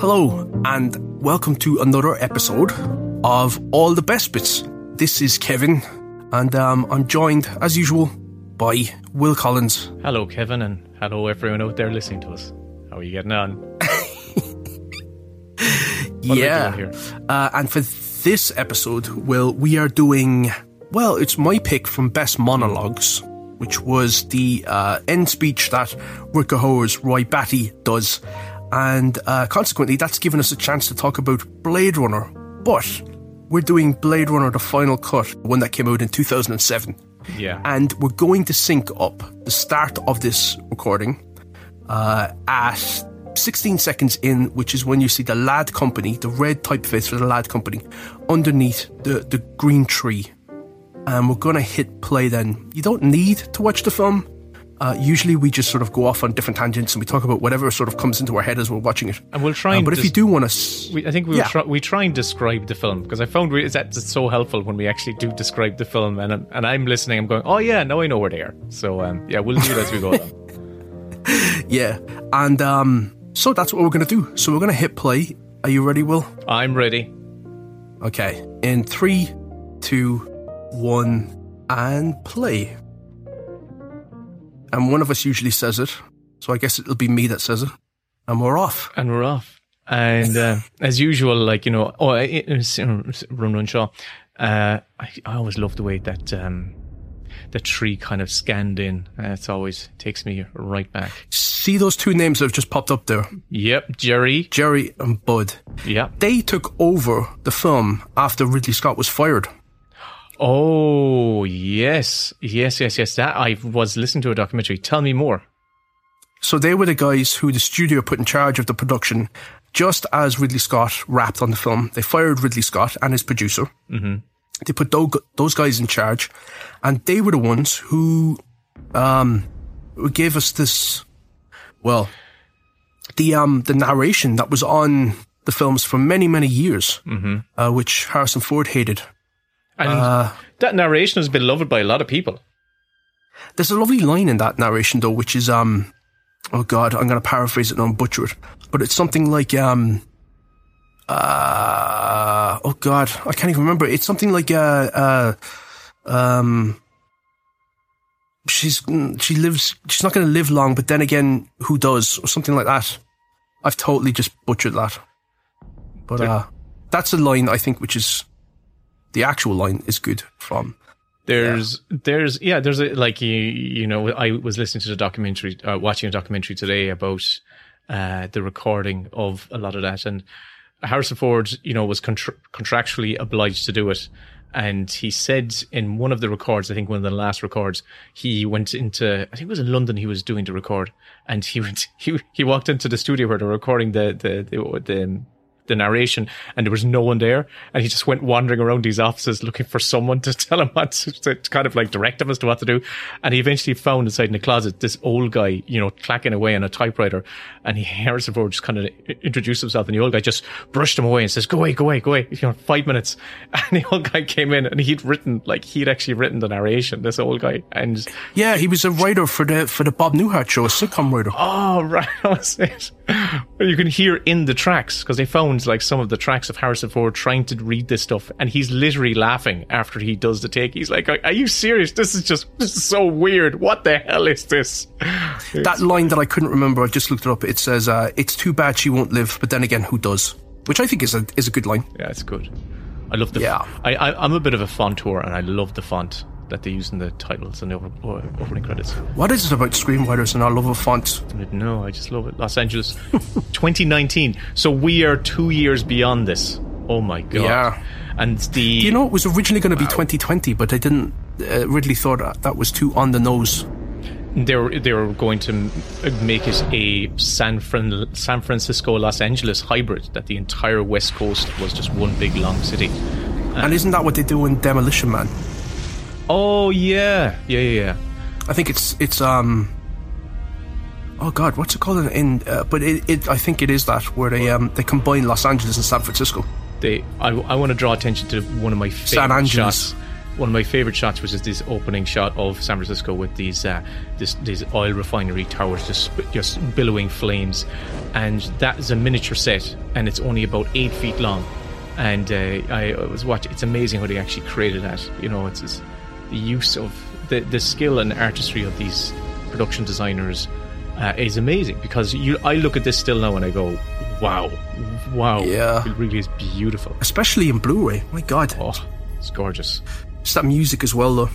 Hello, and welcome to another episode of All the Best Bits. This is Kevin, and um, I'm joined, as usual, by Will Collins. Hello, Kevin, and hello, everyone out there listening to us. How are you getting on? Yeah. Uh, and for this episode, Will, we are doing, well, it's my pick from Best Monologues, which was the uh, end speech that Hauer's Roy Batty does. And uh, consequently, that's given us a chance to talk about Blade Runner. But we're doing Blade Runner The Final Cut, the one that came out in 2007. Yeah. And we're going to sync up the start of this recording uh, at 16 seconds in, which is when you see the Ladd Company, the red typeface for the Ladd Company, underneath the, the green tree. And we're going to hit play then. You don't need to watch the film. Uh, usually we just sort of go off on different tangents and we talk about whatever sort of comes into our head as we're watching it. And we'll try Uh, and but if you do want to. We, I think we Yeah. try, we try and describe the film because I found re- that's so helpful when we actually do describe the film and I'm, and I'm listening. I'm going, oh yeah, now I know where they are. So um, yeah, we'll do it as we go along. Yeah. And um, so that's what we're going to do. So we're going to hit play. Are you ready, Will? I'm ready. Okay. In three, two, one, and play. And one of us usually says it, so I guess it'll be me that says it. And we're off. And we're off. And uh, as usual, like you know, oh, it, it's, Run Run Shaw. Uh, I, I always love the way that um, the tree kind of scanned in. Uh, it's always takes me right back. See those two names that have just popped up there Yep, Jerry. Jerry and Bud. Yep. They took over the film after Ridley Scott was fired. Oh yes, yes, yes, yes. That I was listening to a documentary. Tell me more. So they were the guys who the studio put in charge of the production just as Ridley Scott wrapped on the film. They fired Ridley Scott and his producer. Mm-hmm. They put tho- those guys in charge, and they were the ones who um, gave us this. Well, the um the narration that was on the films for many many years, mm-hmm. uh, which Harrison Ford hated. And Uh, that narration has been loved by a lot of people. There's a lovely line in that narration though, which is um, oh god, I'm going to paraphrase it and I'll butcher it, but it's something like um, uh, oh god, I can't even remember. It's something like uh, uh, um, she's she lives, she's not going to live long, but then again, who does, or something like that. I've totally just butchered that, but uh, that's a line I think which is the actual line is good from. There's, there's, yeah, there's a like you, you know, I was listening to the documentary, uh, watching a documentary today about uh, the recording of a lot of that, and Harrison Ford, you know, was contra- contractually obliged to do it. And he said in one of the records, I think one of the last records, he went into, I think it was in London he was doing the record, and he went, he he walked into the studio where they're recording the the the, the the narration and there was no one there and he just went wandering around these offices looking for someone to tell him what to, to kind of like direct him as to what to do and he eventually found inside in the closet this old guy you know clacking away on a typewriter and he Harrison Ford just kind of introduced himself and the old guy just brushed him away and says go away go away go away you know five minutes and the old guy came in and he'd written like he'd actually written the narration this old guy and Yeah, he was a writer for the for the Bob Newhart show, a sitcom writer. Oh, right. That was it. You can hear in the tracks because they found like some of the tracks of Harrison Ford trying to read this stuff, and he's literally laughing after he does the take. He's like, "Are you serious? This is just this is so weird. What the hell is this?" That line that I couldn't remember, I just looked it up. It says, uh, "It's too bad she won't live, but then again, who does?" Which I think is a is a good line. Yeah, it's good. I love the. Yeah. I, I I'm a bit of a fontour, and I love the font that they use in the titles and the over, opening credits. What is it about screenwriters and our love of fonts? No, I just love it. Los Angeles, 2019. So we are two years beyond this. Oh my god! Yeah. And the You know, it was originally going to be 2020, but they didn't. Uh, Ridley thought that, was too on the nose. they were they were going to make it a San Fran San Francisco Los Angeles hybrid that the entire West Coast was just one big long city. And isn't that what they do in Demolition Man? Oh yeah, yeah, yeah. yeah. I think it's it's um. Oh God, what's it called in? in uh, but it, it, I think it is that where they um they combine Los Angeles and San Francisco. They, I, I want to draw attention to one of my favorite San Angeles. shots. one of my favorite shots was just this opening shot of San Francisco with these uh, this, these oil refinery towers just just billowing flames, and that is a miniature set, and it's only about eight feet long. And uh, I was watching. It's amazing how they actually created that. You know, it's, it's the use of the the skill and artistry of these production designers uh, is amazing because you. I look at this still now and I go, wow, wow, Yeah. it really is beautiful. Especially in Blu-ray. My God. Oh, it's gorgeous. It's that music as well, though.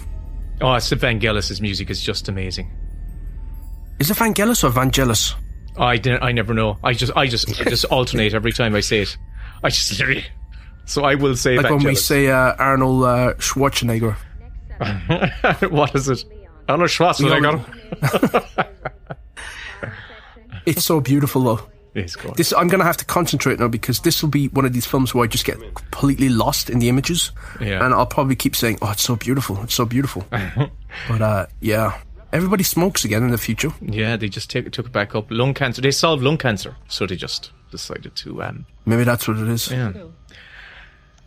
Oh, it's Vangelis' music is just amazing. Is it Vangelis or Vangelis? Oh, I didn't. I never know. I just, I just, I just alternate every time I say it. I just literally. So I will say Like when we say uh, Arnold uh, Schwarzenegger. what is it? Arnold Schwarzenegger. It's so beautiful, though. It's gorgeous. This I'm gonna have to concentrate now because this will be one of these films where I just get completely lost in the images, Yeah. and I'll probably keep saying, "Oh, it's so beautiful, it's so beautiful." but uh, yeah, everybody smokes again in the future. Yeah, they just take, took it back up. Lung cancer. They solved lung cancer, so they just decided to um, Maybe that's what it is. Yeah.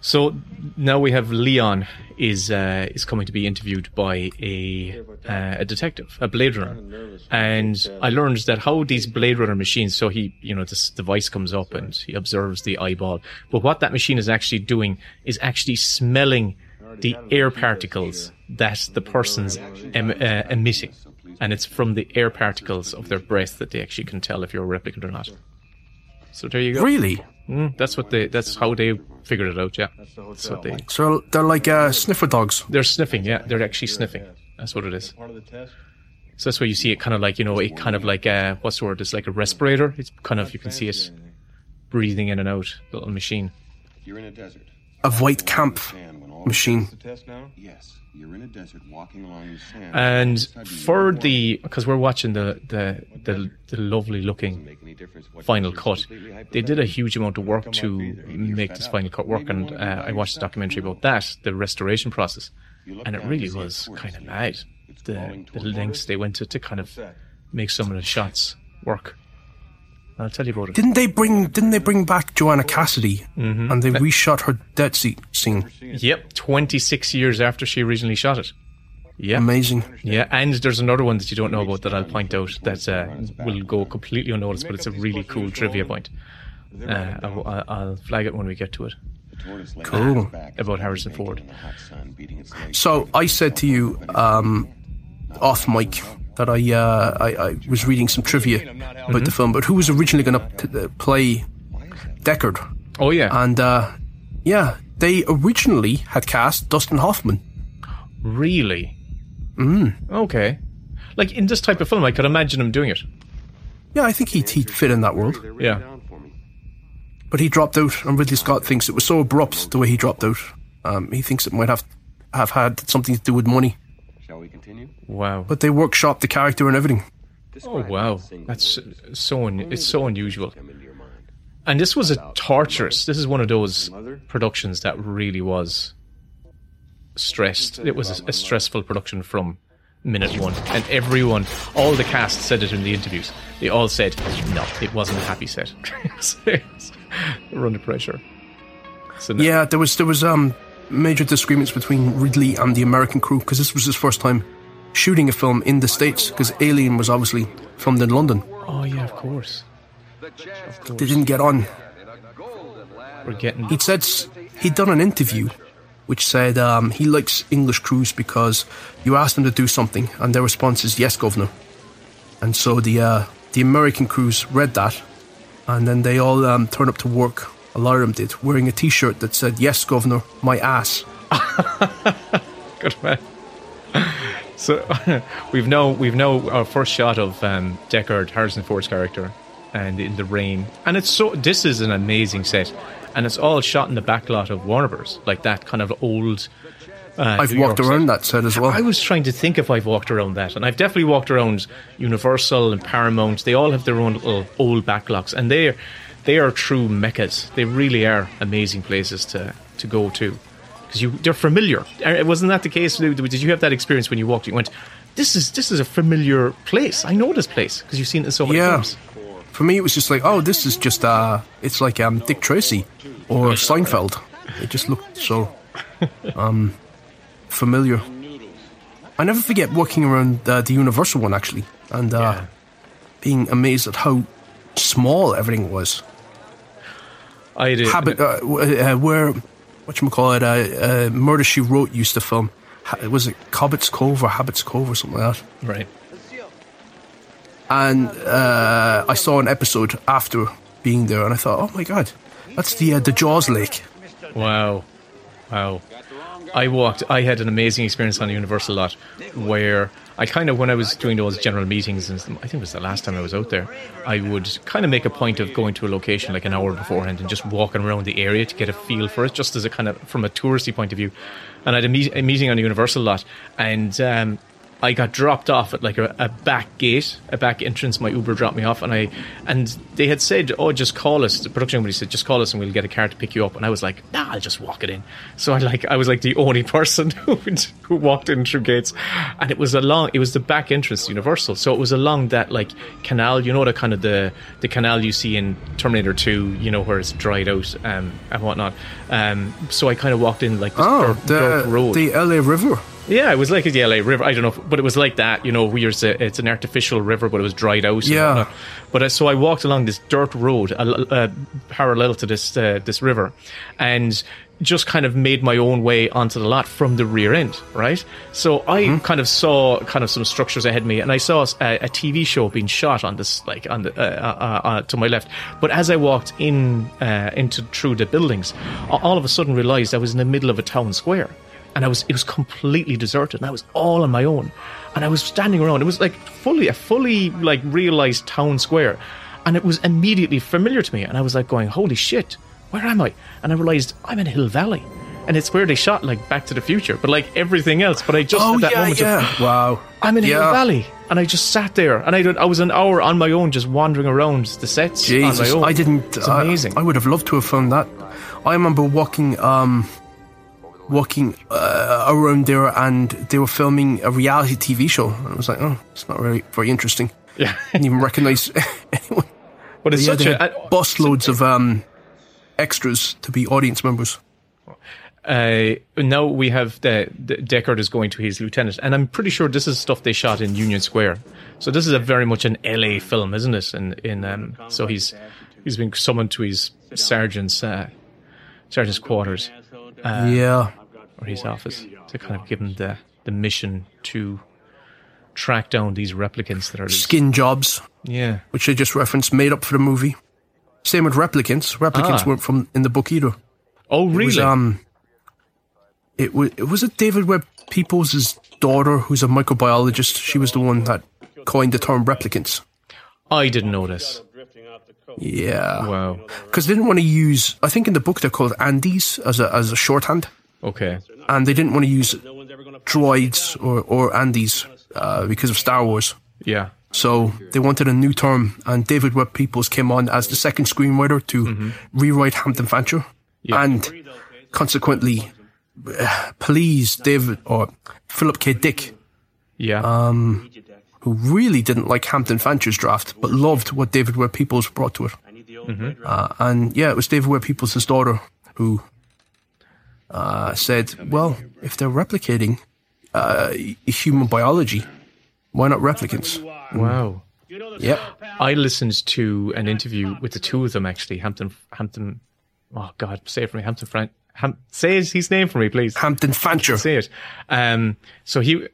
So now we have Leon is uh, is coming to be interviewed by a uh, a detective, a Blade Runner, and I learned that how these Blade Runner machines. So he, you know, this device comes up and he observes the eyeball, but what that machine is actually doing is actually smelling the air particles that the person's em- uh, emitting, and it's from the air particles of their breath that they actually can tell if you're a replicant or not. So there you go. Really? Mm, that's what they. That's how they figured it out. Yeah, that's what they. So they're like uh, sniffer dogs. They're sniffing. Yeah, they're actually sniffing. That's what it is. Part of the test. So that's why you see it kind of like you know, it kind of like uh, what's the word? It's like a respirator. It's kind of you can see it breathing in and out. Little machine. You're in a desert. A white camp Sand when all machine. The test now? Yes. You're in a desert walking along the sand. And for the because we're watching the the the, the lovely looking make any difference what final cut. They did a huge amount of work to make this final cut work, and uh, I watched a documentary about that, the restoration process, and it really was kind of mad. The, the lengths they went to to kind of make some of the shots work. I'll tell you about it. Didn't they bring? Didn't they bring back Joanna Cassidy Mm-hmm. and they reshot her death seat scene? Yep, 26 years after she originally shot it. Yeah, Amazing. yeah, and there's another one that you don't know about that I'll point out that uh, will go completely unnoticed, but it's a really cool trivia point. Uh, I'll, I'll- flag it when we get to it. The tortoise lay Cool. on its back About Harrison Ford. in the hot sun, beating its legs. So I said to you um, off mic that I, uh, I I was reading some trivia about the film, but who was originally going to play Deckard? Oh yeah, And uh, yeah, they originally had cast Dustin Hoffman. Really? Mm. Okay. Like in this type of film, I could imagine him doing it. Yeah, I think he'd, he'd fit in that world. Yeah. down for me. But he dropped out, and Ridley Scott thinks it was so abrupt the way he dropped out. Um, he thinks it might have have had something to do with money. Shall we continue? Wow. But they workshopped the character and everything. Oh wow, that's so un- it's so unusual. Come into your mind. And this was a torturous. This is one of those productions that really was stressed. It was a, a stressful production from minute one, and everyone, all the cast said it in the interviews. They all said, "No, it wasn't a happy set. We're under pressure." So no- Yeah, there was there was um major disagreements between Ridley and the American crew because this was his first time shooting a film in the states because Alien was obviously filmed in London. Oh yeah, of course. They didn't get on. We're getting He'd said he'd done an interview which said um, he likes English crews because you ask them to do something and their response is yes, governor. And so the uh, the American crews read that, and then they all um, turned up to work. A lot of them did, wearing a T-shirt that said "Yes, governor, my ass." Good man. So we've now we've now our first shot of um, Deckard, Harrison Ford's character, and in the rain. And it's so this is an amazing set, and it's all shot in the backlot of Warner Bros. Like that kind of old. Uh, I've New walked York around set. that set as well. I was trying to think if I've walked around that, and I've definitely walked around Universal and Paramount. They all have their own little old backlots, and they are they are true meccas. They really are amazing places to to go to because you they're familiar. Wasn't that the case? Lou? Did you have that experience when you walked? You went, "This is this is a familiar place. I know this place because you've seen it in so many Yeah. films." For me, it was just like, oh, this is just uh, it's like um, Dick Tracy or Seinfeld. It just looked so um, familiar. I never forget walking around uh, the Universal one actually, and uh, Yeah. being amazed at how small everything was. I did. Habit, uh, uh, where what you call it? Uh, uh, Murder She Wrote used to film. Ha- was it Cobbett's Cove or Habit's Cove or something like that? Right. And uh, I saw an episode after being there, and I thought, oh my god, that's the uh, the Jaws Lake. Wow. Wow. I walked, I had an amazing experience on the Universal lot where I kind of, when I was doing those general meetings, and I think it was the last time I was out there, I would kind of make a point of going to a location like an hour beforehand and just walking around the area to get a feel for it, just as a kind of, from a touristy point of view. And I had a, meet, a meeting on the Universal lot, and um, I got dropped off at like a, a back gate, a back entrance. My Uber dropped me off, and I and they had said, "Oh, just call us." The production company said, "Just call us, and we'll get a car to pick you up." And I was like, "Nah, I'll just walk it in." So I like I was like the only person who who walked in through gates, and it was along. It was the back entrance to Universal, so it was along that like canal. You know the kind of the the canal you see in Terminator Two. You know where it's dried out um, and whatnot. Um, so I kind of walked in like this Oh, dirt, dirt road. the LA River. Yeah, it was like the LA River. I don't know, if, but it was like that. You know, it's, a, it's an artificial river, but it was dried out. Yeah. But uh, so I walked along this dirt road, uh, uh, parallel to this uh, this river, and just kind of made my own way onto the lot from the rear end. Right. So I Mm-hmm. kind of saw kind of some structures ahead of me, and I saw a, a TV show being shot on this, like on the uh, uh, uh, to my left. But as I walked in uh, into through the buildings, all of a sudden realized I was in the middle of a town square and I was it was completely deserted. And I was all on my own. And I was standing around. It was like fully a fully like realized town square. And it was immediately familiar to me. And I was like going holy shit where am I? And I realized I'm in Hill Valley. And it's where they shot like Back to the Future but like everything else. But I just Oh had that yeah, moment yeah. of wow. I'm in Hill Valley. And I just sat there. And I did, I was an hour on my own just wandering around the sets on my Jesus, own. I didn't. it's I- amazing. I, would have loved to have found that. I remember walking, um, walking uh, around there, and they were filming a reality TV show. And I was like, oh, it's not very very interesting. yeah Didn't even recognize anyone. but it's such a had bus loads of um, extras to be audience members. uh, now we have the, the Deckard is going to his lieutenant, and I'm pretty sure this is stuff they shot in Union Square. So this is a very much an LA film, isn't it? In in um, so he's he's been summoned to his sergeant's uh, sergeant's quarters yeah, or his office to kind of give him the the mission to track down these replicants that are skin jobs, yeah which they just referenced, made up for the movie. Same with replicants. Replicants Ah. weren't from in the book either. oh It really was, um, it was it was it David Webb Peoples' daughter, who's a microbiologist. She was the one that coined the term replicants. I didn't know this Yeah, wow because they didn't want to use. I think in the book they're called andys as a as a shorthand, okay and they didn't want to use droids or or andys uh, because of Star Wars. yeah. So they wanted a new term, and David Webb Peoples came on as the second screenwriter to rewrite Hampton Fancher, Yeah. and consequently, uh, please David or Philip K. Dick, yeah. who really didn't like Hampton Fancher's draft, but loved what David Webb Peoples brought to it. Uh, and yeah, it was David Webb Peoples' daughter who uh, said, "Well, if they're replicating uh, human biology, why not replicants?" wow. Yep. I listened to an interview with the two of them actually. Hampton, Hampton. Oh God, say it for me, Hampton Frank. Ham, say his, his name for me, please. Hampton Fancher. Say it. Um. So he,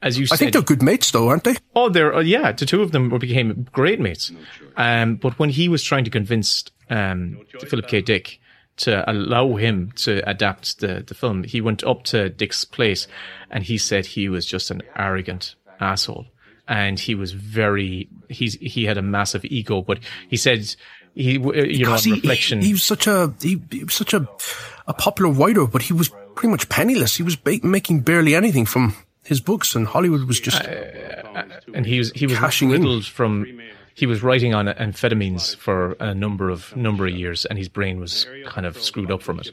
as you said I said, think they're good mates, though, aren't they? oh, they're uh, yeah. The two of them became great mates. Um. But when he was trying to convince um Philip K. Dick to allow him to adapt the the film, he went up to Dick's place, and he said he was just an arrogant asshole and he was very he's he had a massive ego but he said he uh, you know he, reflection he, he was such a he, he was such a a popular writer, but he was pretty much penniless. He was ba- making barely anything from his books, and Hollywood was just and he was he was cashing in. from he was writing on amphetamines for a number of number of years and his brain was kind of screwed up from it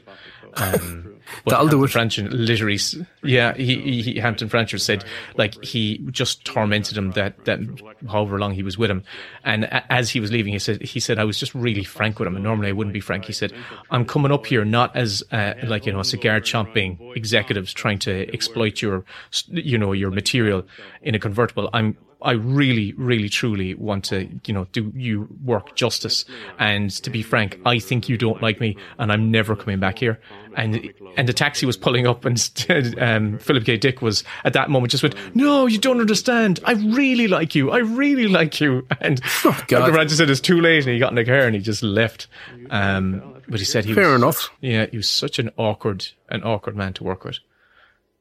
Um, but That'll do it. Literally, yeah, he, he Hampton Franchard said like he just tormented him that that however long he was with him, and a- as he was leaving, he said he said I was just really frank with him, and normally I wouldn't be frank. He said I'm coming up here not as uh, like you know cigar chomping executives trying to exploit your you know your material in a convertible. I'm I really, really, truly want to, you know, do you work justice. And to be frank, I think you don't like me, and I'm never coming back here. And and the taxi was pulling up, and um, Philip K. Dick was at that moment just went, "No, you don't understand. I really like you. I really like you." And God. the man said, "It's too late," and he got in the car and he just left. Um, but he said he Fair was, enough. Yeah, he was such an awkward, an awkward man to work with.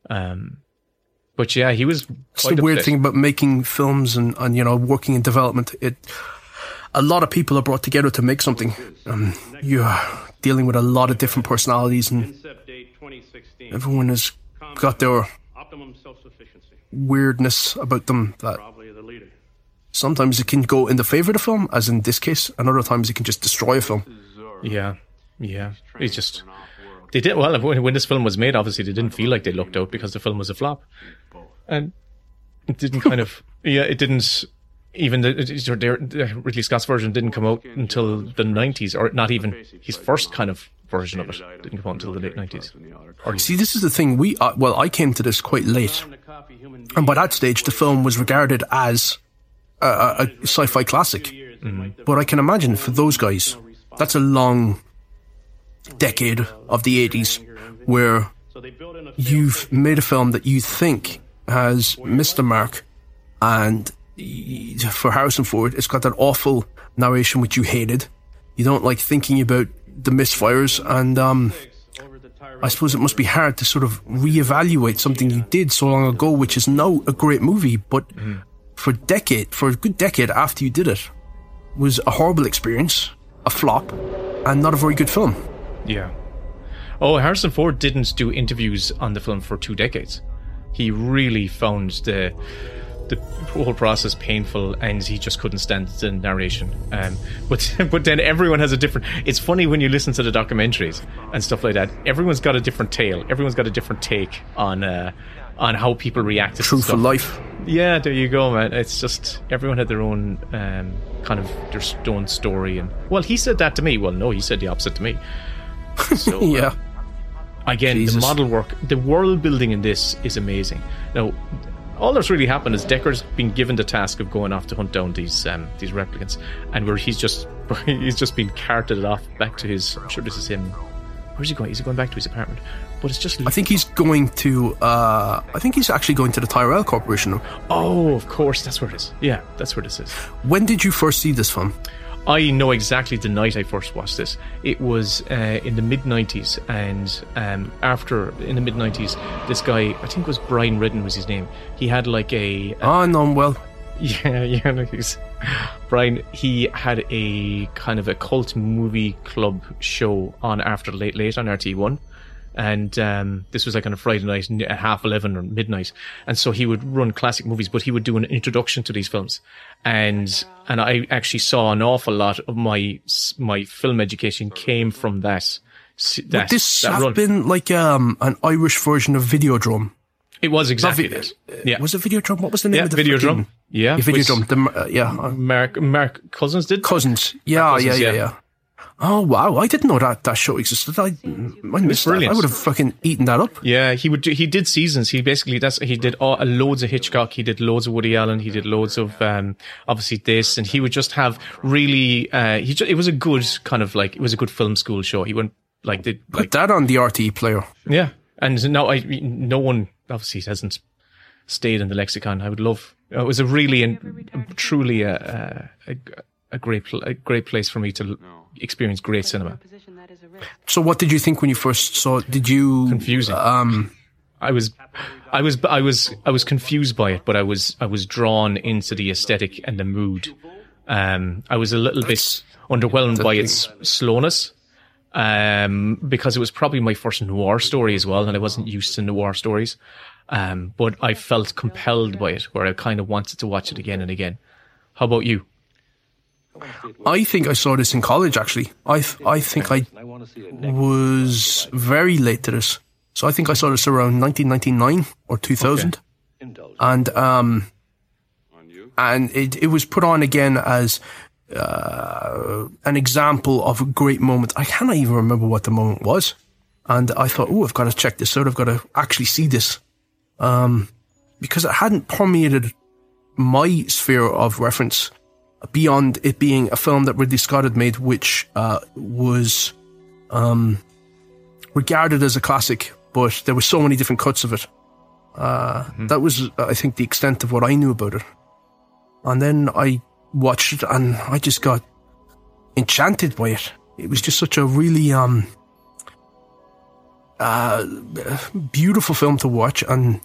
Um, but yeah, he was. It's quite the weird upset. thing about making films and, and you know working in development. It a lot of people are brought together to make something. Um, you're dealing with a lot of different personalities, and Concept date 2016. everyone has got their Optimum weirdness about them that Probably the leader. sometimes it can go in the favor of the film, as in this case, and other times it can just destroy a film. Yeah, yeah. It's just they did well when, when this film was made. Obviously, they didn't feel like they looked out because the film was a flop, and it didn't kind of yeah. It didn't even the, the, Ridley Scott's version didn't come out until the nineties, or not even his first kind of version of it didn't come out until the late nineties. See, this is the thing. We uh, well, I came to this quite late, and by that stage, the film was regarded as a, a, a sci-fi classic. But I can imagine for those guys, that's a long decade of the '80s where So they built in a you've made a film that you think has missed the mark, and for Harrison Ford, it's got that awful narration which you hated. You don't like thinking about the misfires, and um, over the tire I suppose it must be hard to sort of reevaluate something you did so long ago, which is now a great movie, but for a decade, for a good decade after you did it, was a horrible experience, a flop, and not a very good film. Yeah. Oh, Harrison Ford didn't do interviews on the film for two decades. He really found the the whole process painful, and he just couldn't stand the narration. Um, but but then everyone has a different. It's funny when you listen to the documentaries and stuff like that. Everyone's got a different tale. Everyone's got a different take on uh, on how people react to True for life. Yeah, there you go, man. It's just everyone had their own um, kind of their own story, and well, he said that to me. Well, no, he said the opposite to me. So, uh, Yeah. again, Jesus. the model work, the world building in this is amazing. Now, all that's really happened is Deckard's been given the task of going off to hunt down these um, these replicants, and where he's just he's just been carted off back to his. I'm sure this is him. Where's he going? Is he going back to his apartment? But it's just I think he's going to. Uh, I think he's actually going to the Tyrell Corporation. oh, of course, that's where it is. Yeah, that's where this is. When did you first see this film? I know exactly the night I first watched this. It was uh, in the mid '90s, and um, after in the mid '90s, this guy, I think it was Brian Ridden, was his name. He had like a, Ah, no, well, yeah, yeah, no, he's Brian. He had a kind of a cult movie club show on after late late on RT One, and um, this was like on a Friday night at half eleven or midnight. And so he would run classic movies, but he would do an introduction to these films, and and I actually saw an awful lot of my my film education came from that. that, would this that have run. been like um, an Irish version of Videodrome? It was exactly vi- that. Yeah, Was it Videodrome? What was the name yeah, of the Videodrome. fucking- Yeah, Yeah, Videodrome. The, uh, yeah, Mark Mark Cousins did. Cousins. Yeah, Cousins, yeah, yeah, yeah. yeah. Oh wow! I didn't know that that show existed. I, I missed that. I would have fucking eaten that up. Yeah, he would. Do, he did seasons. He basically that's he did all, uh, loads of Hitchcock. He did loads of Woody Allen. He did loads of um, obviously this, and he would just have really. Uh, he just, it was a good kind of like it was a good film school show. He went like did Put like that on the RTE player. yeah, and no, I no one obviously hasn't stayed in the lexicon. I would love. It was a really and truly a a, a, a great a great place for me to l- experience great cinema. Position that is a risk. So, what did you think when you first saw? it? Did you? confusing. Um, I was, I was, I was, I was confused by it, but I was, I was drawn into the aesthetic and the mood. Um, I was a little bit underwhelmed by its slowness, um, because it was probably my first noir story as well, and I wasn't used to noir stories. Um, but I felt compelled by it, where I kind of wanted to watch it again and again. How about you? I think I saw this in college. Actually, I I think I was very late to this. So I think I saw this around 1999 or 2000, and um, and it it was put on again as uh, an example of a great moment. I cannot even remember what the moment was, and I thought, oh, I've got to check this out. I've got to actually see this, um, because it hadn't permeated my sphere of reference beyond it being a film that Ridley Scott had made, which uh, was um, regarded as a classic, but there were so many different cuts of it. Uh, That was, I think, the extent of what I knew about it. And then I watched it, and I just got enchanted by it. It was just such a really um, uh, beautiful film to watch, and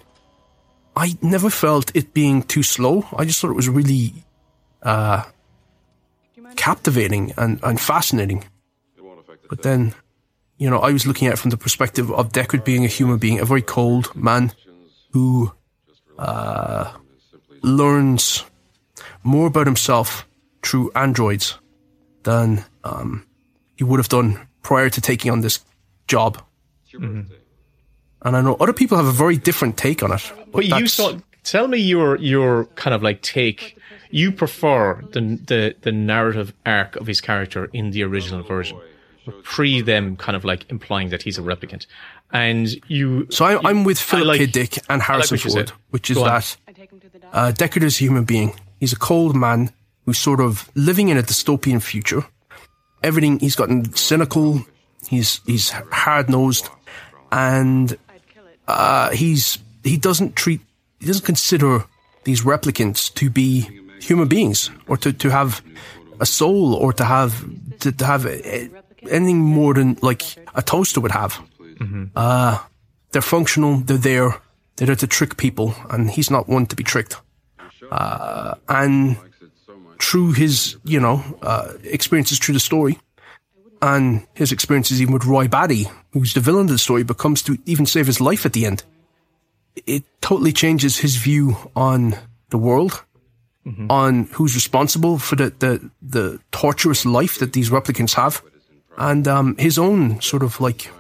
I never felt it being too slow. I just thought it was really uh, captivating and, and fascinating. But then, you know, I was looking at it from the perspective of Deckard being a human being, a very cold man who uh, learns more about himself through androids than um, he would have done prior to taking on this job. And I know other people have a very different take on it. But you that's- saw. Tell me your your kind of like take. You prefer the the the narrative arc of his character in the original version, pre them kind of like implying that he's a replicant, and you. So I, I'm with Philip like- K. Dick and Harrison what you Ford, which is that uh, Deckard is a human being. He's a cold man who's sort of living in a dystopian future. Everything he's gotten cynical. He's he's hard nosed, and uh, he's he doesn't treat he doesn't consider these replicants to be human beings or to, to have a soul or to have to, to have anything more than like a toaster would have. Uh, they're functional. They're there. They're there to trick people, and he's not one to be tricked. Uh, and through his, you know, uh, experiences through the story, and his experiences even with Roy Batty, who's the villain of the story, but comes to even save his life at the end. It totally changes his view on the world, on who's responsible for the, the, the torturous life that these replicants have, and um, his own sort of like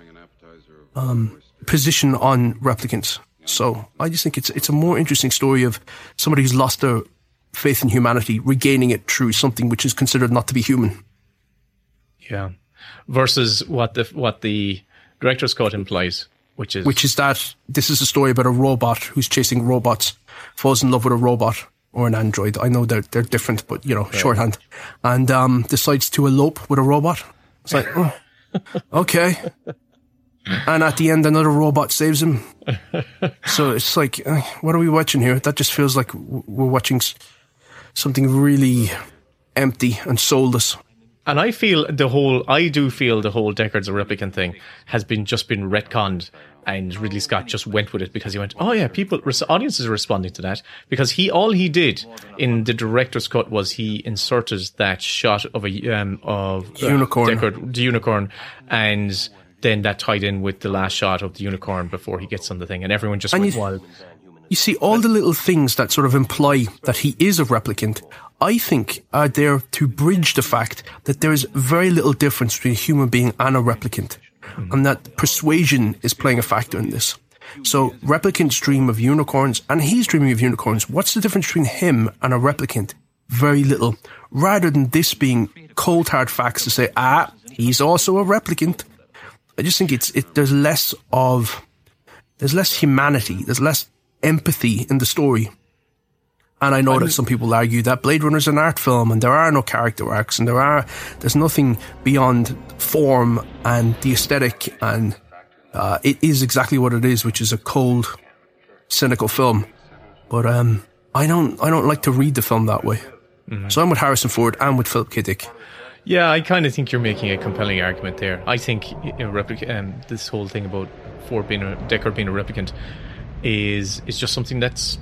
um, position on replicants. So I just think it's it's a more interesting story of somebody who's lost their faith in humanity, regaining it through something which is considered not to be human. Yeah. Versus what the what the director's cut implies, which is which is that this is a story about a robot who's chasing robots, falls in love with a robot or an android. I know they're they're different, but you know, shorthand, and um, decides to elope with a robot. It's like, oh, okay. And at the end, another robot saves him. So it's like, uh, what are we watching here? That just feels like we're watching something really empty and soulless. And I feel the whole, I do feel the whole Deckard's a replicant thing has been just been retconned, and Ridley Scott just went with it because he went, oh yeah, people, audiences are responding to that because he all he did in the director's cut was he inserted that shot of a um of uh, Unicorn. Deckard, the unicorn, and then that tied in with the last shot of the unicorn before he gets on the thing, and everyone just And went you- wild. You see, all the little things that sort of imply that he is a replicant, I think are there to bridge the fact that there is very little difference between a human being and a replicant. And that persuasion is playing a factor in this. So replicants dream of unicorns and he's dreaming of unicorns. What's the difference between him and a replicant? Very little. Rather than this being cold hard facts to say, ah, he's also a replicant. I just think it's, it, there's less of, there's less humanity, there's less empathy in the story. And I know that some people argue that Blade Runner is an art film and there are no character arcs and there are, there's nothing beyond form and the aesthetic and uh, it is exactly what it is, which is a cold, cynical film. But um, I don't, I don't like to read the film that way. So I'm with Harrison Ford and with Philip K. Dick. Yeah, I kind of think you're making a compelling argument there. I think you know, replic- um, this whole thing about Ford being a Deckard being a replicant is is just something that's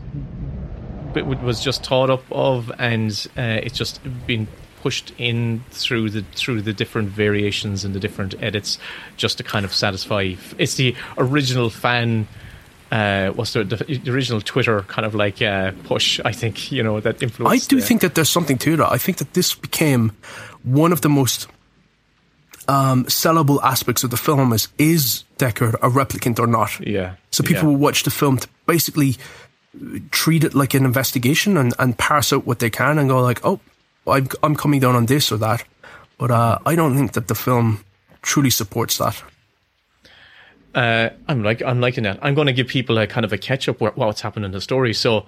but was just thought up of, and uh, it's just been pushed in through the through the different variations and the different edits, just to kind of satisfy. It's the original fan uh, what's the, the, the original Twitter kind of like uh, push. I think you know that influence. I do the- think that there's something to that. I think that this became one of the most um, sellable aspects of the film is is Deckard a replicant or not? Yeah. So people yeah. will watch the film to basically treat it like an investigation and, and parse out what they can and go like, oh, I'm, I'm coming down on this or that. But uh, I don't think that the film truly supports that. Uh, I'm like I'm liking that. I'm going to give people a kind of a catch up what, what's happened in the story. So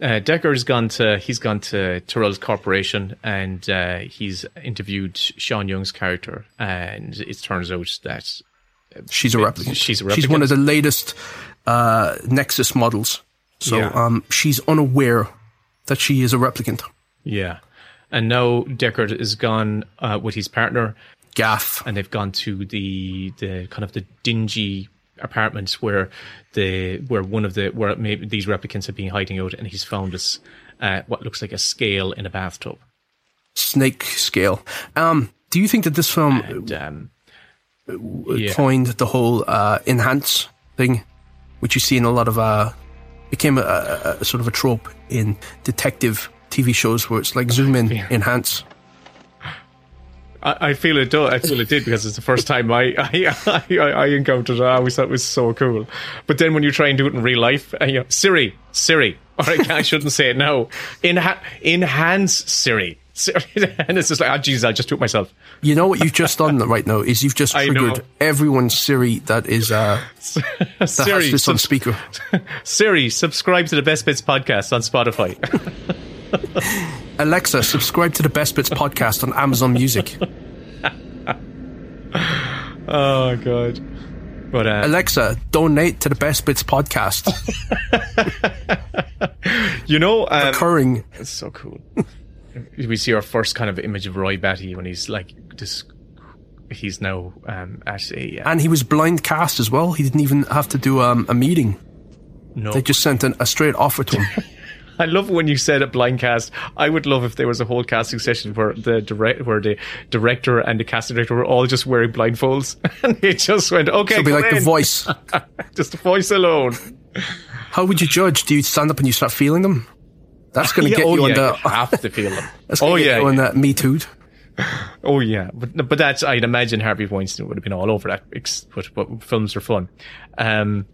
uh, Deckard's gone to he's gone to Tyrell's corporation and uh, he's interviewed Sean Young's character, and it turns out that She's a replicant. She's a She's one of the latest uh, Nexus models. So Yeah. um, she's unaware that she is a replicant. yeah, and now Deckard is gone uh, with his partner, Gaff. and they've gone to the the kind of the dingy apartments where the where one of the where maybe these replicants have been hiding out, and he's found this uh, what looks like a scale in a bathtub. snake scale. Um, do you think that this film And um, yeah. coined the whole uh, enhance thing, which you see in a lot of uh, became a, a, a sort of a trope in detective TV shows where it's like zoom in, enhance. I, I feel it. Do, I feel it did because it's the first time I I, I, I encountered it. I always thought it was so cool. But then when you try and do it in real life, uh, you know, Siri, Siri, or I, I shouldn't say it now. Enha- enhance Siri. And it's just like, oh, Jesus, I just do it myself. You know what you've just done right now is you've just triggered everyone's Siri that is uh, that Siri, this on speaker. Siri, subscribe to the Best Bits podcast on Spotify. Alexa, subscribe to the Best Bits podcast on Amazon Music. oh god. But uh, Alexa, donate to the Best Bits podcast. you know, um, Recurring. It's so cool. We see our first kind of image of Roy Batty when he's like this. He's now um, at a uh, And he was blind cast as well. He didn't even have to do um, a meeting. no. They just sent an, a straight offer to him. I love when you said a blind cast. I would love if there was a whole casting session where the direct, where the director and the casting director were all just wearing blindfolds, and they just went, "Okay, It'll be like the voice. just the voice alone." How would you judge? Do you stand up and you start feeling them? That's going to get oh you on yeah, the. you have to feel them. That's oh get yeah, you on that Me Too. Oh yeah, but but that's I'd imagine Harvey Weinstein would have been all over that. But, but films are fun. Um,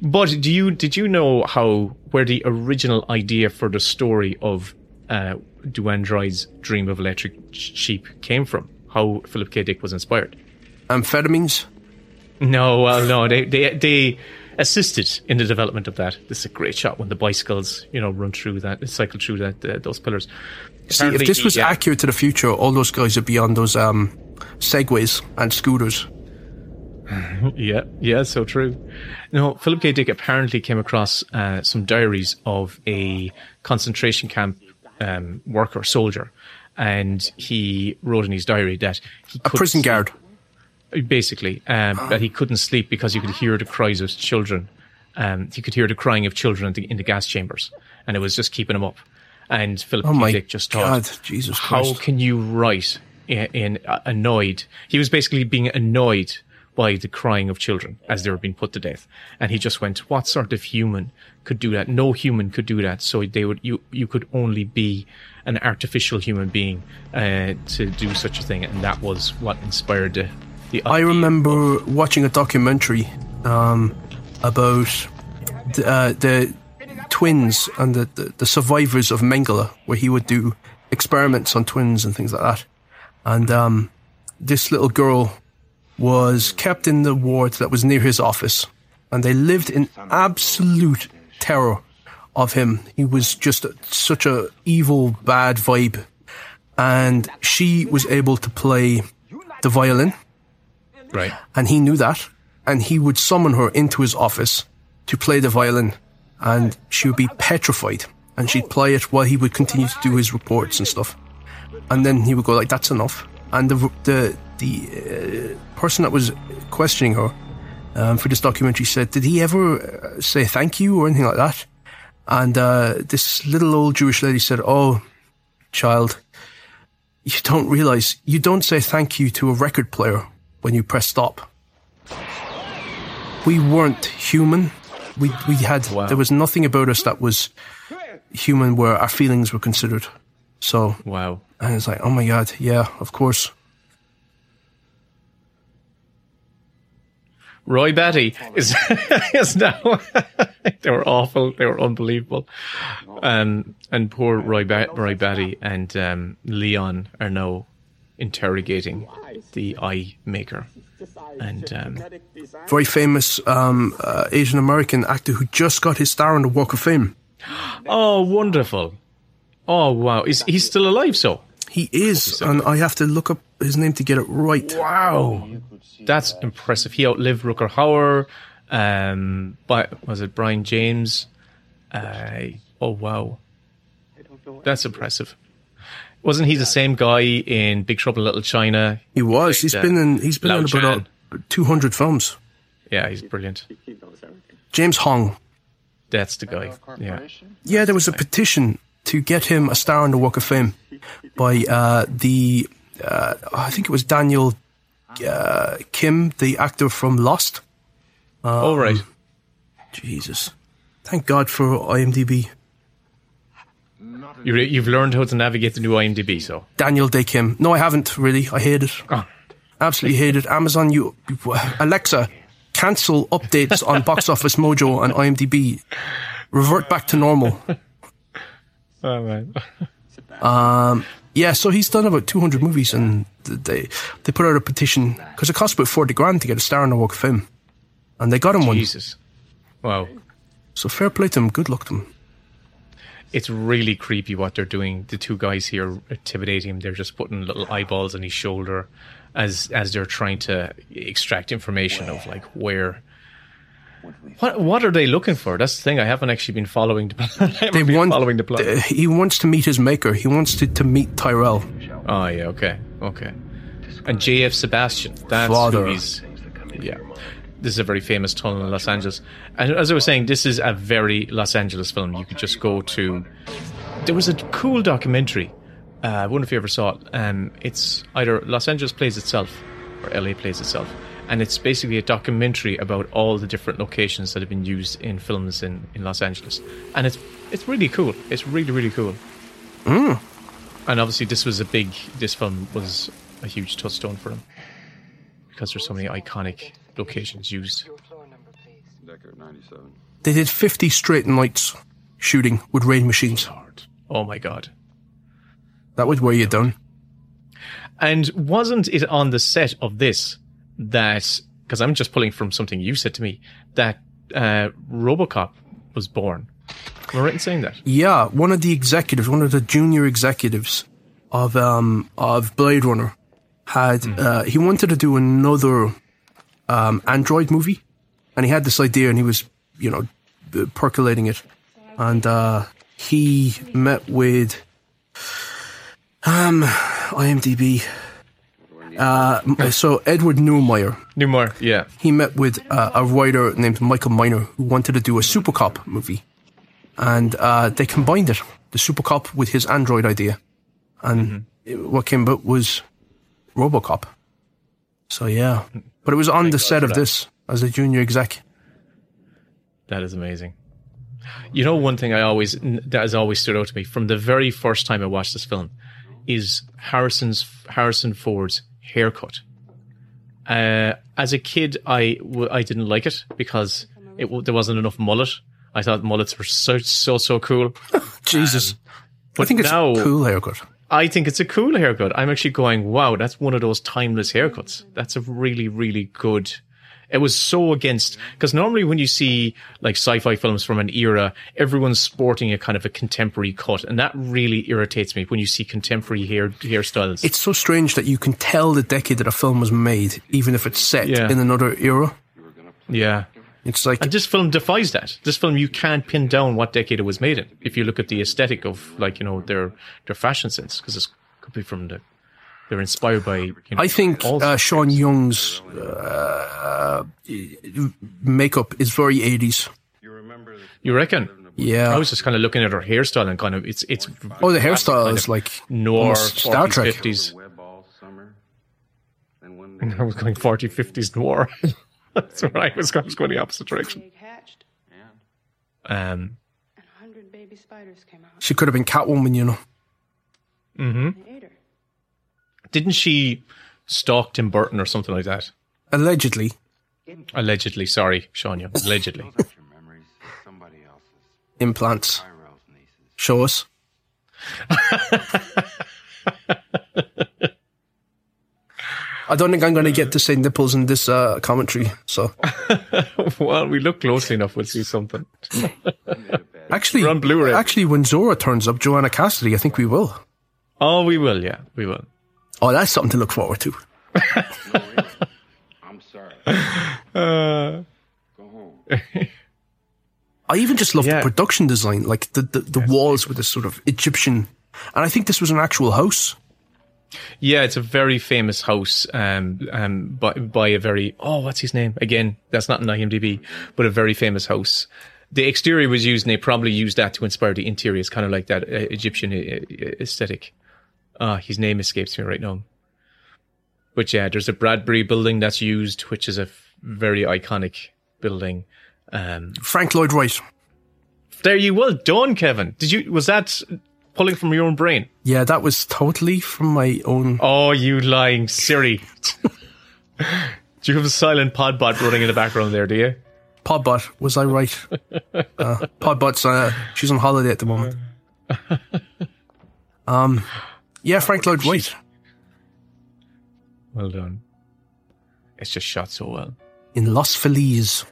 but do you did you know how where the original idea for the story of uh, Do Androids Dream of Electric Sheep came from? How Philip K. Dick was inspired? Amphetamines. No, well, no, they they they assisted in the development of that. This is a great shot when the bicycles, you know, run through that, cycle through that uh, those pillars. See, if this was accurate to the future, all those guys would be on those um, segways and scooters. Yeah, yeah, so true. No, Philip K. Dick apparently came across uh, some diaries of a concentration camp um, worker, soldier, and he wrote in his diary that he A prison guard. Basically, um, that he couldn't sleep because you could hear the cries of children. Um, he could hear the crying of children in the, in the gas chambers, and it was just keeping him up. And Philip Oh K. Dick just God, thought, Jesus how Christ. can you write in, in uh, annoyed? He was basically being annoyed by the crying of children as they were being put to death, and he just went, "What sort of human could do that? No human could do that. So they would you you could only be an artificial human being uh, to do such a thing, and that was what inspired the." I remember watching a documentary um, about the, uh, the twins and the, the, the survivors of Mengele, where he would do experiments on twins and things like that. And um, this little girl was kept in the ward that was near his office, and they lived in absolute terror of him. He was just such a evil, bad vibe, and she was able to play the violin right. and he knew that, and he would summon her into his office to play the violin, and she would be petrified, and she'd play it while he would continue to do his reports and stuff, and then he would go like, "That's enough," and the the the uh, person that was questioning her um, for this documentary said, "Did he ever uh, say thank you or anything like that?" And uh, this little old Jewish lady said, "Oh, child." You don't realize you don't say thank you to a record player when you press stop. We weren't human. We we had Wow. there was nothing about us that was human where our feelings were considered. So Wow. and it's like, oh my god, yeah, of course. Roy Batty is is now. they were awful. They were unbelievable. Um, and poor Roy ba- Roy Batty and um, Leon are now interrogating the eye maker. And um, Very famous um, uh, Asian American actor who just got his star on the Walk of Fame. oh, wonderful! Oh wow, is he's still alive? So He is, and I have to look up his name to get it right. wow, that's impressive. He outlived Rutger Hauer. Um, but was it Brian James? Uh, oh wow, that's impressive. Wasn't he the same guy in Big Trouble in Little China? He was. He's uh, been in. He's been Lao in about uh, 200 films. Yeah, he's brilliant. James Hong. That's the guy. Yeah. Yeah, there was a petition to get him a star on the Walk of Fame by uh, the. Uh, I think it was Daniel uh, Kim, the actor from Lost. All right. Jesus. Thank God for IMDb. You re- you've learned how to navigate the new IMDb, so. Daniel Dae Kim. No, I haven't really. I hate it. Oh. Absolutely hate it. Amazon, you. Alexa, cancel updates on Box Office Mojo and IMDb. Revert back to normal. Oh, man. Um, yeah, so he's done about 200 movies and they they put out a petition because it costs about 40 grand to get a star on the Walk of Fame. And they got him one. Jesus. Wow. So fair play to him. Good luck to him. It's really creepy what they're doing. The two guys here intimidating him. They're just putting little eyeballs on his shoulder as as they're trying to extract information of like where. What what are they looking for? That's the thing. I haven't actually been following the haven't They want, following the plot. he wants to meet his maker. He wants to, to meet Tyrell. Oh yeah, okay, okay. And J.F. Sebastian, that's Father. who he's. Yeah, this is a very famous tunnel in Los Angeles. And as I was saying, this is a very Los Angeles film. You could just go to. There was a cool documentary. Uh, I wonder if you ever saw it. Um, it's either Los Angeles plays itself or LA plays itself, and it's basically a documentary about all the different locations that have been used in films in, in Los Angeles, and it's it's really cool. It's really really cool and obviously this was a big this film was a huge touchstone for him because there's so many iconic locations used. Deckard 97. They did 50 straight nights shooting with rain machines. hard. Oh my god. That would weigh you down. and wasn't it on the set of this that because i'm just pulling from something you said to me that uh, robocop was born? Am i right in saying that? Yeah, one of the executives, one of the junior executives of um of Blade Runner, had uh, he wanted to do another um, Android movie, and he had this idea, and he was you know uh, percolating it, and uh, he met with um IMDb. Uh, so Edward Neumeier, Newmar, yeah. He met with uh, a writer named Michael Miner who wanted to do a Super Cop movie, and uh, they combined it, the Super Cop, with his Android idea, and it- what came out was RoboCop. So yeah, but it was on the God set of that. this as a junior exec. That is amazing. You know, one thing I always that has always stood out to me from the very first time I watched this film is Harrison's Harrison Ford's haircut. Uh, as a kid, I w- I didn't like it because it w- there wasn't enough mullet. I thought mullets were so so so cool. Jesus, I But think it's now a cool haircut. I think it's a cool haircut. I'm actually going, wow, that's one of those timeless haircuts. That's a really really good. It was so against because normally when you see like sci-fi films from an era, everyone's sporting a kind of a contemporary cut, and that really irritates me when you see contemporary hair hairstyles. It's so strange that you can tell the decade that a film was made, even if it's set Yeah. in another era. yeah, It's like and this film defies that. This film you can't pin down what decade it was made in. If you look at the aesthetic of like you know their their fashion sense, because it could be from the they're inspired by. You know, I think uh. Sean Young's uh, makeup is very 80s. You remember You reckon? Yeah. I was just kind of looking at her hairstyle and kind of it's it's oh, the hairstyle kind is like noir Star 40s, Trek. 50s. Web all summer. Then one day, I was going 40 50s noir. That's where I was, I was going the opposite direction. yeah. Um, And a hundred baby spiders came out. She could have been Catwoman, you know. They ate her. didn't she stalk Tim Burton or something like that? Allegedly. Allegedly. Sorry, Sonia. Allegedly. Those aren't your memories. Somebody else's. Implants. Tyrell's nieces. Show us. I don't think I'm going to get to say nipples in this uh, commentary. So well, we look closely enough. We'll see something. actually, We're on Blu-ray. actually, when Zhora turns up, Joanna Cassidy, I think we will. Oh, we will. Yeah, we will. Oh, that's something to look forward to. I'm sorry. Uh, Go home. I even just love Yeah. the production design, like the, the, the walls with this sort of Egyptian. And I think this was an actual house. Yeah, it's a very famous house um, um, by, by a very, oh, what's his name? Again, that's not in IMDb, but a very famous house. The exterior was used, and they probably used that to inspire the interior. It's kind of like that uh, Egyptian uh, uh, aesthetic. Ah, his name escapes me right now. But yeah, there's a Bradbury building that's used, which is a f- very iconic building. Um, Frank Lloyd Wright. there you well done, Kevin. Did you was that pulling from your own brain? Yeah, that was totally from my own. Oh, you lying Siri. do you have a silent podbot running in the background there, do you? Podbot, was I right? uh, Podbot's, uh, she's on holiday at the moment. Um, yeah, Frank Lloyd Wright. Well done. It's just shot so well. In Los Feliz.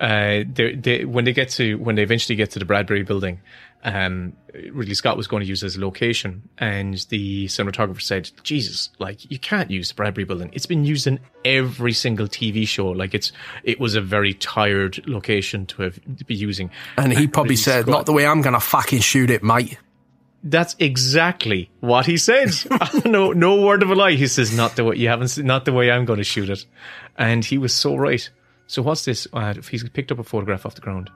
Uh, they, they, when they get to when they eventually get to the Bradbury building, um, Ridley Scott was going to use as a location, and the cinematographer said, "Jesus, like you can't use the Bradbury building. It's been used in every single TV show. Like it's it was a very tired location to have to be using." And he probably Ridley said, Scott- not the way I'm going to fucking shoot it, mate. That's exactly what he said. no, no word of a lie. He says, "Not the way you haven't, not the way I'm going to shoot it," and he was so right. So what's this? Uh, he's picked up a photograph off the ground.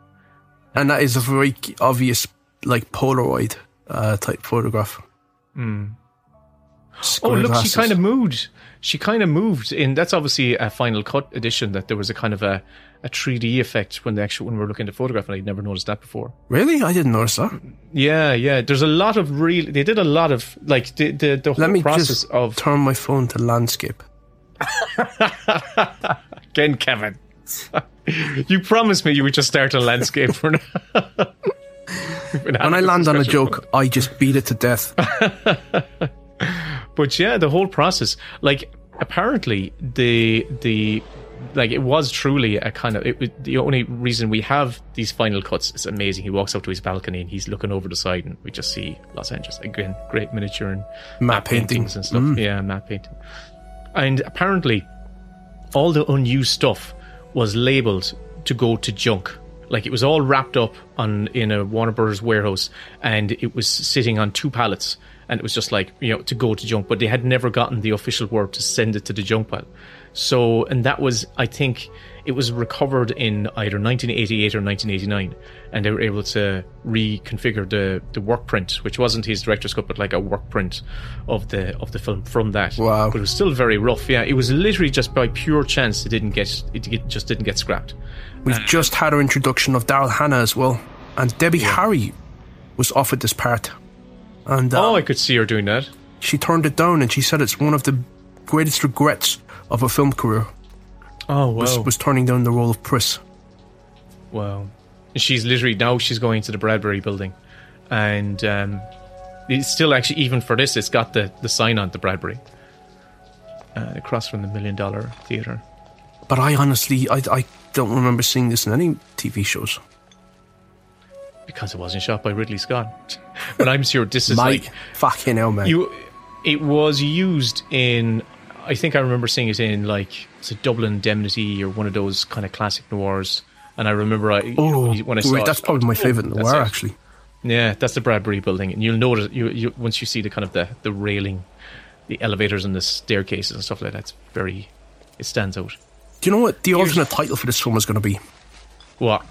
And that is a very obvious, like, Polaroid uh, type photograph. Oh, look, glasses. she kind of moved. She kind of moved in. That's obviously a final cut edition. That there was a kind of a, a 3D effect when they actually when we were looking at the photograph, and I'd never noticed that before. Really? I didn't notice that. Yeah, yeah. There's a lot of real. They did a lot of like the the, the whole Let me process just of turn my phone to landscape. again, Kevin. you promised me you would just start a landscape for now. When I land on a joke, I just beat it to death. But yeah, the whole process, like apparently the the like it was truly a kind of it was the only reason we have these final cuts is amazing. He walks up to his balcony and he's looking over the side and we just see Los Angeles again, great miniature and map, painting. paintings and stuff. Mm. Yeah, map painting. And apparently, all the unused stuff was labeled to go to junk. Like it was all wrapped up on in a Warner Brothers warehouse, and it was sitting on two pallets, and it was just like you know to go to junk. But they had never gotten the official word to send it to the junk pile. So, and that was, I think, it was recovered in either 1988 or 1989, and they were able to reconfigure the the work print, which wasn't his director's cut, but like a work print of the of the film from that. Wow. But it was still very rough. Yeah, it was literally just by pure chance it didn't get it just didn't get scrapped. We've just had our introduction of Daryl Hannah as well. And Debbie Harry was offered this part. And uh, Oh, I could see her doing that. she turned it down and she said it's one of the greatest regrets of her film career Oh was, wow, was turning down the role of Pris. wow. She's literally now she's going to the Bradbury building, and um, it's still actually even for this, it's got the the sign on the Bradbury uh, across from the Million Dollar Theater. But I honestly, I, I don't remember seeing this in any TV shows. Because it wasn't shot by Ridley Scott, but I'm sure this is Mike, like fucking hell, man. you. It was used in. I think I remember seeing it in like it's a Double Indemnity or one of those kind of classic noirs. And I remember I oh, when I saw wait, it, that's probably my favourite that's noir, it. actually. Yeah, that's the Bradbury building, and you'll notice you, you once you see the kind of the the railing, the elevators and the staircases and stuff like that. It's very, it stands out. Do you know what the alternate title for this film is going to be? What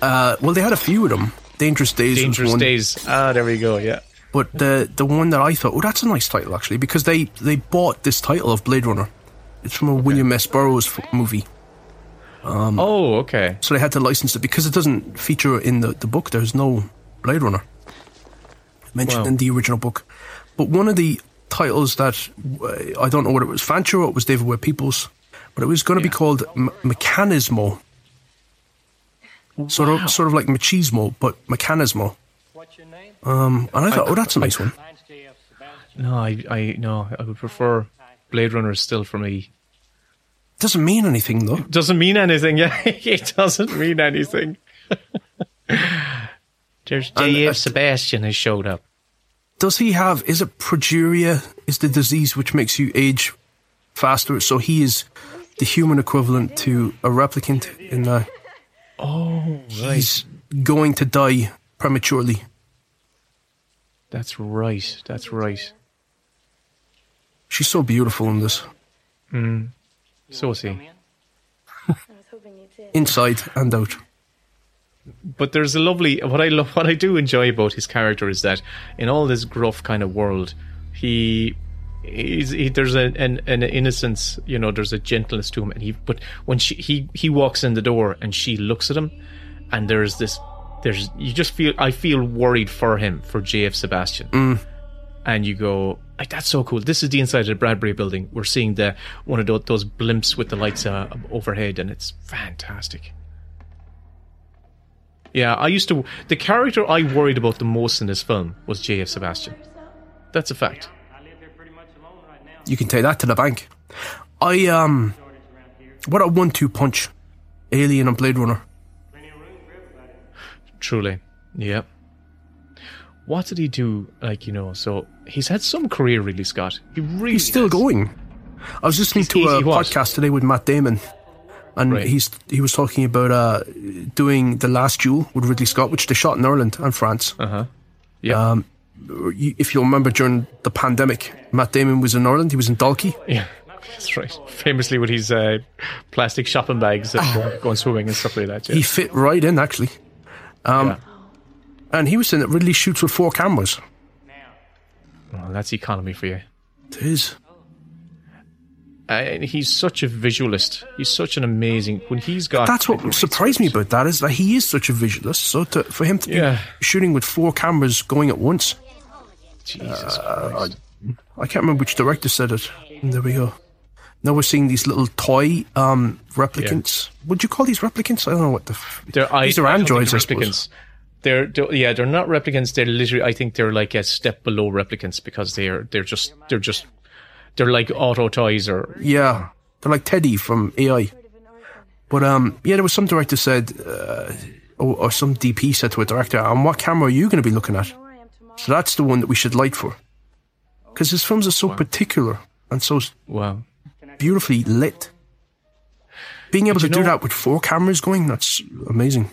Uh, well, they had a few of them. Dangerous Days dangerous days? Ah, there we go. Yeah, But the the one that I thought, oh, that's a nice title actually, because they they bought this title of Blade Runner. It's from a William S. Burroughs movie. oh, okay. So they had to license it because it doesn't feature in the, the book. There's no Blade Runner mentioned Wow. in the original book. But one of the titles that uh, I don't know whether it was Fancher or it was David Webb Peoples, but it was going to be called M- Mechanismo. Sort of, sort of like machismo, but mechanismo. What's your name? Um, and I thought, oh, that's a nice one. Mine's J.F. Sebastian. No, I, I, no, I would prefer Blade Runner still for me. Doesn't mean anything though. Doesn't mean anything. Yeah, it doesn't mean anything. There's J.F. uh, Sebastian has showed up. Does he have? Is it progeria? Is the disease which makes you age faster? So he is the human equivalent to a replicant in that Oh, he's going to die prematurely. That's right. That's right. She's so beautiful in this, mm. So is he. Come in. I was hoping you'd say. inside and out. But there's a lovely what I love what I do enjoy about his character is that in all this gruff kind of world, he he's he, there's a, an an innocence, you know, there's a gentleness to him, and he but when she he he walks in the door and she looks at him, and there's this there's you just feel I feel worried for him for JF Sebastian, and you go. Like, that's so cool. This is the inside of the Bradbury building. We're seeing the one of those, those blimps with the lights uh, overhead, and it's fantastic. Yeah, I used to. The character I worried about the most in this film was J.F. Sebastian. That's a fact. I live here pretty much alone right now. You can take that to the bank. I um, what a one-two punch, Alien and Blade Runner. Truly. Yeah. What did he do? Like, you know, so he's had some career, really, Scott. He really. He's still has. going. I was listening He's to a podcast today with Matt Damon, and Right. he's he was talking about uh, doing the Last Duel with Ridley Scott, which they shot in Ireland and France. Uh huh. Yeah. Um, if you remember during the pandemic, Matt Damon was in Ireland. He was in Dalkey. yeah. That's right. Famously with his uh, plastic shopping bags and going swimming and stuff like that. Yeah. He fit right in actually, um, Yeah. and he was saying that Ridley shoots with four cameras. Well, that's economy for you. It is. Uh, and he's such a visualist. He's such an amazing. When he's got. That's what surprised me about that is that he is such a visualist. So to, for him to Yeah. be shooting with four cameras going at once, Jesus Uh, Christ. I can't remember which director said it. There we go. Now we're seeing these little toy um, replicants. Would you call these replicants? I don't know what the. F- They're, I, these are I think androids, I suppose. replicants. They're, they're yeah, they're not replicants. They're literally, I think they're like a step below replicants because they're they're just they're just they're like auto toys or Yeah, they're like Teddy from AI. But um, yeah, there was some director said, uh, or, or some DP said to a director, "And what camera are you going to be looking at?" Where I am tomorrow. So that's the one that we should light for, because his films are so particular and so wow. Beautifully lit. Being able to do know- that with four cameras going, that's amazing.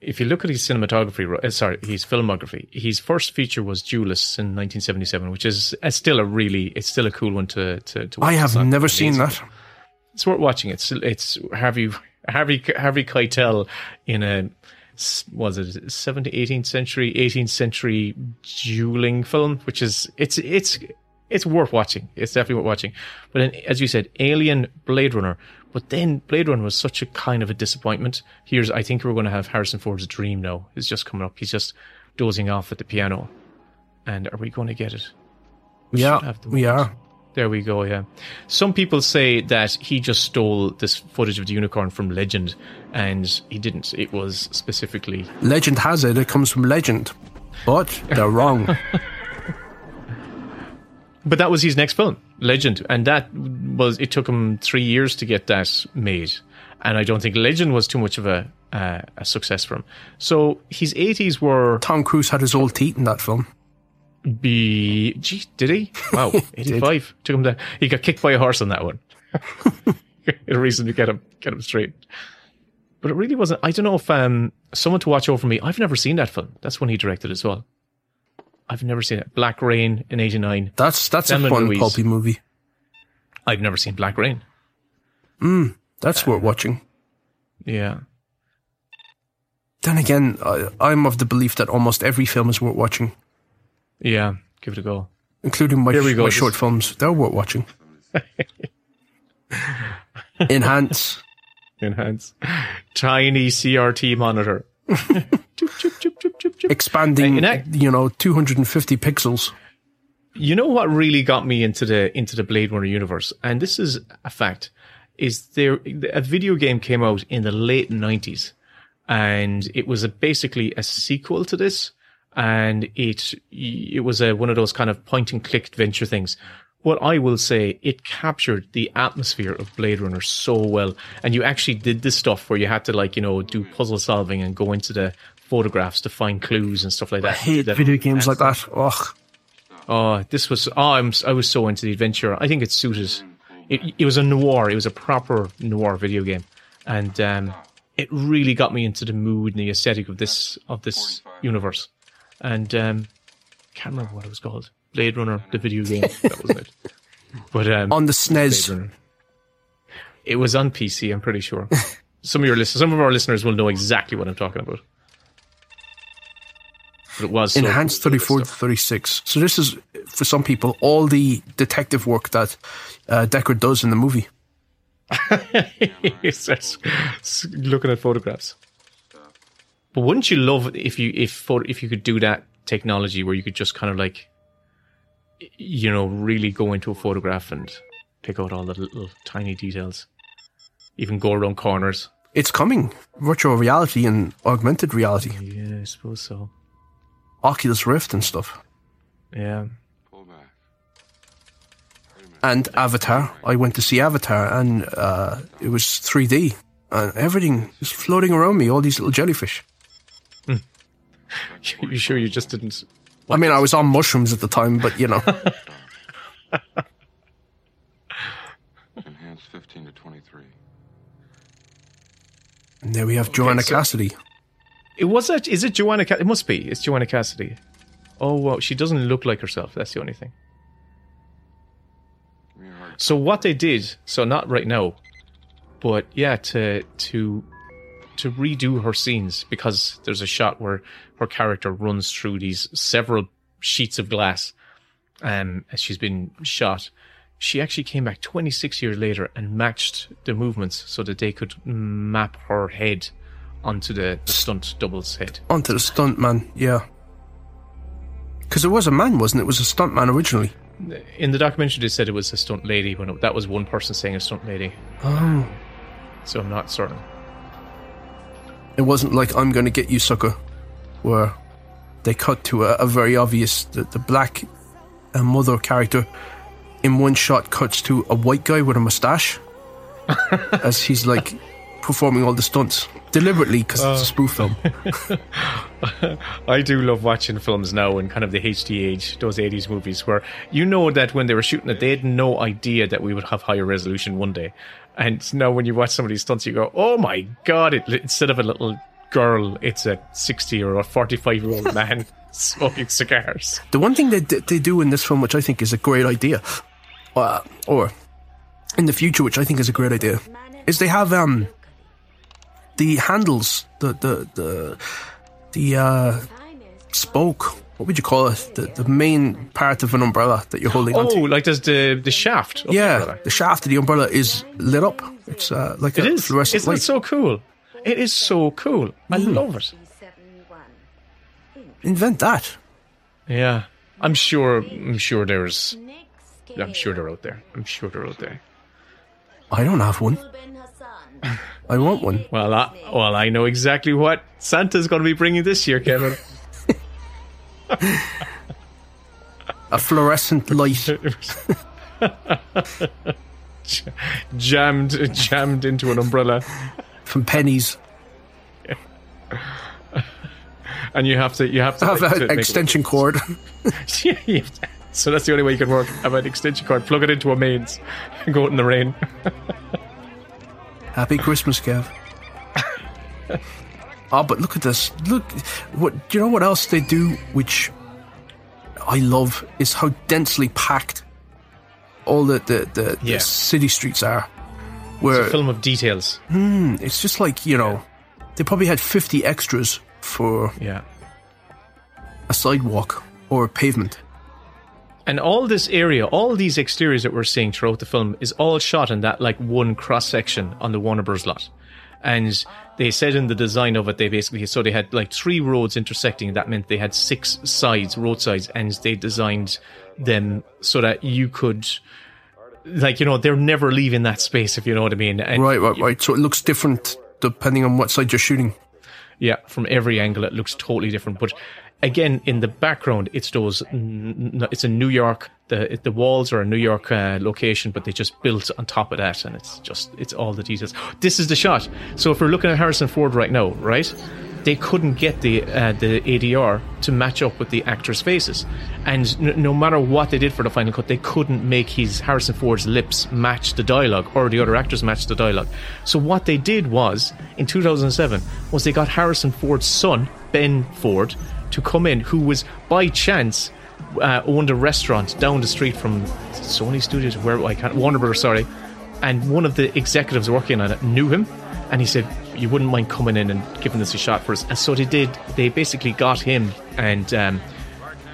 If you look at his cinematography, uh, sorry, his filmography, his first feature was Duelist in 1977, which is still a really, it's still a cool one to to. to watch. I have never seen that. It's worth watching. It's it's Harvey Harvey Harvey Keitel in a was it 17th 18th century 18th century dueling film, which is it's it's it's worth watching. It's definitely worth watching. But then, as you said, Alien, Blade Runner. But then Blade Runner was such a kind of a disappointment. Here's I think we're going to have Harrison Ford's dream now. Is just coming up. He's just dozing off at the piano. And are we going to get it? should Yeah, we are. There we go, yeah. Some people say that he just stole this footage of the unicorn from Legend, and he didn't. It was specifically. Legend has it, it comes from legend. But they're wrong. But that was his next film, Legend, and that was. It took him three years to get that made, and I don't think Legend was too much of a uh, a success for him. So his eighties were Tom Cruise had his old teeth in that film. be. Gee, did he? Wow, eighty five took him. To, he got kicked by a horse on that one. a reason to get him get him straight. But it really wasn't. I don't know if um someone to watch over me. I've never seen that film. That's when he directed as well. I've never seen it. Black Rain in '89. That's that's Thelma a fun Louise. pulpy movie. I've never seen Black Rain. Hmm, that's worth uh, watching. Yeah. Then again, I, I'm of the belief that almost every film is worth watching, Yeah. Give it a go. including my, Here we go, my short films. They're worth watching. Enhance. Enhance. Tiny CRT monitor. expanding, Uh, in act- you know, 250 pixels. You know what really got me into the into the Blade Runner universe, and this is a fact, is there a video game came out in the late nineties, and it was a, basically a sequel to this, and it it was a one of those kind of point and click adventure things. What I will say, it captured the atmosphere of Blade Runner so well, and you actually did this stuff where you had to like you know do puzzle solving and go into the photographs to find clues and stuff like that. I hate That- video games like that. Ugh. Oh, this was. Oh, I'm. I was so into the adventure. I think it suited. It, it was a noir. It was a proper noir video game, and um, it really got me into the mood and the aesthetic of this of this universe. And um, can't remember what it was called. Blade Runner, the video game. That was it. But um, On the SNES. It was on PC. I'm pretty sure. some of your listeners, some of our listeners will know exactly what I'm talking about. It was so Enhanced cool, 34 to 36. So this is, for some people, all the detective work that uh, Deckard does in the movie. he starts s- looking at photographs. But wouldn't you love if you if if you could do that technology where you could just kind of like, you know, really go into a photograph and pick out all the little tiny details, even go around corners. It's coming. Virtual reality and augmented reality. Yeah, I suppose so. Oculus Rift and stuff. Yeah, And Avatar. I went to see Avatar and uh, it was 3D. And everything is floating around me, all these little jellyfish. you sure you just didn't? I mean, I was on mushrooms at the time, but you know. Enhance 15 to 23. and there we have Joanna so- Cassidy. It was that. Is it Joanna? It must be. It's Joanna Cassidy. Oh well, she doesn't look like herself. That's the only thing. So what they did, so not right now, but yeah, to to to redo her scenes because there's a shot where her character runs through these several sheets of glass, um, as she's been shot. She actually came back 26 years later and matched the movements so that they could map her head onto the, the stunt double's head. Onto the stunt man, yeah. Because it was a man, wasn't it? It was a stunt man originally. In the documentary, they said it was a stunt lady when it, that was one person saying a stunt lady. Oh. So I'm not certain. It wasn't like I'm going to get you, sucker, where they cut to a, a very obvious the, the black uh, mother character in one shot cuts to a white guy with a mustache as he's like performing all the stunts deliberately because it's a spoof film. I do love watching films now in kind of the HD age, those 80s movies where you know that when they were shooting it, they had no idea that we would have higher resolution one day. And now when you watch some of these stunts, you go, oh my God, it, instead of a little girl, it's a 60 or a 45 year old man smoking cigars. The one thing that they, they do in this film, which I think is a great idea, uh, or in the future, which I think is a great idea, is they have um the handles, the the the the uh, spoke. What would you call it? The the main part of an umbrella that you're holding Oh, onto. like there's the, the shaft. of the Yeah, umbrella. the shaft of the umbrella is lit up. It's uh, like It a is. fluorescent Isn't it light. so cool? It is so cool. I love it. Invent that. Yeah. I'm sure, I'm sure there's, I'm sure they're out there. I'm sure they're out there. I don't have one. I want one. Well, I, well, I know exactly what Santa's going to be bringing this year, Kevin. A fluorescent light. jammed, jammed into an umbrella, from pennies. and you have to, you have to, Have like, an extension cord. Yeah, you have to- so that's the only way you can work. Have an extension cord, plug it into a mains, and go out in the rain. Happy Christmas, Kev. oh, but look at this. Look, what do you know? What else they do, which I love, is how densely packed all the the, the, Yeah. the city streets are. It's Where a film of details. Hmm, it's just like you know, they probably had fifty extras for Yeah. a sidewalk or a pavement. And all this area, all these exteriors that we're seeing throughout the film is all shot in that like one cross section on the Warner Bros. lot. And they said in the design of it, they basically, so they had like three roads intersecting. That meant they had six sides, road sides, and they designed them so that you could, like, you know, they're never leaving that space, if you know what I mean. And Right, right, right. So it looks different depending on what side you're shooting. Yeah, from every angle, it looks totally different. But again, in the background, it's those. It's in New York. The the walls are a New York uh, location, but they just built on top of that, and it's just it's all the details. This is the shot. So if we're looking at Harrison Ford right now, right? They couldn't get the uh, the ADR to match up with the actors' faces, and n- no matter what they did for the final cut, they couldn't make his Harrison Ford's lips match the dialogue or the other actors match the dialogue. So what they did was in 2007 was they got Harrison Ford's son Ben Ford to come in, who was by chance uh, owned a restaurant down the street from Sony Studios, where I can't Warner Brothers, sorry, and one of the executives working on it knew him, and he said, "You wouldn't mind coming in and giving this a shot for us?" And so they did. They basically got him and um,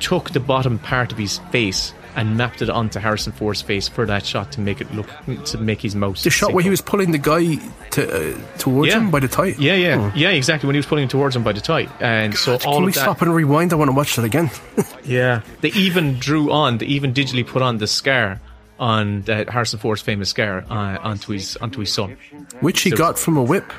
took the bottom part of his face and mapped it onto Harrison Ford's face for that shot to make it look to make his mouth. The shot where he was pulling the guy to, uh, towards Yeah. him by the tie. Yeah, yeah, Oh. yeah, exactly. When he was pulling him towards him by the tie, and so all Can we that. stop and rewind? I want to watch that again. Yeah, they even drew on. They even digitally put on the scar on the Harrison Ford's famous scar uh, onto his onto his son. Which he So- got from a whip.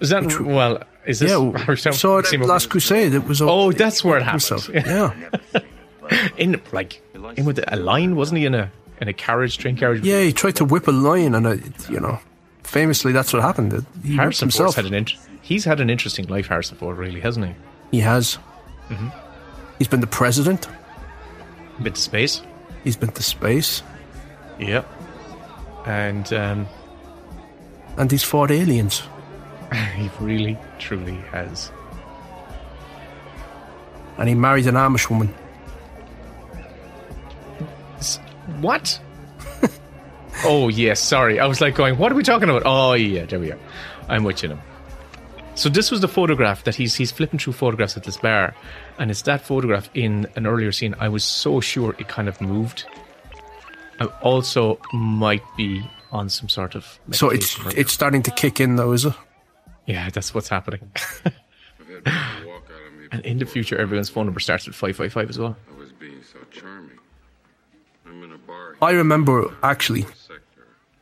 Is that true? well? Is this? Yeah, we saw it at Last Crusade. It was. A, Oh, that's where it happened. Yeah, in like in with a line, wasn't he in a in a carriage, train carriage? yeah. He tried to whip a lion, and uh, you know, famously, that's what happened. He Harrison himself. Ford's had an he's had an interesting life. Harrison Ford, really, hasn't he? He has. Mm-hmm. He's been the president. Been to space. He's been to space, Yep. And um, and he's fought aliens. he really, truly has. And he married an Amish woman. What? oh yes, sorry. I was like going, what are we talking about? Oh yeah, there we are. I'm watching him. So this was the photograph that he's he's flipping through photographs at this bar, and it's that photograph in an earlier scene. I was so sure it kind of moved. I also might be on some sort of. So it's medication right it's starting to kick in, though, is it? yeah, that's what's happening. I've had people walk out on me and in the future, everyone's phone number starts with five five five as well. I was being so charming. I'm in a bar I remember actually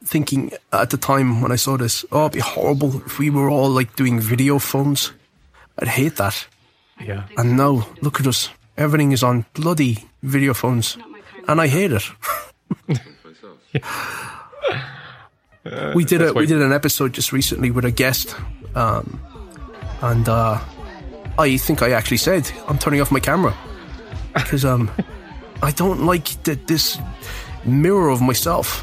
thinking at the time when I saw this, oh, it'd be horrible if we were all like doing video phones. I'd hate that. Yeah, And now, look at us. Everything is on bloody video phones. And I hate it. We did a, we did an episode just recently with a guest, um, and uh, I think I actually said I'm turning off my camera because um, I don't like the, this mirror of myself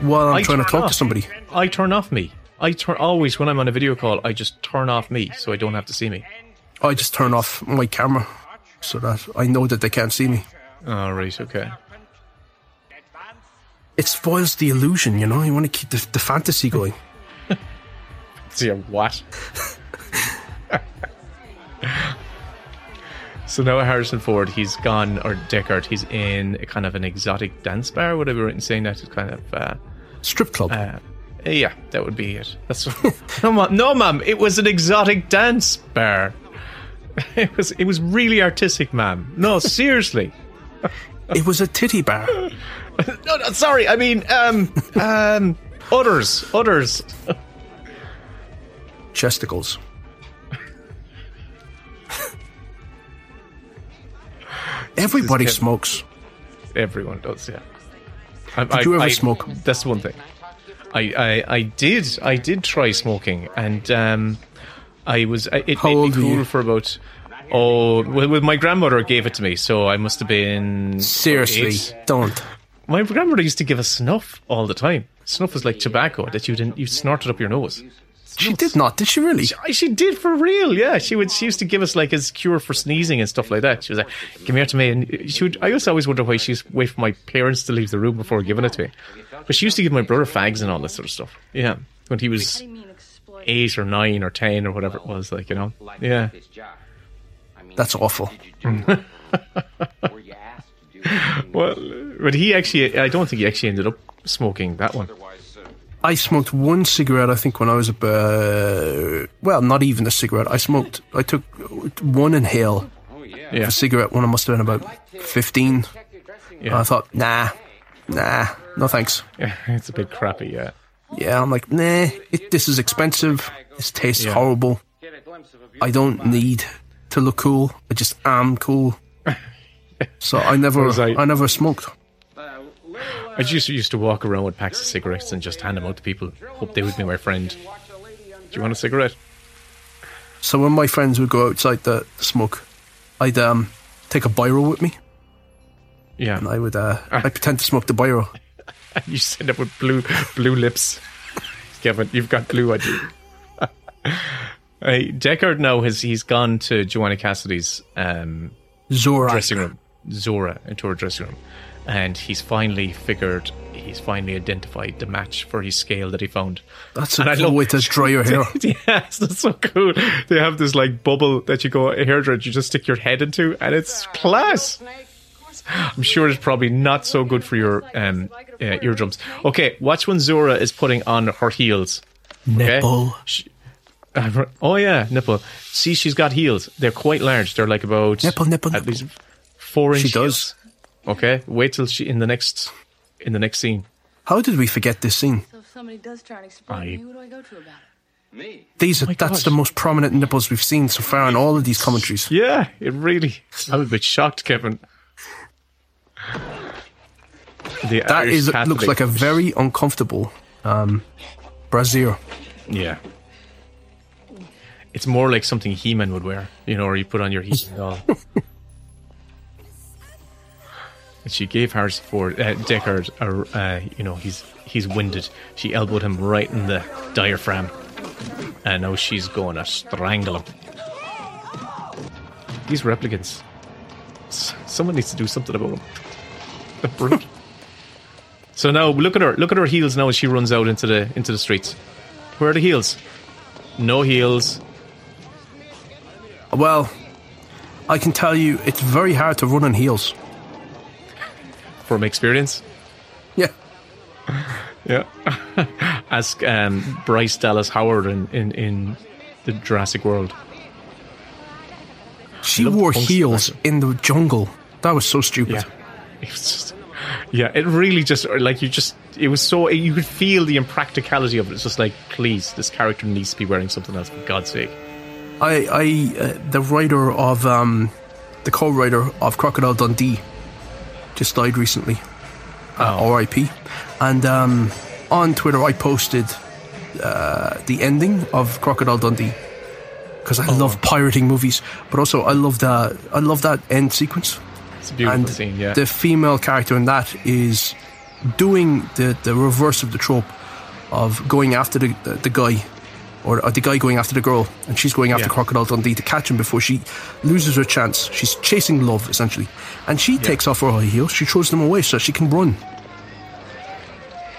while I'm I trying to talk off. to somebody. I turn off me. I turn always when I'm on a video call. I just turn off me so I don't have to see me. I just turn off my camera so that I know that they can't see me. All right, okay. It spoils the illusion, you know. You want to keep the, the fantasy going. See a what? so now Harrison Ford, he's gone, or Deckard, he's in a kind of an exotic dance bar, whatever I'm saying that is kind of, uh, Strip club. uh, yeah, that would be it. That's no, no, ma'am, it was an exotic dance bar. It was, it was really artistic, ma'am. No, seriously. it was a titty bar. No, no, sorry. I mean, um, um, others, others. Chesticles. Everybody smokes. Everyone does, yeah. I, Did you ever smoke? That's one thing. I, I, I did, I did try smoking, and um, I was. I- It How made me old were you? cool for about. Oh, well, well, my grandmother gave it to me, so I must have been Seriously, eight. don't. My grandmother used to give us snuff all the time. Snuff was like tobacco that you didn't you snorted up your nose. She did not, did she really? She, she did for real, yeah. She would. She used to give us like as cure for sneezing and stuff like that. She was like, "Come here to me," and she would. I used to always wonder why she used to wait for my parents to leave the room before giving it to me. But she used to give my brother fags and all this sort of stuff. Yeah, when he was eight or nine or ten or whatever it was, like you know. Yeah, That's awful. Were you asked to do well, but he actually, I don't think he actually ended up smoking that one. I smoked one cigarette, I think, when I was about, well, not even a cigarette. I smoked, I took one inhale Yeah, of a cigarette when I must have been about 15. And yeah, I thought, nah, nah, no thanks. yeah. It's a bit crappy. Yeah, Yeah, I'm like, nah, it, this is expensive. This tastes Yeah. horrible. I don't need to look cool. I just am cool. So I never, I- I never smoked. I just used to walk around with packs of cigarettes and just hand them out to people, hope they would be my friend. Do you want a cigarette? So when my friends would go outside to smoke, I'd um take a biro with me, Yeah, and I would uh, I pretend to smoke the biro. And you end up with blue blue lips. Kevin, you've got blue on you. hey, Deckard now has he's gone to Joanna Cassidy's um, Zhora. dressing room, Zhora, into her dressing room, and he's finally figured, he's finally identified the match for his scale that he found. That's And a I cool love- way to dry your hair. yes, that's so cool. They have this like bubble that you go a hairdryer, you just stick your head into, and it's class. I'm sure it's probably not so good for your um, uh, eardrums. Okay, watch when Zhora is putting on her heels. Okay? Nipple. She- uh, oh yeah, nipple. See, she's got heels. They're quite large. They're like about Nipple, nipple, at nipple. least four inches. She does. Okay, wait till she in the next in the next scene. How did we forget this scene? So if somebody does try and explain I- me, who do I go to about it? Me? These are, my that's gosh. the most prominent nipples we've seen so far in all of these commentaries. Yeah, it really. I'm a bit shocked, Kevin. The That Irish is Catholic- looks like a very uncomfortable um, brassiere. yeah. It's more like something He-Man would wear, you know, or you put on your He-Man doll. and she gave Harrison Ford, uh, Deckard, a, uh, you know, he's he's winded. She elbowed him right in the diaphragm, and now she's going to strangle him. These replicants, s- someone needs to do something about them. They're brutal. so now look at her. Look at her heels now as she runs out into the into the streets. Where are the heels? No heels. Well, I can tell you it's very hard to run on heels. From experience. Yeah. Yeah. Ask um, Bryce Dallas Howard in, in, in the Jurassic World. She wore heels in the jungle. That was so stupid. Yeah. It was just, yeah, it really just, like, you just, it was so, you could feel the impracticality of it. It's just like, please, this character needs to be wearing something else, for God's sake. I, I, uh, the writer of, um, the co-writer of Crocodile Dundee, just died recently. Uh, Oh. R.I.P. And um, on Twitter, I posted uh, the ending of Crocodile Dundee because I love pirating movies, but also I love that I love that end sequence. It's a beautiful and scene, yeah. the female character in that is doing the, the reverse of the trope of going after the, the, the guy or, or the guy going after the girl and she's going after Yeah. crocodile dundee to catch him before she loses her chance she's chasing love essentially and she takes off her high heels she throws them away so she can run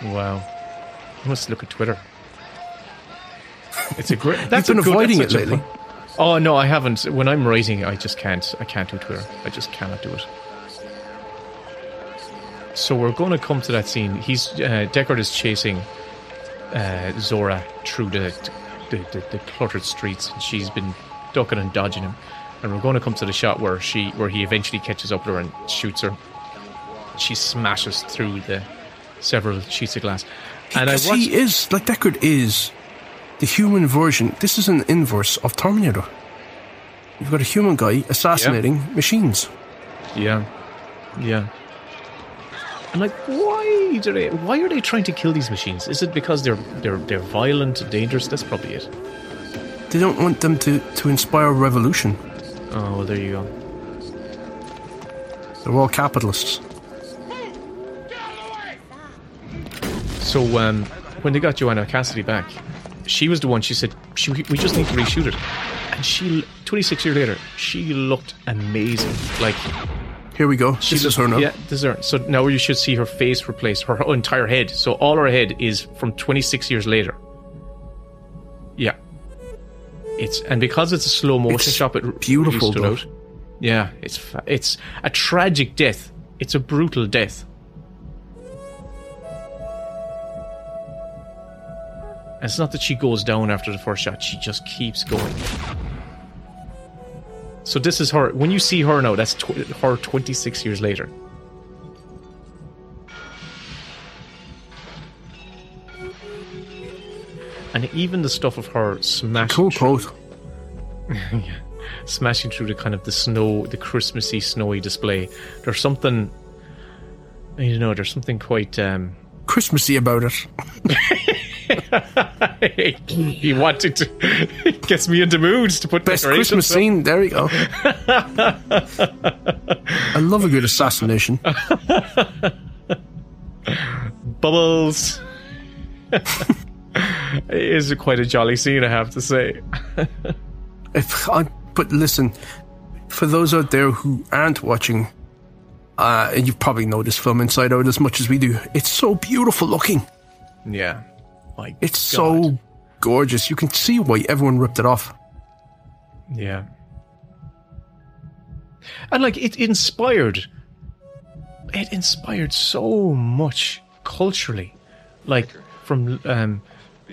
Wow. I must look at Twitter. It's a great. That's been a good, avoiding it lately. fun- Oh no, I haven't. When I'm writing, I just can't. I can't do Twitter. I just cannot do it. So we're going to come to that scene. He's uh, Deckard is chasing uh, Zhora through the the, the the cluttered streets, and she's been ducking and dodging him. And we're going to come to the shot where she where he eventually catches up with her and shoots her. She smashes through the several sheets of glass. And I watched, he is like deckard is the human version this is an inverse of terminator you've got a human guy assassinating machines Yeah, yeah. I'm like, why do they? Why are they trying to kill these machines? Is it because they're they're they're violent and dangerous? That's probably it. they don't want them to, to inspire revolution Oh, well, there you go. they're all capitalists So um, when they got Joanna Cassidy back, she was the one. She said, she, "We just need to reshoot it." And she, 26 years later, she looked amazing. Like Here we go. she this is her now. Yeah, this is her. So now you should see her face replaced, her entire head. So all her head is from 26 years later. Yeah. It's and because it's a slow motion It's shot, it beautiful, really though. out. Yeah, it's it's a tragic death It's a brutal death. And it's not that she goes down after the first shot, she just keeps going. So this is her. When you see her now, that's tw- her 26 years later. And even the stuff of her smashing Cool through- quote. smashing through the kind of the snow, the Christmassy snowy display. There's something, you know, there's something quite. um Christmassy about it. He wanted to. Gets me into moods to put Best Christmas up. scene. There we go. I love a good assassination. Bubbles. it is quite a jolly scene, I have to say. If I, but listen, for those out there who aren't watching, uh, and you probably know this film inside out as much as we do. It's so beautiful looking. Yeah. My It's God. so gorgeous. You can see why everyone ripped it off. Yeah. And like it inspired it inspired so much culturally. Like from um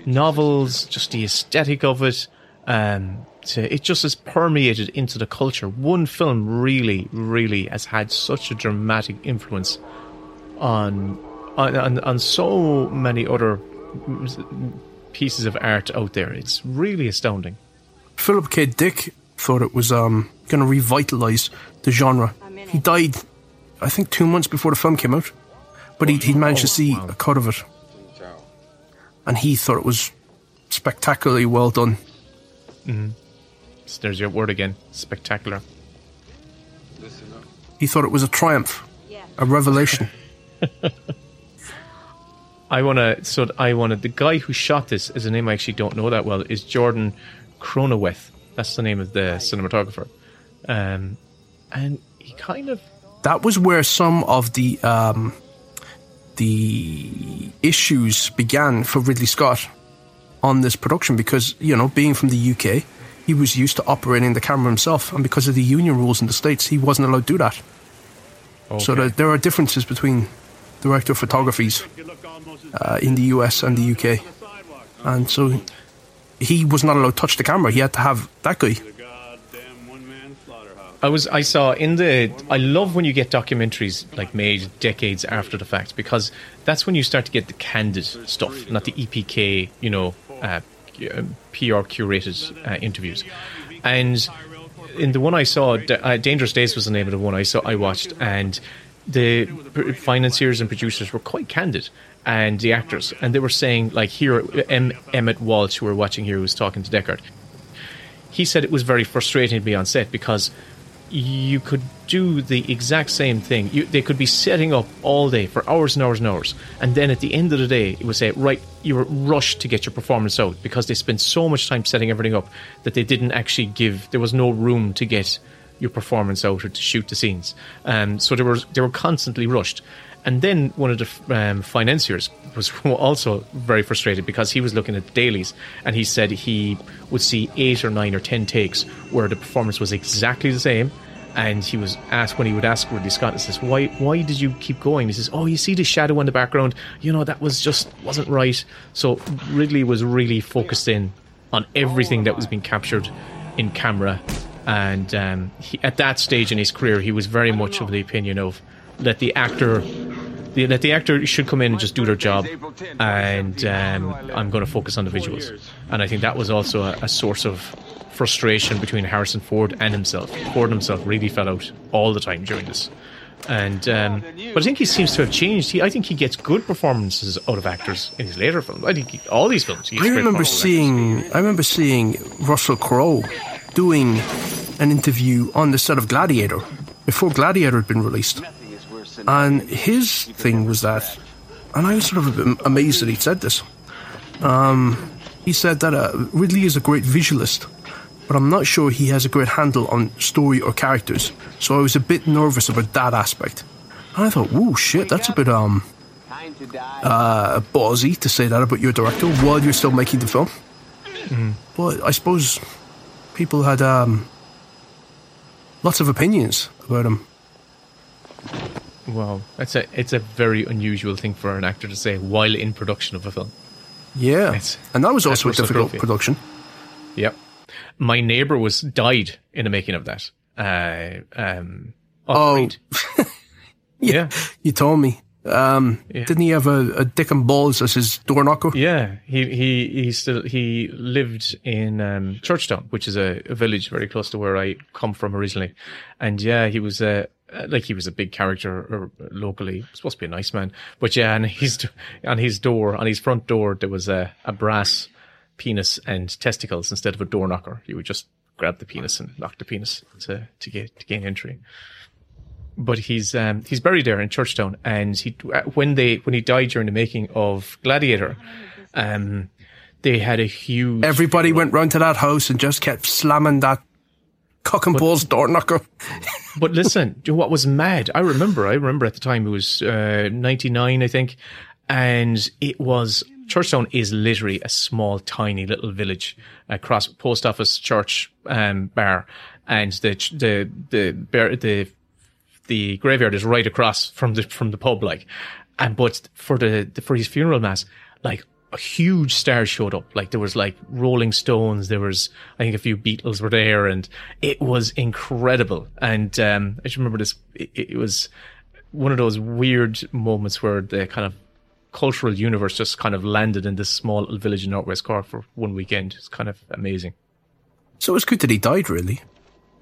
novels, just the aesthetic of it, um to it just has permeated into the culture. One film really, really has had such a dramatic influence on on, on, on so many other pieces of art out there. It's really astounding. Philip K. Dick thought it was um, going to revitalize the genre. He died, I think, two months before the film came out, but he he managed to see a cut of it, and he thought it was spectacularly well done. So there's your word again. Spectacular. He thought it was a triumph, a revelation. I wanna so I wanna the guy who shot this is a name I actually don't know that well, is Jordan Cronenweth. That's the name of the cinematographer. Um and he kind of that was where some of the um, the issues began for Ridley Scott on this production because you know being from the UK he was used to operating the camera himself and because of the union rules in the states he wasn't allowed to do that so there, there are differences between director of photographies uh, in the US and the UK and so he was not allowed to touch the camera he had to have that guy. I was I saw in the I love when you get documentaries like made decades after the fact because that's when you start to get the candid stuff, not the EPK, you know, uh, PR curated uh, interviews. And in the one I saw, uh, Dangerous Days was the name of the one I saw I watched, and the financiers and producers were quite candid, and the actors, and they were saying like here, M- Emmet Walsh, who we're watching here, was talking to Deckard he said it was very frustrating to be on set because you could do the exact same thing. You, they could be setting up all day for hours and hours and hours, and then at the end of the day, it would say, "Right, you were rushed to get your performance out because they spent so much time setting everything up that they didn't actually give. There was no room to get your performance out or to shoot the scenes. Um, so they were they were constantly rushed." And then one of the um, financiers was also very frustrated because he was looking at the dailies and he said he would see eight or nine or ten takes where the performance was exactly the same. And he was asked when he would ask Ridley Scott, he says, "Why? Why did you keep going?" He says, "Oh, you see the shadow in the background. You know that was just wasn't right." So Ridley was really focused in on everything that was being captured in camera, and um, he, at that stage in his career, he was very much of the opinion of let the actor the, that the actor should come in and just do their job, and um, I'm going to focus on the visuals. And I think that was also a, a source of frustration between Harrison Ford and himself. Ford himself really fell out all the time during this. And um, but I think he seems to have changed. He, I think he gets good performances out of actors in his later films. I think he, all these films. He I remember seeing I remember seeing Russell Crowe doing an interview on the set of Gladiator before Gladiator had been released. And his thing was that and I was sort of amazed that he said this. Um, he said that uh, Ridley is a great visualist, but I'm not sure he has a great handle on story or characters. So I was a bit nervous about that aspect. And I thought, whoa, shit, that's a bit um uh, ballsy to say that about your director while you're still making the film. But I suppose people had um, lots of opinions about him. Wow, that's a it's a very unusual thing for an actor to say while in production of a film. Yeah, It's- and that was also a difficult production. Yep. My neighbor was died in the making of that. Uh, um, Oh. Creed. yeah, You told me. Um, Yeah. Didn't he have a, a dick and balls as his door knocker? yeah. He he he still he lived in um, Churchtown, which is a, a village very close to where I come from originally, and yeah, he was a. Uh, like he was a big character locally, supposed to be a nice man, but yeah, and his on his door, on his front door, there was a, a brass penis and testicles instead of a door knocker. You would just grab the penis and knock the penis to to get to gain entry. But he's um, he's buried there in Churchtown, and he uh, when they when he died during the making of Gladiator, um, they had a huge Everybody went round to that house and just kept slamming that cock and balls door knocker. But listen, you what was mad? I remember, I remember at the time it was uh, 99, I think. And it was, Churchtown is literally a small, tiny little village across post office, church, um, bar. And the, the, the, bar- the, the graveyard is right across from the, from the pub, like. And, but for the, for his funeral mass, like, huge stars showed up. Like there was like Rolling Stones, there was I think a few Beatles were there, and it was incredible. And um, I just remember this. It, it was one of those weird moments where the kind of cultural universe just kind of landed in this small little village in Northwest Cork for one weekend. It's kind of amazing. So it was good that he died, really.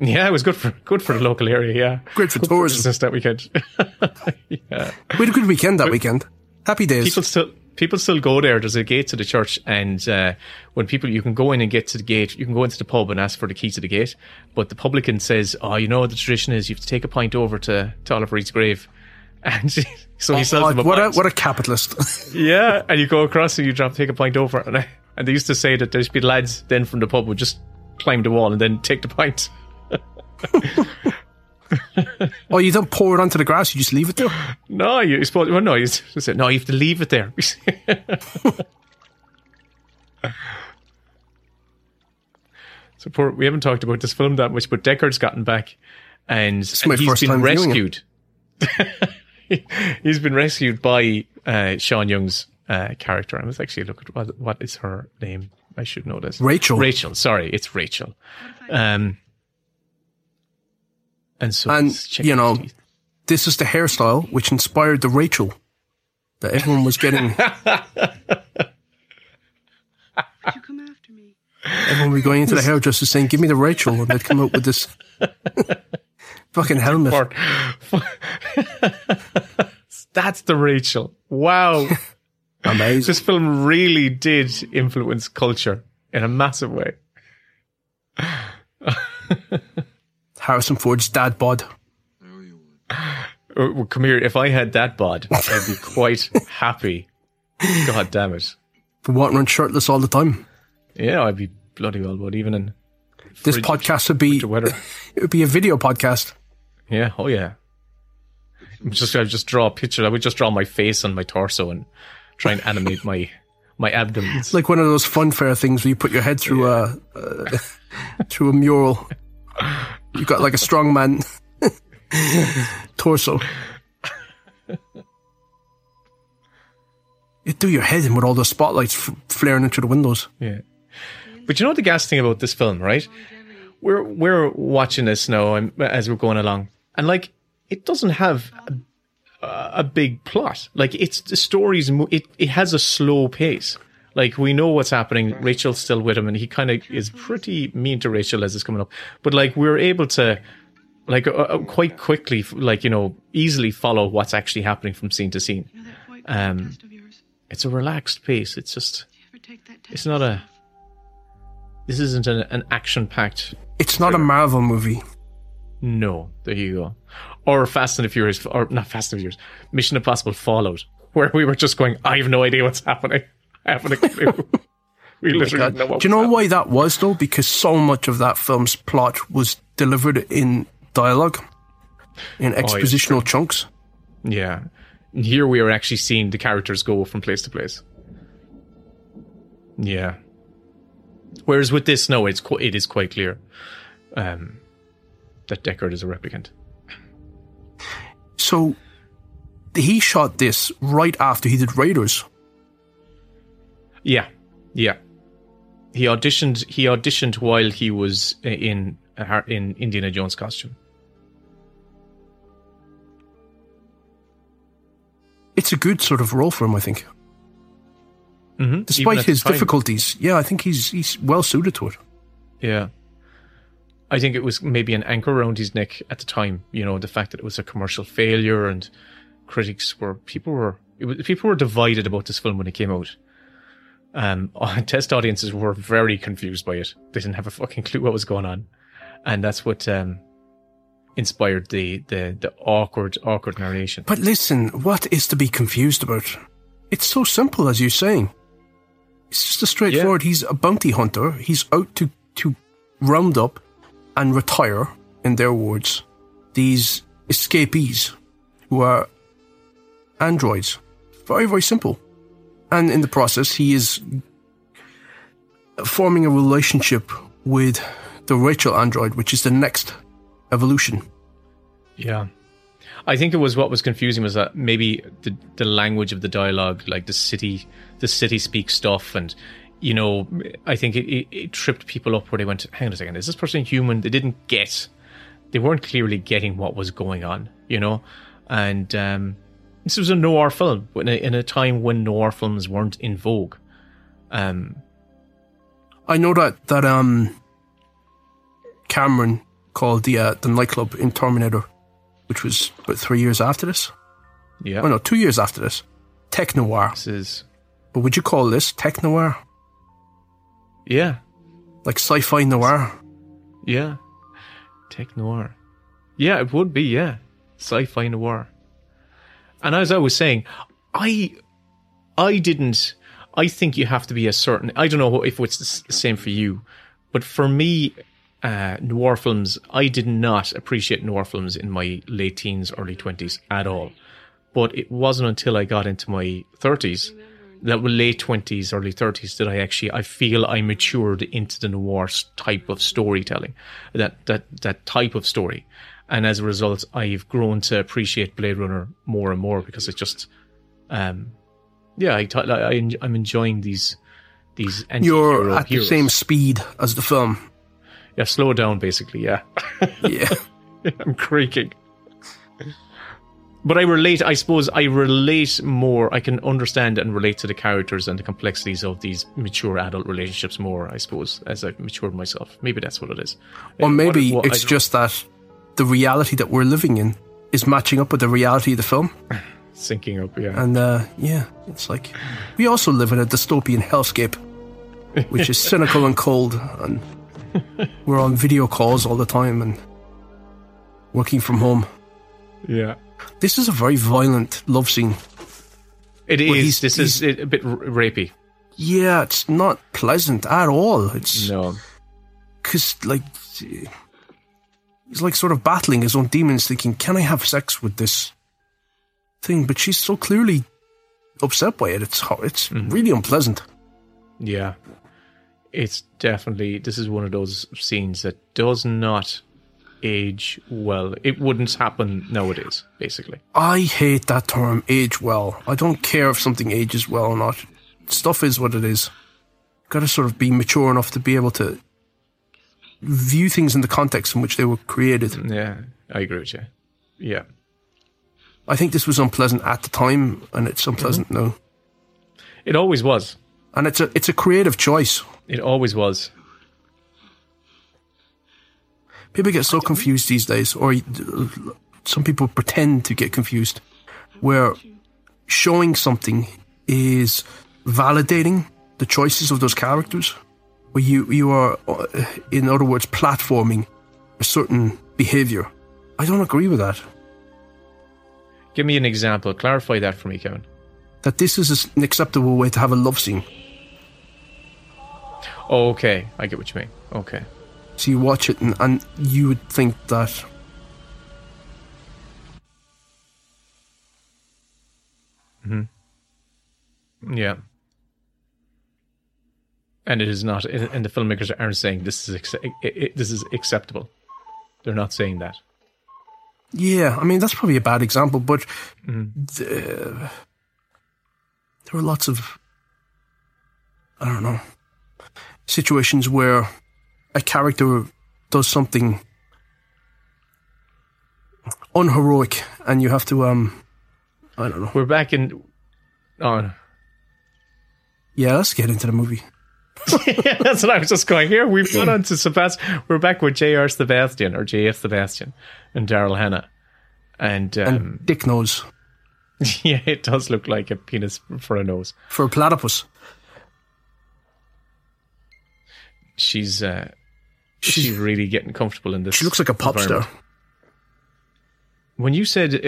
Yeah, it was good for good for the local area. Yeah, Great for Good tourism. business that weekend. yeah. We had a good weekend that weekend. Happy days. people still people still go there. There's a gate to the church, and uh, when people you can go in and get to the gate, you can go into the pub and ask for the key to the gate. But the publican says, "Oh, you know what the tradition is you have to take a pint over to, to Oliver Reed's grave." And so he sells Oh, them a what a pint. what a capitalist. yeah, and you go across and you drop take a pint over, and I, and they used to say that there's be lads then from the pub would just climb the wall and then take the pint. oh, you don't pour it onto the grass; you just leave it there. No, you supposed well, no, you s- said no. You have to leave it there. so poor. We haven't talked about this film that much, but Deckard's gotten back, and, my and he's first been time viewing it. rescued. he's been rescued by uh, Sean Young's uh, character. I was actually look at what, what is her name. I should know this. Rachel. Rachel. Sorry, it's Rachel. Um, and so And, you know, teeth. This is the hairstyle which inspired the Rachel that everyone was getting. you come after me? everyone was going into the hairdresser saying, "Give me the Rachel," and they'd come out with this fucking helmet. Or- That's the Rachel. Wow. Amazing. this film really did influence culture in a massive way. Harrison Ford's dad bod. Uh, well, Come here. If I had that bod, I'd be quite happy. God damn it. For walking around shirtless all the time. Yeah, I'd be bloody well, but even in This frigid podcast would be weather. it would be a video podcast. Yeah. Oh, yeah. I'm Just, I just draw a picture. I would just draw my face on my torso and try and animate my my abdomen. It's like one of those fun fair things where you put your head through a uh, through a mural. You got like a strong man torso. You do your head in with all those spotlights f- flaring into the windows. Yeah. But you know the gas thing about this film, right? We're we're watching this now as we're going along, and like it doesn't have a, a big plot. Like it's the story's mo- it it has a slow pace. Like we know what's happening. Rachel's still with him, and he kind of is pretty mean to Rachel as it's coming up. But like we're able to, like uh, uh, quite quickly, like you know, easily follow what's actually happening from scene to scene. You know that white Um, test of yours? It's a relaxed pace. It's just Do you ever take that test? it's not a. This isn't an, an action-packed. It's not a Marvel movie. No, there you go. Or Fast and the Furious, or not Fast and the Furious, Mission Impossible Fallout, where we were just going, I have no idea what's happening. I haven't a clue. we literally know what Do you know why that was though? Because so much of that film's plot was delivered in dialogue, in expositional chunks. Yeah. And here we are actually seeing the characters go from place to place. Yeah. Whereas with this, no, it's qu- it is quite clear um, that Deckard is a replicant. So he shot this right after he did Raiders. Yeah, yeah. He auditioned. He auditioned while he was in in Indiana Jones costume. It's a good sort of role for him, I think. Mm-hmm. Despite his difficulties, yeah, I think he's he's well suited to it. Yeah. I think it was maybe an anchor around his neck at the time. You know, the fact that it was a commercial failure and critics were people were was, people were divided about this film when it came out. Um, test audiences were very confused by it. They didn't have a fucking clue what was going on, and that's what um, inspired the, the the awkward awkward narration. But listen, what is to be confused about? It's so simple, as you're saying. It's just a straightforward. Yeah. He's a bounty hunter. He's out to to round up and retire, in their words, these escapees who are androids. Very, very simple. And in the process, he is forming a relationship with the Rachel android, which is the next evolution. Yeah. I think it was what was confusing was that maybe the the language of the dialogue, like the city, the city speak stuff, and you know, I think it, it, it, tripped people up where they went, hang on a second, is this person human? They didn't get, they weren't clearly getting what was going on, you know? And um, this was a noir film in a, in a time when noir films weren't in vogue. Um, I know that, that um, Cameron called the, uh, the nightclub in Terminator, which was about three years after this. Yeah. Oh, no, two years after this. Tech noir. This is. But would you call this tech noir? Yeah. Like sci fi noir. Yeah. Tech noir. Yeah, it would be, yeah. Sci fi noir. And as I was saying, I I didn't I think you have to be a certain I don't know if it's the same for you, but for me uh, noir films, I did not appreciate noir films in my late teens, early 20s at all. But it wasn't until I got into my 30s that late twenties, early thirties that I actually I feel I matured into the noir type of storytelling, that that that type of story, and as a result, I've grown to appreciate Blade Runner more and more because it's just, um, yeah, I, I I'm enjoying these these. You're at heroes. the same speed as the film. Yeah, slow down, basically. Yeah. yeah. I'm creaking but I relate. I suppose I relate more. I can understand and relate to the characters and the complexities of these mature adult relationships more. I suppose as I've matured myself. Maybe that's what it is. Or maybe what, what, it's just that the reality that we're living in is matching up with the reality of the film. Syncing up, yeah. And uh, yeah, it's like we also live in a dystopian hellscape, which is cynical and cold, and we're on video calls all the time and working from home. Yeah. This is a very violent love scene. It is. This is a bit rapey. Yeah, it's not pleasant at all. It's no, because like he's like sort of battling his own demons, thinking, "Can I have sex with this thing?" But she's so clearly upset by it. It's it's mm-hmm. really unpleasant. Yeah, it's definitely. This is one of those scenes that does not age well. It wouldn't happen nowadays, basically. I hate that term, age well. I don't care if something ages well or not. Stuff is what it is. Got to sort of be mature enough to be able to view things in the context in which they were created. Yeah, I agree with you. Yeah. I think this was unpleasant at the time, and it's unpleasant mm-hmm. now. It always was, and it's a it's a creative choice. It always was people get so confused these days, or some people pretend to get confused, where showing something is validating the choices of those characters, where you you are, uh, in other words, platforming a certain behavior. I don't agree with that. Give me an example. Clarify that for me, Kevin. That this is an acceptable way to have a love scene. Oh, okay. I get what you mean. Okay. So you watch it and, and you would think that Mm-hmm. Yeah. And it is not, and the filmmakers aren't saying this is this is acceptable. They're not saying that. Yeah, I mean that's probably a bad example, but the, there are lots of I don't know situations where a character does something unheroic, and you have to um I don't know. We're back in. Oh, Yeah, let's get into the movie. Yeah, that's what I was just going here. We've gone on to Sebastian. We're back with J.R. Sebastian or J.F. Sebastian and Daryl Hannah. And, um, And Dick Nose. yeah, it does look like a penis for a nose. for a platypus. She's uh, she's really getting comfortable in this. She looks like a pop star. When you said, uh,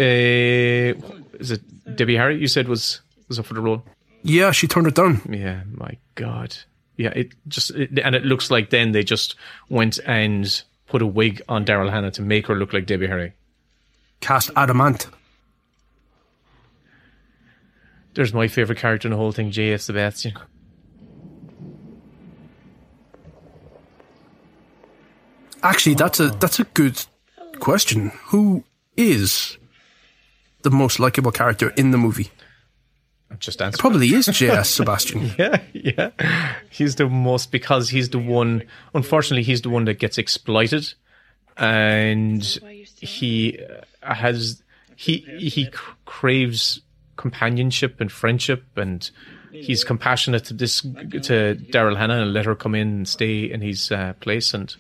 is it Debbie Harry? You said was was up for the role. Yeah, she turned it down. Yeah, my God. Yeah, it just it, and it looks like then they just went and put a wig on Daryl Hannah to make her look like Debbie Harry. Cast Adamant. There's my favorite character in the whole thing, J.F. Sebastian. Actually, that's a that's a good question. Who is the most likable character in the movie? I'm just answering. Probably is J.F. Sebastian. Yeah, yeah. He's the most because he's the one. Unfortunately, he's the one that gets exploited, and he uh, has he he craves companionship and friendship, and he's compassionate to this to Daryl Hannah and let her come in and stay in his uh, place, and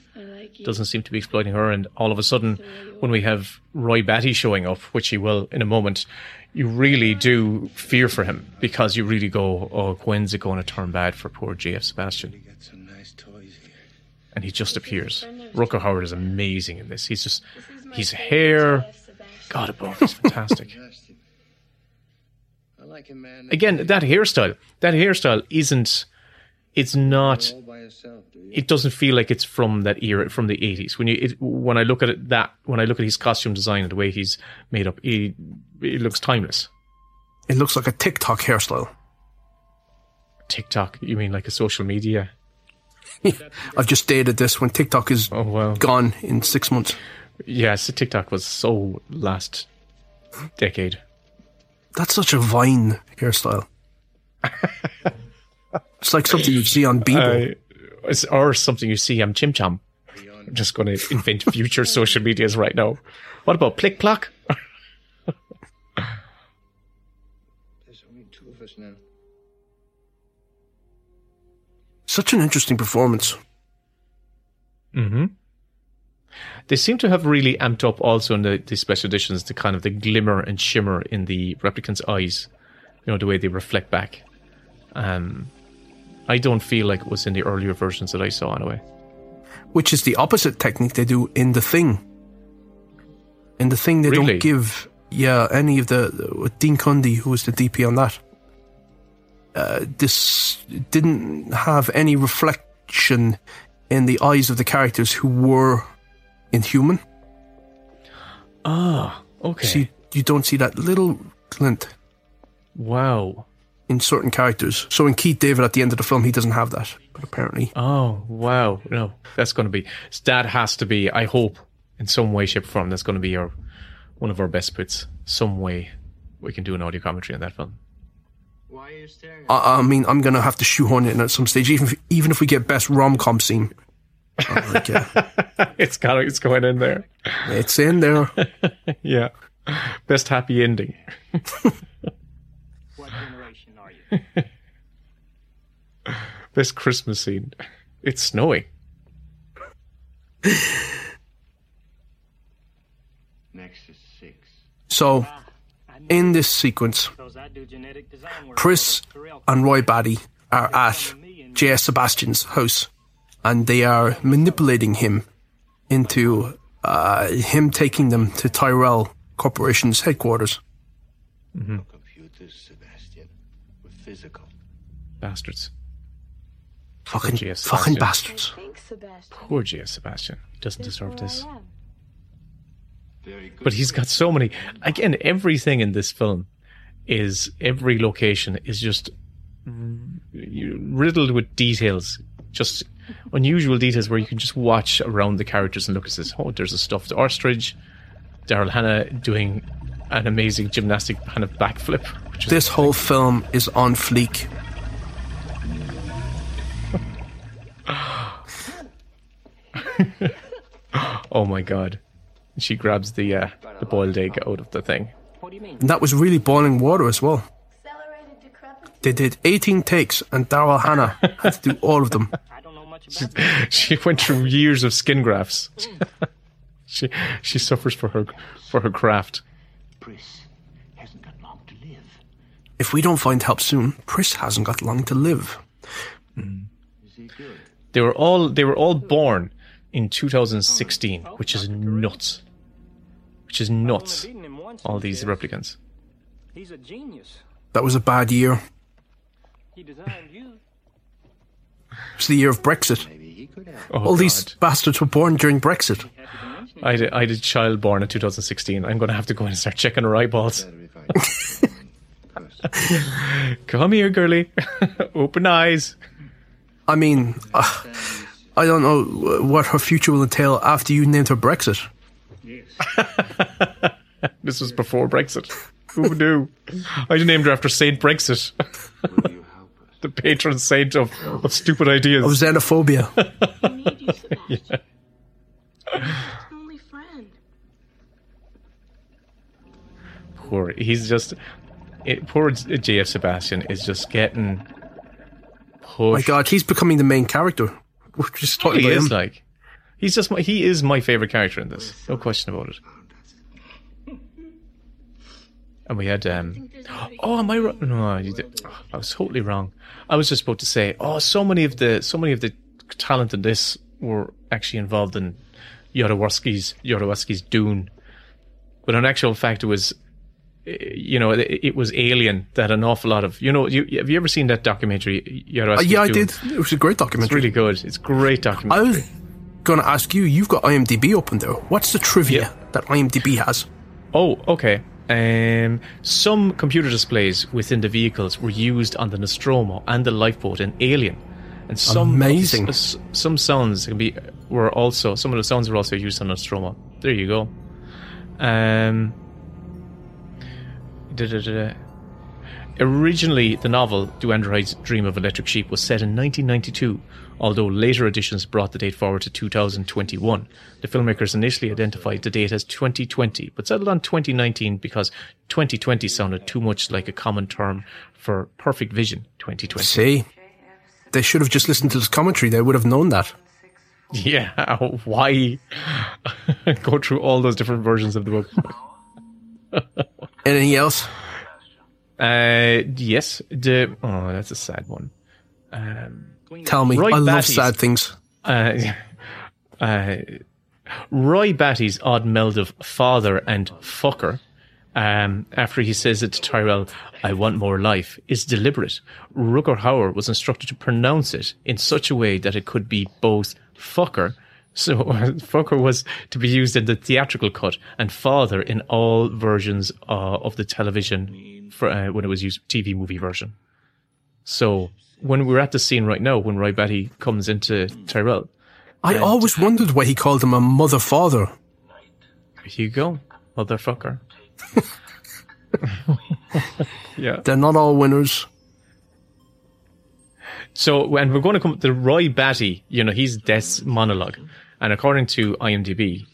doesn't seem to be exploiting her. And all of a sudden, when we have Roy Batty showing up, which he will in a moment, you really do fear for him because you really go, "Oh, when's it going to turn bad for poor JF Sebastian?" And he just appears. Rutger Hauer is amazing in this. He's just his hair, God above, is fantastic. I like a man Again, that hairstyle, that hairstyle isn't. It's not. All by himself, do you? it doesn't feel like it's from that era from the 80s when you it, when i look at it that when i look at his costume design and the way he's made up he, it looks timeless It looks like a TikTok hairstyle. tiktok you mean like a social media I've just dated this when TikTok is oh well gone in six months. yes tiktok was so last decade That's such a Vine hairstyle. it's like something you'd see on Bebo. uh, or something you see on chim cham i'm just going to invent future social medias right now what about plick plock There's only two of us now. Such an interesting performance. They seem to have really amped up also in the, the special editions the kind of the glimmer and shimmer in the replicants' eyes. You know, the way they reflect back. Um, I don't feel like it was in the earlier versions that I saw anyway. Which is the opposite technique they do in The Thing. In The Thing, they Really? don't give, yeah, any of the, Dean Cundey, who was the DP on that. Uh, this didn't have any reflection in the eyes of the characters who were inhuman. Ah, okay. See, you don't see that little glint wow. In certain characters. So in Keith David at the end of the film, he doesn't have that. But apparently, Oh, wow. No, that's going to be, that has to be, I hope, in some way, shape, or form, that's going to be our, one of our best bits. Some way we can do an audio commentary on that film. Why are you staring I, I mean, I'm gonna have to shoehorn it in at some stage, even if, even if we get best rom com scene. I'm like, yeah, it's got, it's going in there. it's in there. Yeah. Best happy ending. What generation are you? Best Christmas scene. It's snowing. Nexus 6. So in this sequence, Because I do genetic design work. Pris and Roy Batty are at J.F. Sebastian's house, and they are manipulating him into uh, him taking them to Tyrell Corporation's headquarters. Computers, Bastards. Fucking, J.S. fucking bastards. Thanks, Sebastian. Poor J.F. Sebastian. He doesn't deserve this. Where I am. Very good. But he's got so many. Again, everything in this film is every location is just riddled with details, just unusual details where you can just watch around the characters and look at this. Oh, there's a stuffed ostrich. Daryl Hannah doing an amazing gymnastic kind of backflip. This whole film is on fleek. oh my god. She grabs the uh, the boiled egg out of the thing. What do you mean? And that was really boiling water as well. They did 18 takes, and Daryl Hannah had to do all of them. I don't know much about that. She went through years of skin grafts. she she suffers for her for her craft. Pris hasn't got long to live. If we don't find help soon, Pris hasn't got long to live. They were all they were all born in 2016, which is nuts. Which is nuts. Beating him once, All these replicants. He's a genius. That was a bad year. He designed you. It was the year of Brexit. Oh, All these bastards were born during Brexit. I did, I did child born in 2016. I'm going to have to go in and start checking her eyeballs. Come here, girly. Open eyes. I mean, uh, I don't know what her future will entail after you named her Brexit. This was before Brexit. Who knew? I named her after Saint Brexit, Will you help us? the patron saint of, of stupid ideas. Of xenophobia. You, Sebastian. My only friend. poor. He's just it, poor JF Sebastian is just getting My. God, he's becoming the main character. Just talking he about is him. like he's just my, he is my favorite character in this. No question about it. And we had um oh am I wrong? No, you did. I was totally wrong. I was just about to say oh so many of the so many of the talent in this were actually involved in Jodorowsky's Jodorowsky's Dune, but in actual fact it was you know it, it was Alien that an awful lot of you know you have you ever seen that documentary Uh, yeah, I Dune? did. It was a great documentary. It's really good. It's great documentary. I was going to ask you, you've got IMDb open there. What's the trivia Yeah. that IMDb has? Oh, okay. Um, some computer displays within the vehicles were used on the Nostromo and the lifeboat in Alien, and some Amazing. s- some sounds can be were also some of the sounds were also used on Nostromo. There you go. Um, da-da-da-da. Originally, the novel "Do Androids Dream of Electric Sheep" was set in 1992, although later editions brought the date forward to 2021. The filmmakers initially identified the date as 2020, but settled on 2019 because 2020 sounded too much like a common term for perfect vision. 2020. See, they should have just listened to this commentary. They would have known that. Yeah, why go through all those different versions of the book? Anything else? Uh, yes, the oh, that's a sad one. Um, Tell me. Roy I love sad things. uh, uh, Roy Batty's odd meld of father and fucker, um, after he says it to Tyrell, I want more life, is deliberate. Rutger Hauer was instructed to pronounce it in such a way that it could be both fucker, so fucker was to be used in the theatrical cut, and father in all versions uh, of the television for, uh, when it was used TV movie version. So when we're at the scene right now, when Roy Batty comes into Tyrell, I always wondered why he called him a mother father. Here you go, motherfucker. yeah. They're not all winners. So when we're going to come to Roy Batty, you know, he's Death's monologue, and according to IMDb,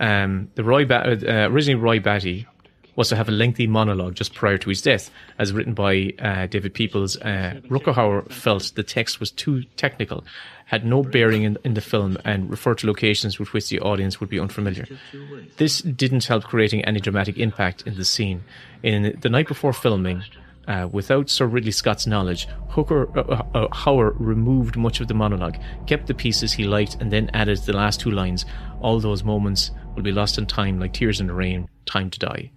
um, the Roy ba- uh, originally Roy Batty was to have a lengthy monologue just prior to his death, as written by uh, David Peoples. Uh, Rutger Hauer felt the text was too technical, had no bearing in, in the film, and referred to locations with which the audience would be unfamiliar. This didn't help creating any dramatic impact in the scene. In the night before filming, uh, without Sir Ridley Scott's knowledge, Hooker uh, uh, Hauer removed much of the monologue, kept the pieces he liked, and then added the last two lines. All those moments will be lost in time, like tears in the rain. Time to die.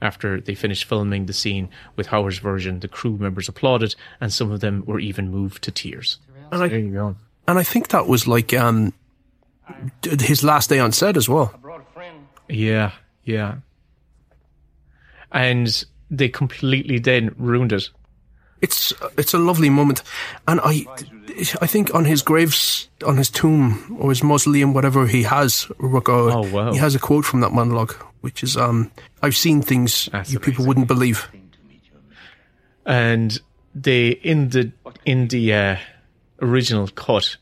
After they finished filming the scene with Hauer's version, the crew members applauded, and some of them were even moved to tears. And I, you go. and I think that was like um, his last day on set as well. Brought a friend. Yeah, yeah. And they completely then ruined it It's it's a lovely moment, and I I think on his graves, on his tomb or his mausoleum, whatever he has, Rucko, Oh, wow. he has a quote from that monologue, which is um, "I've seen things That's you people wouldn't believe." and they in the in the uh, original cut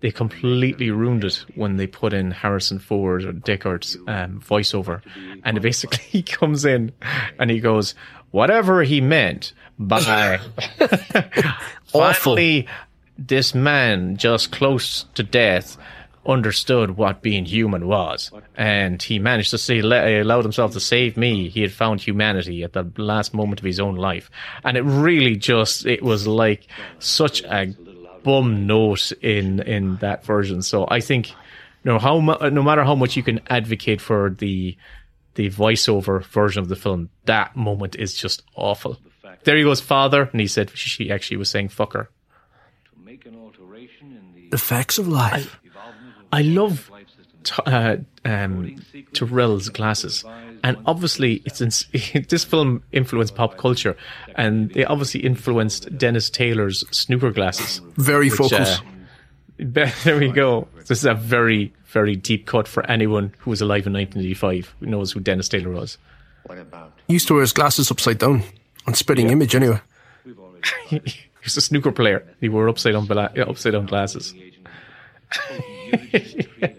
they completely ruined it when they put in Harrison Ford or Deckard's um, voiceover, and basically he comes in and he goes, "Whatever he meant by finally, this man just close to death." Understood what being human was, and he managed to say, he allowed himself to save me. He had found humanity at the last moment of his own life, and it really just it was like such a bum note in in that version. So I think, you know, how mu- no matter how much you can advocate for the the voiceover version of the film, that moment is just awful. There he goes, father, and he said she actually was saying fucker. Make an alteration in the facts of life. I love t- uh, um, Tyrell's glasses, and obviously it's in- this film influenced pop culture, and they obviously influenced Dennis Taylor's snooker glasses. Very which, focused. uh, there we go. This is a very, very deep cut for anyone who was alive in 1985 who knows who Dennis Taylor was. What about? He used to wear his glasses upside down on Spitting Image, anyway. he was a snooker player. He wore upside down, upside down glasses. kind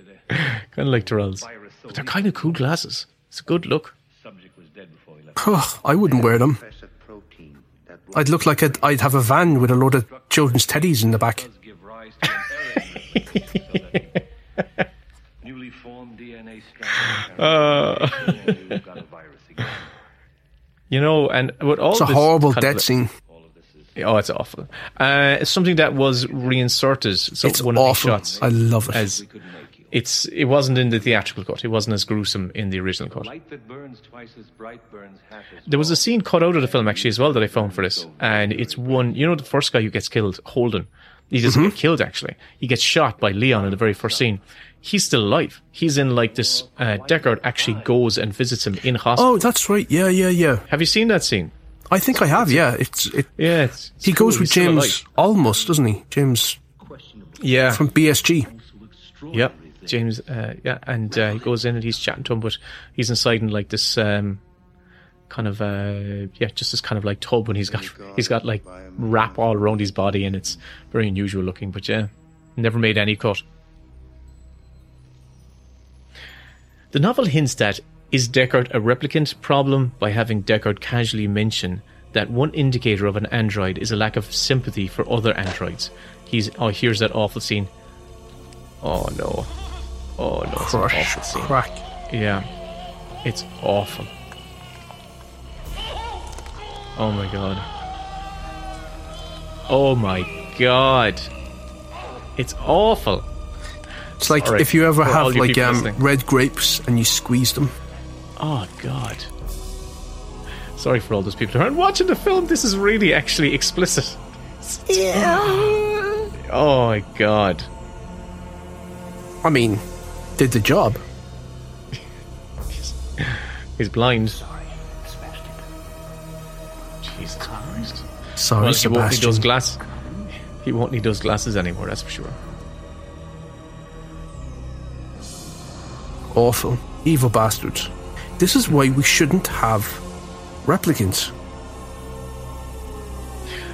of like Tyrell's. But they're kind of cool glasses. It's a good look. subject was dead before he left. I wouldn't wear them. Professor Protein. That I'd look like I'd, I'd have a van with a load of children's teddies in the back. Does give rise to an error. So that Newly formed DNA. Uh. You've got a virus again. You know, and what all It's a this horrible kind of- death scene. All of this is Oh, it's awful. Uh, it's something that was reinserted. So It's one of the awful. shots. I love it. As it's, it wasn't in the theatrical cut. It wasn't as gruesome in the original cut. light that burns twice as bright burns half as There was a scene cut out of the film actually as well that I found for this, and it's one. You know, the first guy who gets killed, Holden. He doesn't Mm-hmm. get killed actually. He gets shot by Leon in the very first scene. He's still alive. He's in like this. Uh, Deckard actually goes and visits him in hospital. Oh, that's right. Yeah, yeah, yeah. Have you seen that scene? I think I have. Yeah, it's it. Yeah, it's, it's He goes cool. with He's James Olmos, doesn't he? James Yeah, from BSG. Yep, James. Uh, yeah, and uh, he goes in and he's chatting to him, but he's inside in like this um, kind of uh, yeah, just this kind of like tub, and he's got he's got like wrap all around his body, and it's very unusual looking. But yeah, never made any cut. The novel hints that is Deckard a replicant problem by having Deckard casually mention that one indicator of an android is a lack of sympathy for other androids. He's oh here's that awful scene. Oh no. Oh no, it's an Crush, awful scene. crack. Yeah. It's awful. Oh my god. Oh my god. It's awful. It's like Sorry if you ever for have you like um, listening. red grapes and you squeeze them. Oh god. Sorry for all those people who aren't watching the film. This is really actually explicit. Yeah. oh my god. I mean, did the job. He's blind. Jesus Christ. Sorry, Well, he won't need those glass. He won't need those glasses anymore. That's for sure. Awful, evil bastards. This is why we shouldn't have replicants.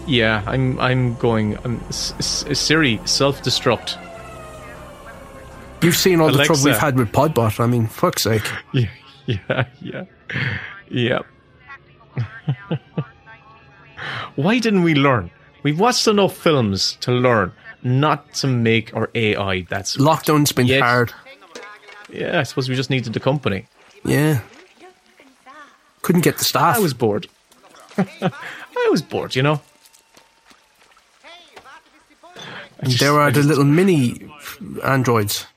Yeah, I'm. I'm going. Um, S- S- Siri, self-destruct. You've seen all the trouble we've had with Podbot. I mean, fuck's sake. Yeah, yeah, yeah, yeah. Why didn't we learn? We've watched enough films to learn not to make our AI That's. Lockdown's been Yes. hard. Yeah, I suppose we just needed the company. Yeah. Couldn't get the staff. I was bored. I was bored, you know. And there are the little mini androids.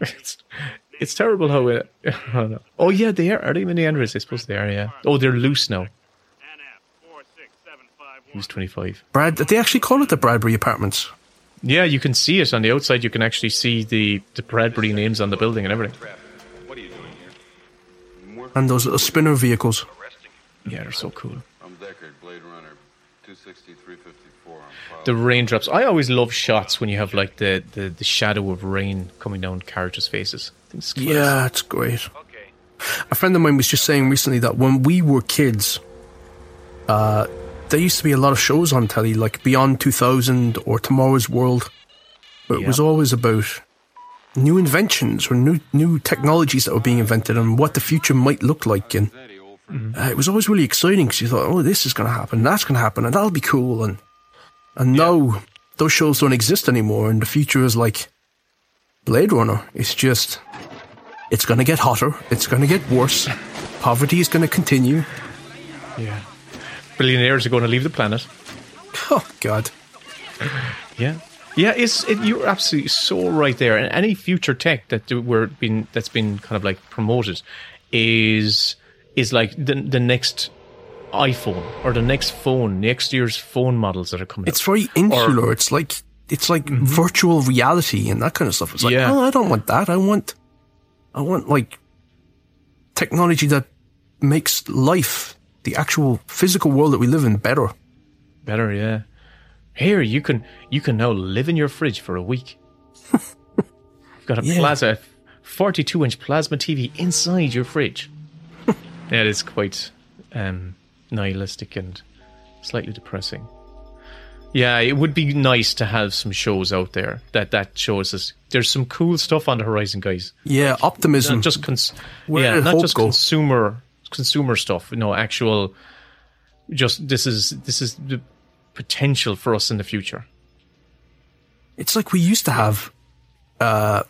It's, it's terrible how it. I don't know. Oh yeah, they are. Are they mini androids? I suppose they are. Yeah. Oh, they're loose now. He was twenty five. Brad, they actually call it the Bradbury Apartments. Yeah, you can see it on the outside. You can actually see the the Bradbury names on the building and everything. What are you doing here? And those little spinner vehicles. Yeah, they're so cool. I'm Deckard, Blade Runner. runner, 260, 354 on file. The raindrops. I always love shots when you have like the, the, the shadow of rain coming down characters' faces. It's. Yeah, it's great. Okay. A friend of mine was just saying recently that when we were kids, uh, there used to be a lot of shows on telly, like Beyond 2000 or Tomorrow's World, but it was always about new inventions or new new technologies that were being invented and what the future might look like. And Eddie, old uh, it was always really exciting because you thought, oh, this is going to happen, that's going to happen, and that'll be cool. And and now those shows don't exist anymore, and the future is like Blade Runner. It's just, it's going to get hotter, it's going to get worse, poverty is going to continue. Yeah. Billionaires are going to leave the planet. Oh God, Yeah. Yeah, it's it, you're absolutely so right there. And any future tech that we're been that's been kind of like promoted is is like the the next iPhone or the next phone, next year's phone models that are coming. it's out. very insular. it's like it's like virtual reality and that kind of stuff. It's like, Yeah. oh, I don't want that. I want, I want like technology that makes life, the actual physical world that we live in, better. better. Yeah. Here you can you can now live in your fridge for a week. You've got a Yeah. plaza, forty-two inch plasma TV inside your fridge. yeah, it is quite um, nihilistic and slightly depressing. Yeah, it would be nice to have some shows out there that that shows us there's some cool stuff on the horizon, guys. Yeah, optimism. Not just cons- yeah, not just go? consumer consumer stuff. No, actual. Just this is this is the potential for us in the future. It's like we used to have uh,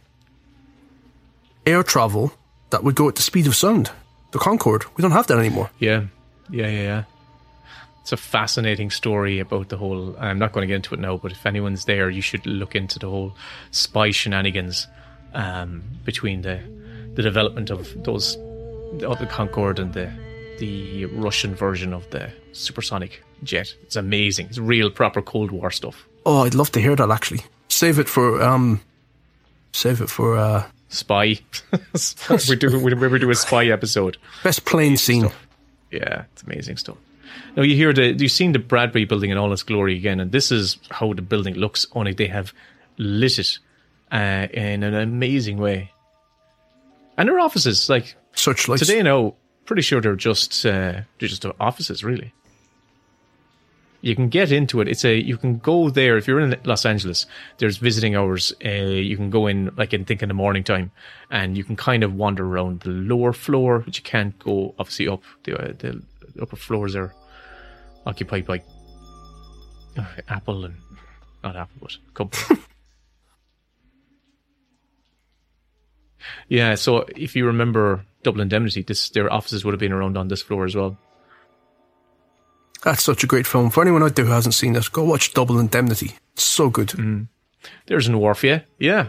air travel that would go at the speed of sound. The Concorde. We don't have that anymore. Yeah, yeah, yeah, yeah. It's a fascinating story about the whole. I'm not going to get into it now, but if anyone's there, you should look into the whole spy shenanigans um, between the the development of those of the Concorde and the the Russian version of the supersonic jet. It's amazing. It's real, proper Cold War stuff. Oh, I'd love to hear that actually. Save it for um, save it for uh, Spy. we do we we do a spy episode. best plane scene. Yeah, it's amazing stuff. Now you hear the you've seen the Bradbury building in all its glory again, and this is how the building looks. Only they have lit it uh, in an amazing way. And their offices, like Such like today, now pretty sure they're just uh, they're just offices, really. You can get into it. It's a you can go there if you're in Los Angeles. There's visiting hours. Uh, you can go in like in think in the morning time, and you can kind of wander around the lower floor, but you can't go obviously up. The uh, the upper floors are occupied by uh, Apple and not Apple, but company. yeah. So if you remember Double Indemnity, this their offices would have been around on this floor as well. That's such a great film. For anyone out there who hasn't seen this, go watch Double Indemnity. It's so good. Mm. There's an wharf, yeah, yeah.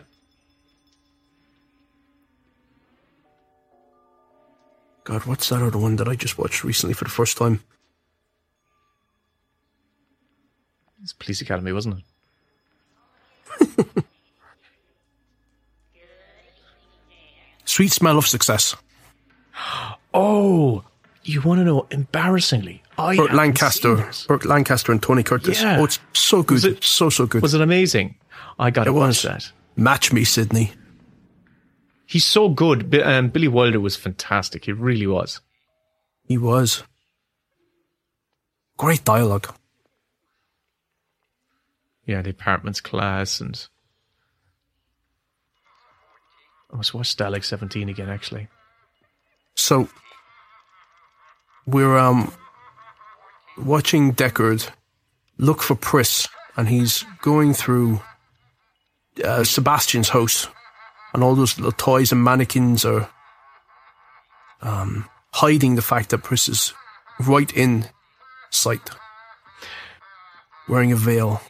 God, what's that other one that I just watched recently for the first time? It's Police Academy, wasn't it? Sweet Smell of Success. Oh, you want to know? Embarrassingly, I Burt Lancaster. Burt Lancaster and Tony Curtis. Yeah. Oh, it's so good. It- so, so good. Was it amazing? I got to It watch was. that. Match me, Sidney. He's so good. Um, Billy Wilder was fantastic. He really was. He was. Great dialogue. Yeah, the apartments class and. I must watch Stalag 17 again, actually. So we're um watching Deckard look for Pris, and he's going through uh, Sebastian's house, and all those little toys and mannequins are um hiding the fact that Pris is right in sight, wearing a veil.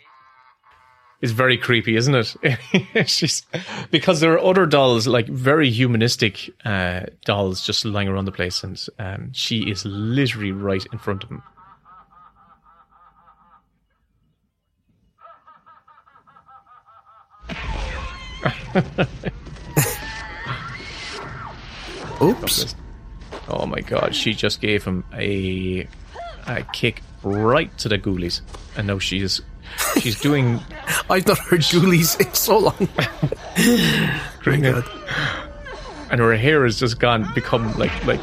It's very creepy, isn't it? She's because there are other dolls, like very humanistic uh, dolls, just lying around the place, and um, she is literally right in front of him. Oops! Oh my god, she just gave him a a kick right to the ghoulies, and now she's she's doing I've not heard ghoulies in so long. Very good. and her hair has just gone become like like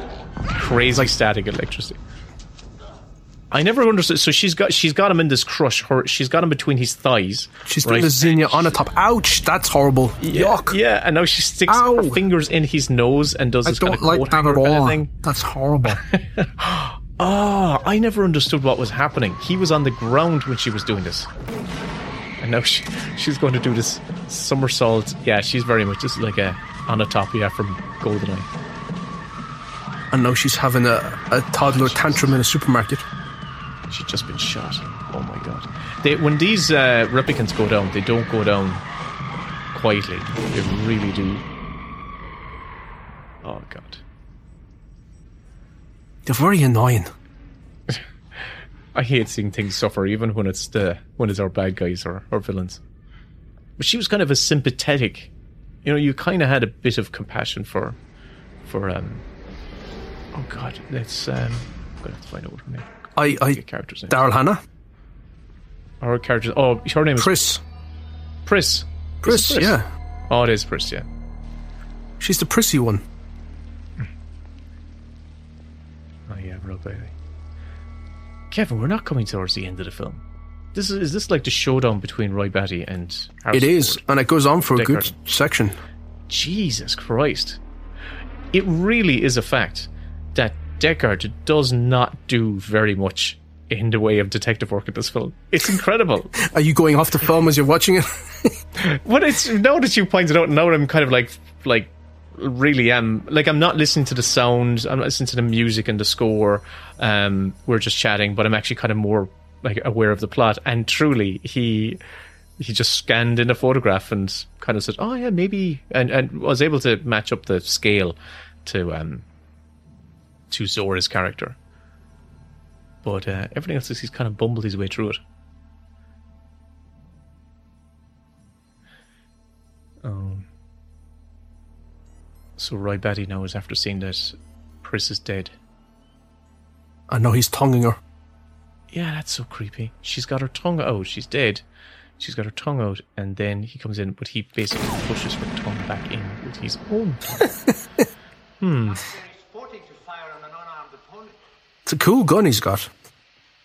crazy static electricity. I never understood. So she's got she's got him in this crush. Her she's got him between his thighs. She's right? doing the Xenia Onatopp. Ouch, that's horrible. Yeah, Yuck. Yeah, and now she sticks Ow. her fingers in his nose and does I this don't kind of like that at kind of all. thing. That's horrible. Ah, I never understood what was happening. He was on the ground when she was doing this. And now she, she's going to do this somersault. Yeah, she's very much just like a on top, yeah, from GoldenEye. and now she's having a, a toddler tantrum in a supermarket. She's just been shot. Oh my god. They, when these uh, replicants go down, they don't go down quietly. They really do. Oh god. They're very annoying. I hate seeing things suffer, even when it's the when it's our bad guys or, our villains. But she was kind of a sympathetic, you know. You kind of had a bit of compassion for, for um. Oh God, let's um. I'm gonna have to find out what her name. I, I, characters name. Daryl Hannah, Our characters. Oh, her name is Pris, Pris. Pris, Is yeah, Oh, it is Pris. Yeah. she's the prissy one. Mm. Oh yeah, real baby. Kevin, we're not coming towards the end of the film. This is, is this like the showdown between Roy Batty and It Harrison is, Ford? and it goes on for a good section. Jesus Christ. It really is a fact Deckard does not do very much in the way of detective work in this film. It's incredible. Are you going off the film as you're watching it? but it's now that you pointed out, now that I'm kind of like like really am like I'm not listening to the sound, I'm not listening to the music and the score. Um, we're just chatting, but I'm actually kind of more like aware of the plot. And truly, he he just scanned in a photograph and kind of said, "Oh yeah, maybe," and and was able to match up the scale to um to Zhora's character. But uh, everything else is he's kind of bumbled his way through it. Um, so Roy Batty now is after seeing that Pris is dead. I know he's tonguing her. Yeah, that's so creepy. She's got her tongue out. She's dead. She's got her tongue out, and then he comes in, but he basically pushes her tongue back in with his own tongue. It's a cool gun he's got.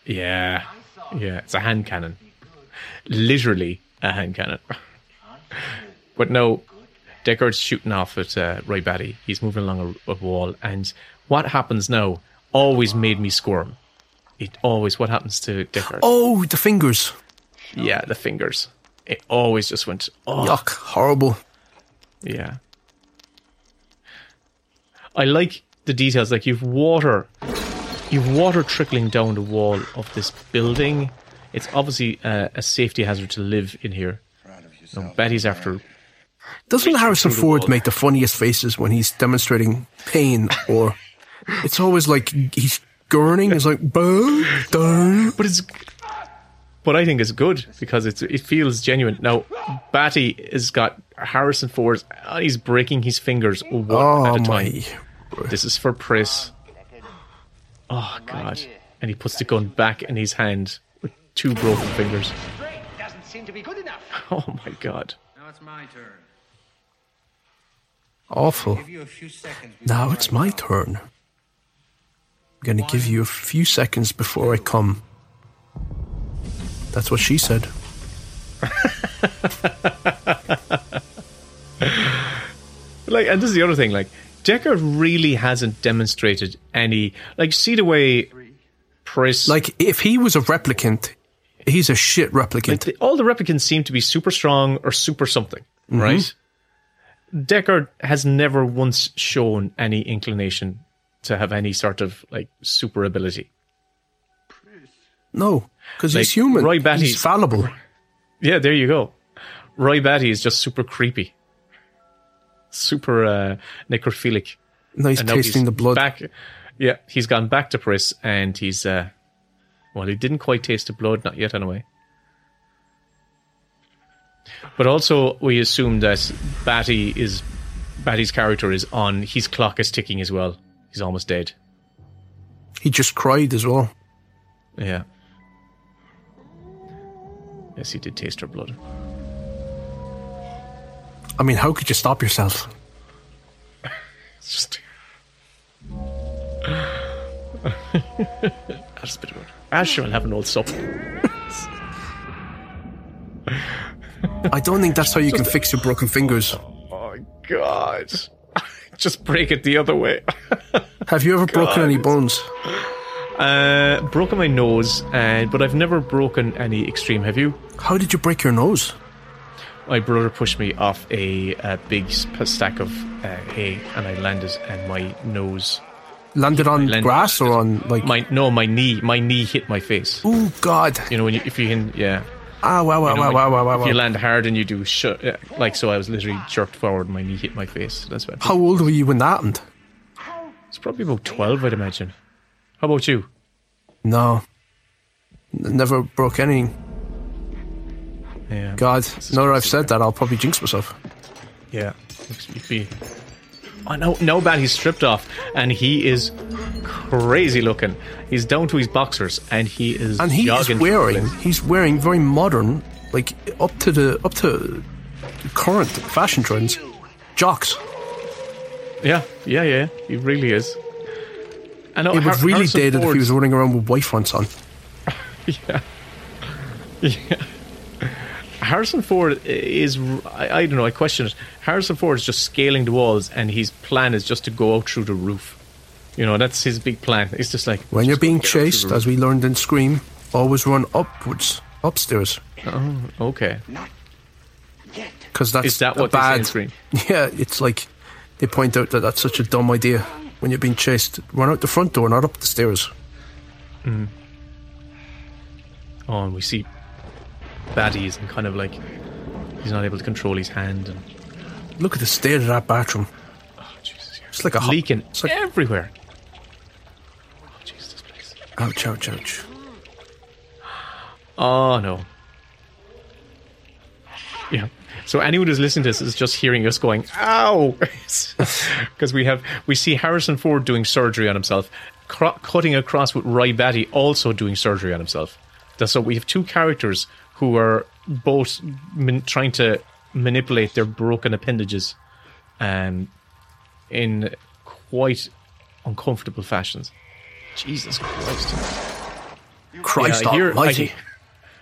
yeah, yeah, it's a hand cannon. Literally a hand cannon. but no, Deckard's shooting off at uh, Roy Batty. He's moving along a, a wall, and what happens now always made me squirm. It always, what happens to Deckard? Oh, the fingers. Yeah, the fingers. It always just went, oh, Yuck, horrible. Yeah. I like the details. Like you've water, you've water trickling down the wall of this building. It's obviously uh, a safety hazard to live in here. No, Betty's after. Doesn't Harrison Ford make the funniest faces when he's demonstrating pain or it's always like he's gurning. It's like, "Boo, dun." But it's. But I think it's good because it's it feels genuine. Now, Batty has got Harrison Ford. uh, He's breaking his fingers one oh at a time. my. This is for Pris. Oh god! And he puts the gun back in his hand with two broken fingers. Doesn't seem to be good enough. Oh my god! Now it's my turn. Awful. Give you a few seconds. Now it's my turn. I'm gonna give you a few seconds before I come. That's what she said. Like, and this is the other thing. Like, Deckard really hasn't demonstrated any. Like, see the way Pris. Like, if he was a replicant, he's a shit replicant. like the, all the replicants seem to be super strong or super something, mm-hmm. right? Deckard has never once shown any inclination to have any sort of like super ability. no, because Like, he's human. Roy Batty's- he's fallible. Yeah, there you go. Roy Batty is just super creepy, super uh, necrophilic. Now he's And tasting the blood. Back, yeah, he's gone back to Pris, and he's uh, well, he didn't quite taste the blood, not yet, anyway. But also, we assume that Batty is Batty's character is on. His clock is ticking as well. He's almost dead. He just cried as well. Yeah. Yes, he did taste her blood. I mean, how could you stop yourself? It's just. That's a bit of it. Sure, I'll have an old sup. I don't think that's how you can fix your broken fingers. Oh, God. Just break it the other way. Have you ever broken any bones? Uh, broken my nose, uh, but I've never broken any extreme. Have you? How did you break your nose? My brother pushed me off a, uh big stack of uh, hay, and I landed, and my nose, Landed on Landed- grass or on like? my no, my knee, my knee hit my face. Oh God! You know when you, if you can, yeah. Ah, wow, wow, You know, wow, wow, wow, wow, If you land hard and you do shut, like so, I was literally jerked forward, and my knee hit my face. That's what. How old were you when that happened? It's probably about twelve, I'd imagine. How about you? No, never broke anything. Yeah. God, now that I've said that, I'll probably jinx myself. Yeah. Be. Oh, no, no bad. He's stripped off, and he is crazy looking. He's down to his boxers, and he is. And he is wearing, he's wearing very modern, like up to the up to current fashion trends, jocks. Yeah, yeah, yeah. He really is. And I know. It would really Harrison date it if he was running around with wife on. Yeah. Yeah. Harrison Ford is. I, I don't know. I question it. Harrison Ford is just scaling the walls, and his plan is just to go out through the roof. You know, that's his big plan. It's just like When you're being go get out through chased, as we learned in Scream, always run upwards, upstairs. Oh, okay. because that's Is that a what they say in bad. Scream? Yeah, it's like they point out that that's such a dumb idea. When you're being chased, run out the front door, not up the stairs. Mm. Oh, and we see baddies and kind of like he's not able to control his hand and Look at the state of that bathroom. oh Jesus. It's like a hot- leaking it's like- everywhere. Oh, Jesus, this place. Ouch, ouch, ouch. Oh no. Yeah. So anyone who's listening to this is just hearing us going, "Ow!" Because we have we see Harrison Ford doing surgery on himself, cro- cutting across with Roy Batty also doing surgery on himself. That's so we have two characters who are both man- trying to manipulate their broken appendages, um, in quite uncomfortable fashions. Jesus Christ. Christ Yeah, I hear- I almighty. hear-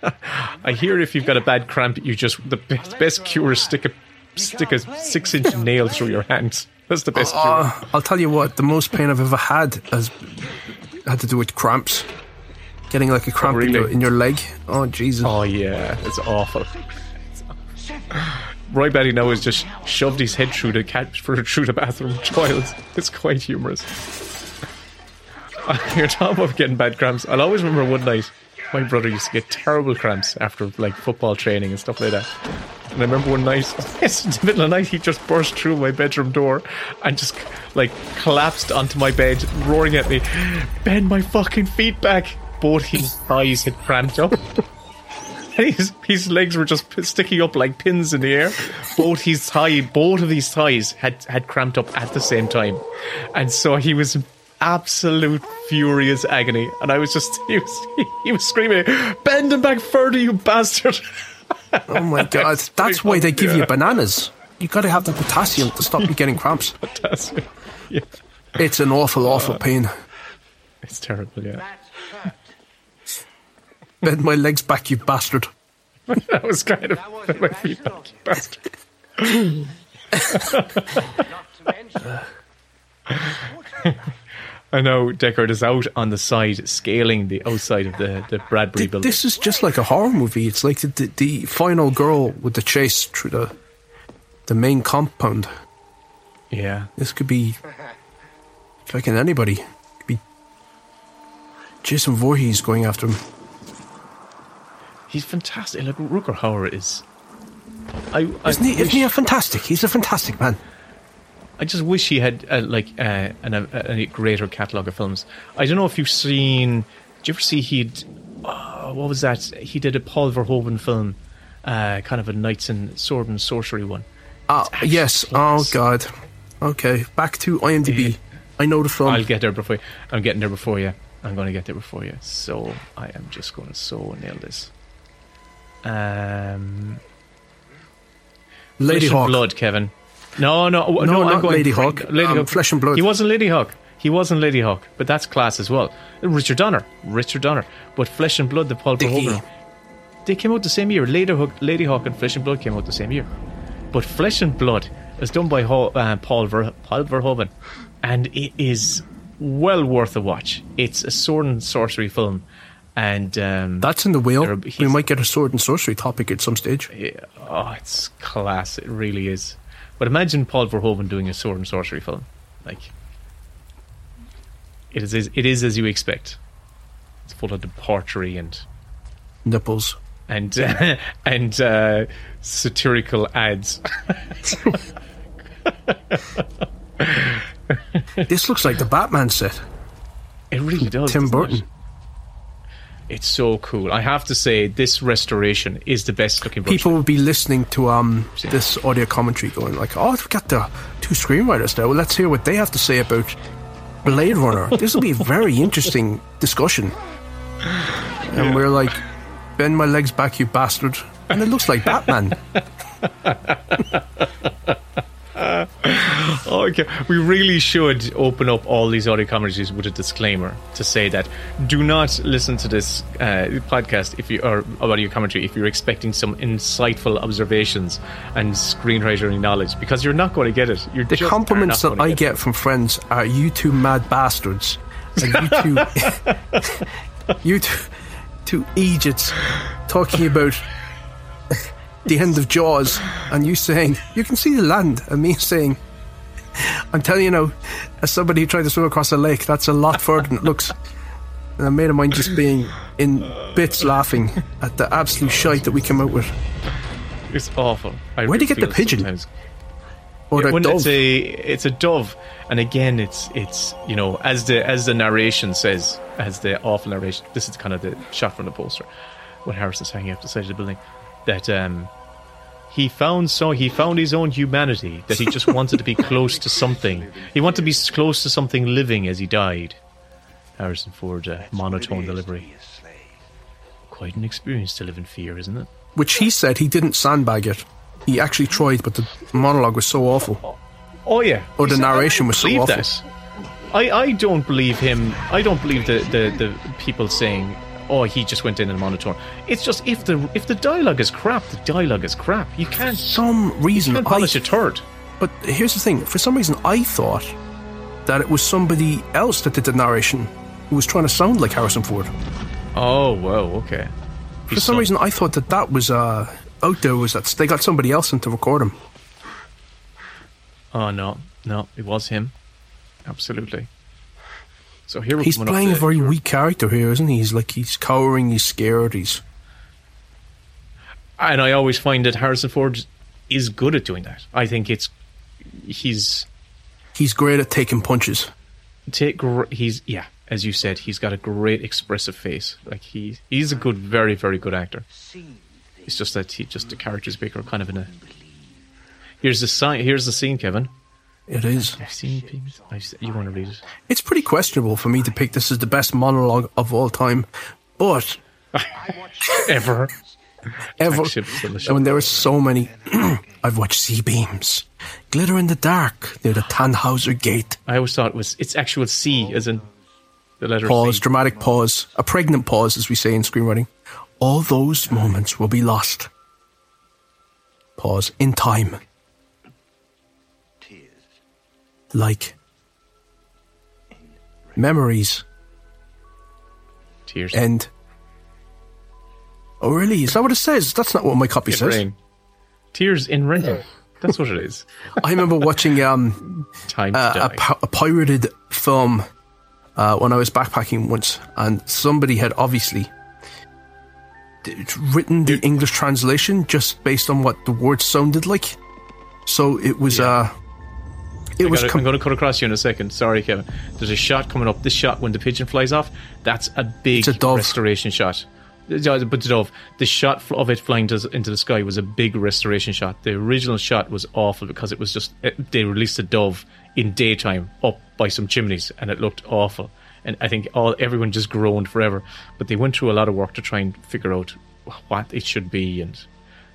I hear if you've got a bad cramp, you just the best, best cure is stick a stick a six inch nail through your hand. That's the best cure. Uh, I'll tell you what, the most pain I've ever had has had to do with cramps. Getting like a cramp in, your, really? in your leg. Oh, Jesus. Oh yeah, it's awful. Roy Batty now has just shoved his head through the cat for through the bathroom toilet. It's quite humorous. You're talking about getting bad cramps. I'll always remember one night my brother used to get terrible cramps after like football training and stuff like that. And I remember one night, yes, in the middle of the night, he just burst through my bedroom door and just like collapsed onto my bed, roaring at me, "Bend my fucking feet back!" Both his thighs had cramped up. And his, his legs were just sticking up like pins in the air. Both his thigh, both of his thighs had, had cramped up at the same time, and so he was absolute furious agony. And I was just he was he, he was screaming, "Bend him back further, you bastard!" Oh my God. That's why they give you bananas. You gotta have the potassium to stop you getting cramps. That's yeah, It's an awful, awful uh, pain. it's terrible. Yeah, Bend my legs back, you bastard. that was kind of my feedback, you bastard. I know Deckard is out on the side, scaling the outside of the, the Bradbury Th- building. This is just like a horror movie. It's like the, the, the final girl with the chase through the the main compound. yeah, This could be fucking anybody. Could be Jason Voorhees going after him. He's fantastic. Like Rutger Hauer is. I, I, Isn't he, isn't he a fantastic? He's a fantastic man. I just wish he had uh, like uh, an, a, a greater catalogue of films. I don't know if you've seen. Did you ever see he'd? Uh, what was that? He did a Paul Verhoeven film, uh, kind of a knights and sword and sorcery one. Ah, yes. class. Oh God. Okay, back to IMDb. I know the film. I'll get there before. You. I'm getting there before you. I'm going to get there before you. So I am just going to so nail this. Um, Lady Flesh and Hawk. Blood, Kevin. No, no, no, No, not Ladyhawke. Lady Um, Hawk. Flesh and Blood. He wasn't Ladyhawke. He wasn't Ladyhawke, but that's class as well. Richard Donner, Richard Donner. But Flesh and Blood, the Paul Verhoeven, they came out the same year. Ladyhawke, Lady Hawk, and Flesh and Blood came out the same year. But Flesh and Blood is done by Ho- uh, Paul Ver- Paul Verhoeven, and it is well worth a watch. It's a sword and sorcery film, and um, That's in the wheel. We might get a sword and sorcery topic at some stage. Yeah, oh, it's class. It really is. But imagine Paul Verhoeven doing a sword and sorcery film. Like, it is. It is as you expect. It's full of debauchery and Nipples. and and uh, satirical ads. This looks like the Batman set. It really does. Tim doesn't it? It's so cool. I have to say, this restoration is the best looking version. People will be listening to um this audio commentary going like, oh, we've got the two screenwriters there. Well, let's hear what they have to say about Blade Runner. This will be a very interesting discussion. And we're like, bend my legs back, you bastard. And it looks like Batman. Okay. We really should open up all these audio commentaries with a disclaimer to say that do not listen to this uh, podcast if you or audio commentary if you're expecting some insightful observations and screenwriting knowledge because you're not going to get it. You're The compliments that I get from friends are you two mad bastards. And you two you two, two idiots talking about the end of Jaws and you saying you can see the land and me saying I'm telling you now, as somebody who tried to swim across a lake, that's a lot further than it looks. And a mate of mine just being in bits laughing at the absolute shite that we came out with. It's awful. I Where'd you get the pigeon? sometimes- Or the when dove. it's a it's a dove, and again, it's it's you know as the as the narration says, as the awful narration. This is kind of the shot from the poster when Harrison's hanging up the side of the building. That um, he found so he found his own humanity. That he just wanted to be close to something. He wanted to be close to something living as he died. Harrison Ford, uh, monotone delivery. Quite an experience to live in fear, isn't it? Which he said he didn't sandbag it. He actually tried, but the monologue was so awful. Oh yeah. Or the You narration was so believe awful. that. I, I don't believe him. I don't believe the, the, the people saying, "Oh, he just went in in monotone." It's just if the if the dialogue is crap, the dialogue is crap. You can't Some reason can't polish a turd. But here's the thing: for some reason, I thought that it was somebody else that did the narration who was trying to sound like Harrison Ford. Oh, whoa, okay. For some reason, I thought that that was uh, out there. Was that they got somebody else in to record him? Oh no, no, it was him. Absolutely. So here we're He's playing a very weak character here, isn't he? He's like he's cowering, he's scared, he's and I always find that Harrison Ford is good at doing that. I think it's he's he's great at taking punches. take gr- he's yeah as you said he's got a great expressive face like he he's a good very very good actor it's just that he just the characters are kind of in a here's the sign here's the scene kevin It is. i've seen people I've, you want to read it It's pretty questionable for me to pick this as the best monologue of all time, but ever ever. I mean, there are so many. I've watched sea beams glitter in the dark near the Tannhauser Gate. i always thought it was it's actual c as in the letter Pause, c dramatic pause, a pregnant pause, as we say in screenwriting. All those moments will be lost. Pause in time. Like memories tears And Oh, really? Is that what it says? That's not what my copy in says. rain tears in rain that's what it is I remember watching um, time to a, a, die pi- a pirated film uh, when I was backpacking once, and somebody had obviously d- written the English translation just based on what the words sounded like. So it was, uh, it I was. gotta- com- I'm going to cut across you in a second. Sorry, Kevin. There's a shot coming up. This shot when the pigeon flies off, that's a big It's a dove. restoration shot. But the dove, the shot of it flying to, into the sky was a big restoration shot. The original shot was awful because it was just eh, they released a dove in daytime up by some chimneys, and it looked awful. And I think all everyone just groaned forever. But they went through a lot of work to try and figure out what it should be, and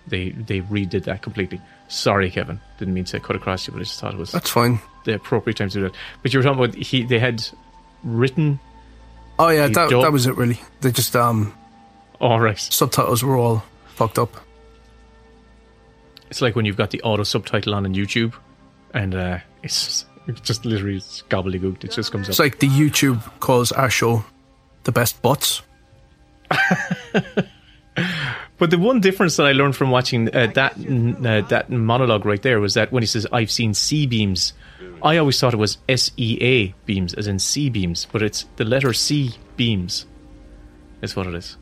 they they redid that completely. Sorry, Kevin, didn't mean to cut across you, but I just thought it was That's fine. the appropriate time to do that. But you were talking about he they had written. Oh yeah, that, that was it really. They just um All right, subtitles were all fucked up. it's like when you've got the auto subtitle on on YouTube, and uh, it's it's just literally it's gobbledygook. It just comes up. It's like the YouTube calls our show the best butts. But the one difference that I learned from watching uh, that uh, that monologue right there was that when he says I've seen C beams, I always thought it was S E A beams, as in C beams, but it's the letter C beams. Is what it is.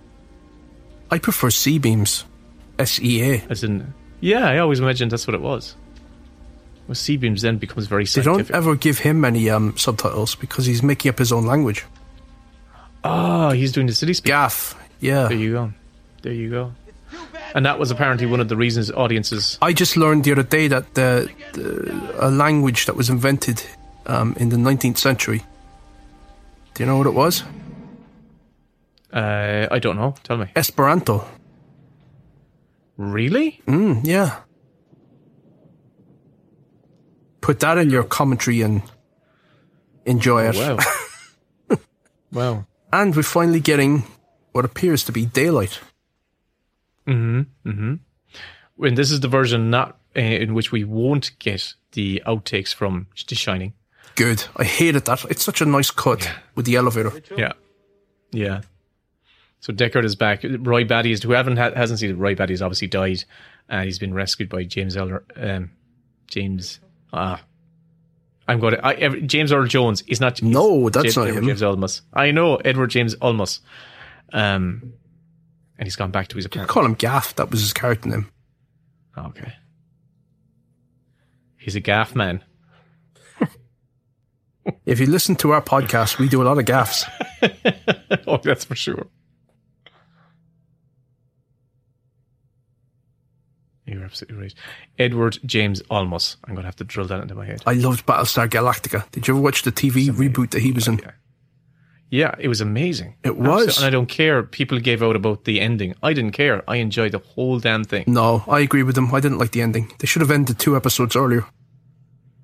I prefer C beams. S E A. As in, yeah, I always imagined that's what it was. Well, C beams then becomes very They don't ever give him any um, subtitles because he's making up his own language. Oh, he's doing the city speak. Gaff. Yeah. There you go. There you go. And that was apparently one of the reasons audiences. I just learned the other day that the, the a language that was invented um, in the 19th century. Do you know what it was? Uh, I don't know. Tell me. Esperanto. Really? Mm, yeah. Put that in your commentary and enjoy it. Wow. wow. And we're finally getting what appears to be daylight. And this is the version not uh, in which we won't get the outtakes from The Shining. Good. I hated that. It's such a nice cut with the elevator. Yeah. Yeah. So Deckard is back. Roy Batty is who haven't ha- hasn't seen it. Roy Batty has obviously died, and he's been rescued by James Elder. Um, James. Ah, I'm going to I, every, James Earl Jones. He's not. No, that's James, not Edward him. James Olmos. I know Edward James Olmos. Um, and he's gone back to his apartment. Call him Gaff. That was his character name. Oh, okay. He's a gaff man. If you listen to our podcast, we do a lot of gaffs. oh, that's for sure. You're absolutely right. Edward James Olmos. I'm going to have to drill that into my head. I loved Battlestar Galactica. Did you ever watch the TV reboot that he was in? Yeah. Yeah, it was amazing. It was. And I don't care. People gave out about the ending. I didn't care. I enjoyed the whole damn thing. No, I agree with them. I didn't like the ending. They should have ended two episodes earlier.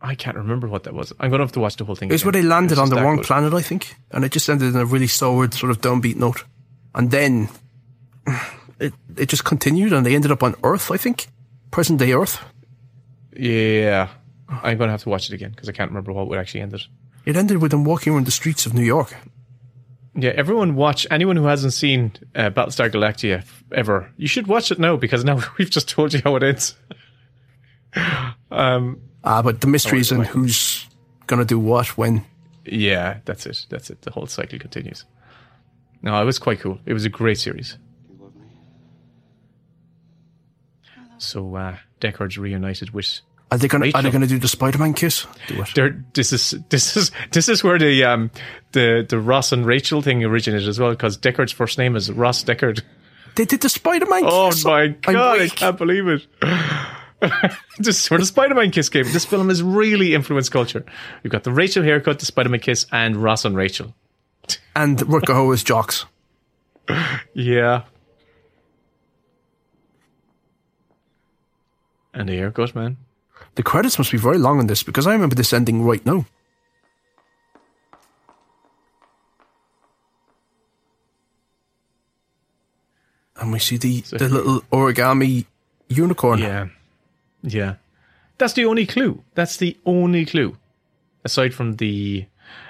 I can't remember what that was. I'm going to have to watch the whole thing. It was again. where they landed It's on the wrong good. planet, I think, and it just ended in a really sour, sort of downbeat note. And then it it just continued, and they ended up on Earth, I think, present day Earth. Yeah. I'm going to have to watch it again because I can't remember what it actually ended. It ended with them walking around the streets of New York. Yeah, everyone watch. Anyone who hasn't seen uh, Battlestar Galactica ever, you should watch it now because now we've just told you how it ends. um, Ah, but the mystery is in who's gonna do what when. yeah, that's it. That's it. The whole cycle continues. No, it was quite cool. It was a great series. So uh, Deckard's reunited with. Are they gonna Are they gonna do the Spider-Man kiss? Do it. This is this is this is where the um the the Ross and Rachel thing originated as well because Deckard's first name is Ross Deckard. They did the Spider-Man kiss. Oh kiss. my god, I can't believe it. this is where the Spider-Man kiss came. This film has really influenced culture. You've got the Rachel haircut, the Spider-Man kiss, and Ross and Rachel. And Rutger Hauer's jocks. Yeah. And the haircut, man. The credits must be very long on this because I remember this ending right now. And we see the, the little origami unicorn. Yeah. Yeah. That's the only clue. That's the only clue. Aside from the.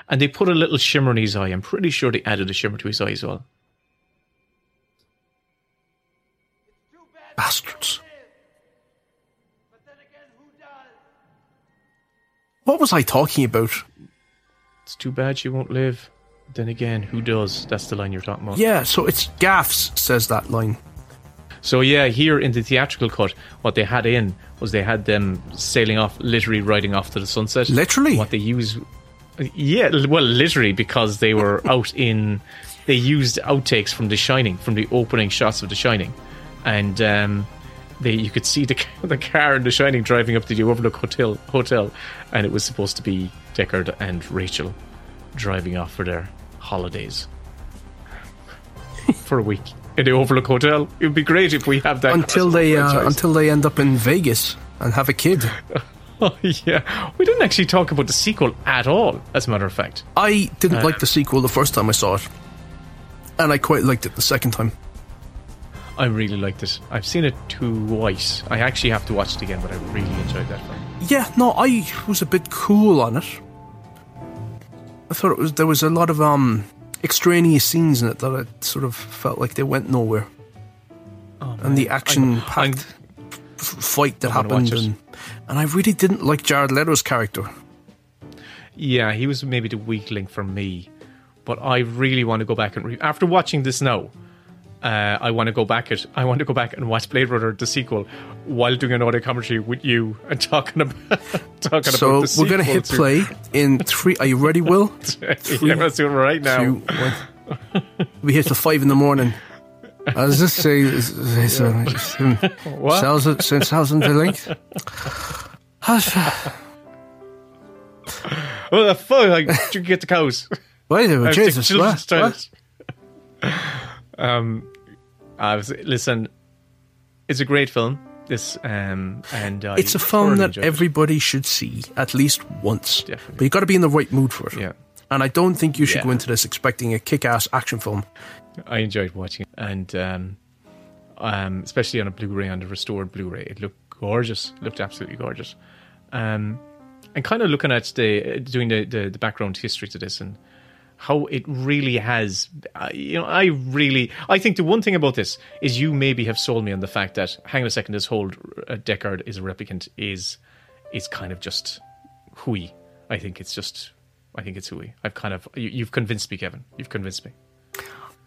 And they put a little shimmer in his eye. I'm pretty sure they added a shimmer to his eye as well. Bastards. What was I talking about? It's too bad she won't live. Then again, who does? That's the line you're talking about. Yeah, so it's Gaffs says that line. So yeah, here in the theatrical cut, what they had in was they had them sailing off, literally riding off to the sunset. Literally? What they use, yeah, well, literally because they were out in, they used outtakes from The Shining, from the opening shots of The Shining, and um, they you could see the the car in The Shining driving up to the Overlook Hotel hotel, and it was supposed to be Deckard and Rachel driving off for their holidays for a week. in the Overlook Hotel. It would be great if we have that until they uh, until they end up in Vegas and have a kid. Oh, yeah, we didn't actually talk about the sequel at all. As a matter of fact, I didn't Uh. like the sequel the first time I saw it, and I quite liked it the second time. I really liked it. I've seen it twice. I actually have to watch it again, but I really enjoyed that film. Yeah, no, I was a bit cool on it. I thought it was there was a lot of um extraneous scenes in it that I sort of felt like they went nowhere, and the action packed fight that happened, and, and I really didn't like Jared Leto's character. Yeah, he was maybe the weak link for me, but I really want to go back and re- after watching this now. Uh, I want to go back it. I want to go back and watch Blade Runner the sequel while doing an audio commentary with you and talking about talking So about the we're gonna hit play in three. Are you ready, Will? to- yeah, let's do it right now. Two, we hit till five in the morning. As this say, is- is- is- um, What? Thousand, since thousand to link. Oh, the fuck! Like, you get the cows. Wait, I have Jesus, children's what? Um, I was listen. It's a great film. This um, and I It's a film that enjoyed it. everybody should see at least once. Definitely. But you got to be in the right mood for it. Yeah. And I don't think you should Yeah. go into this expecting a kick-ass action film. I enjoyed watching it, and um, um, especially on a Blu-ray, on the restored Blu-ray, it looked gorgeous. It looked absolutely gorgeous. Um, and kind of looking at the doing the, the the background history to this and how it really has. Uh, you know, I really, I think the one thing about this is you maybe have sold me on the fact that hang on a second, this whole uh, Deckard is a replicant is is kind of just hooey. I think it's just. I think it's hooey. I've kind of you, you've convinced me, Kevin. You've convinced me.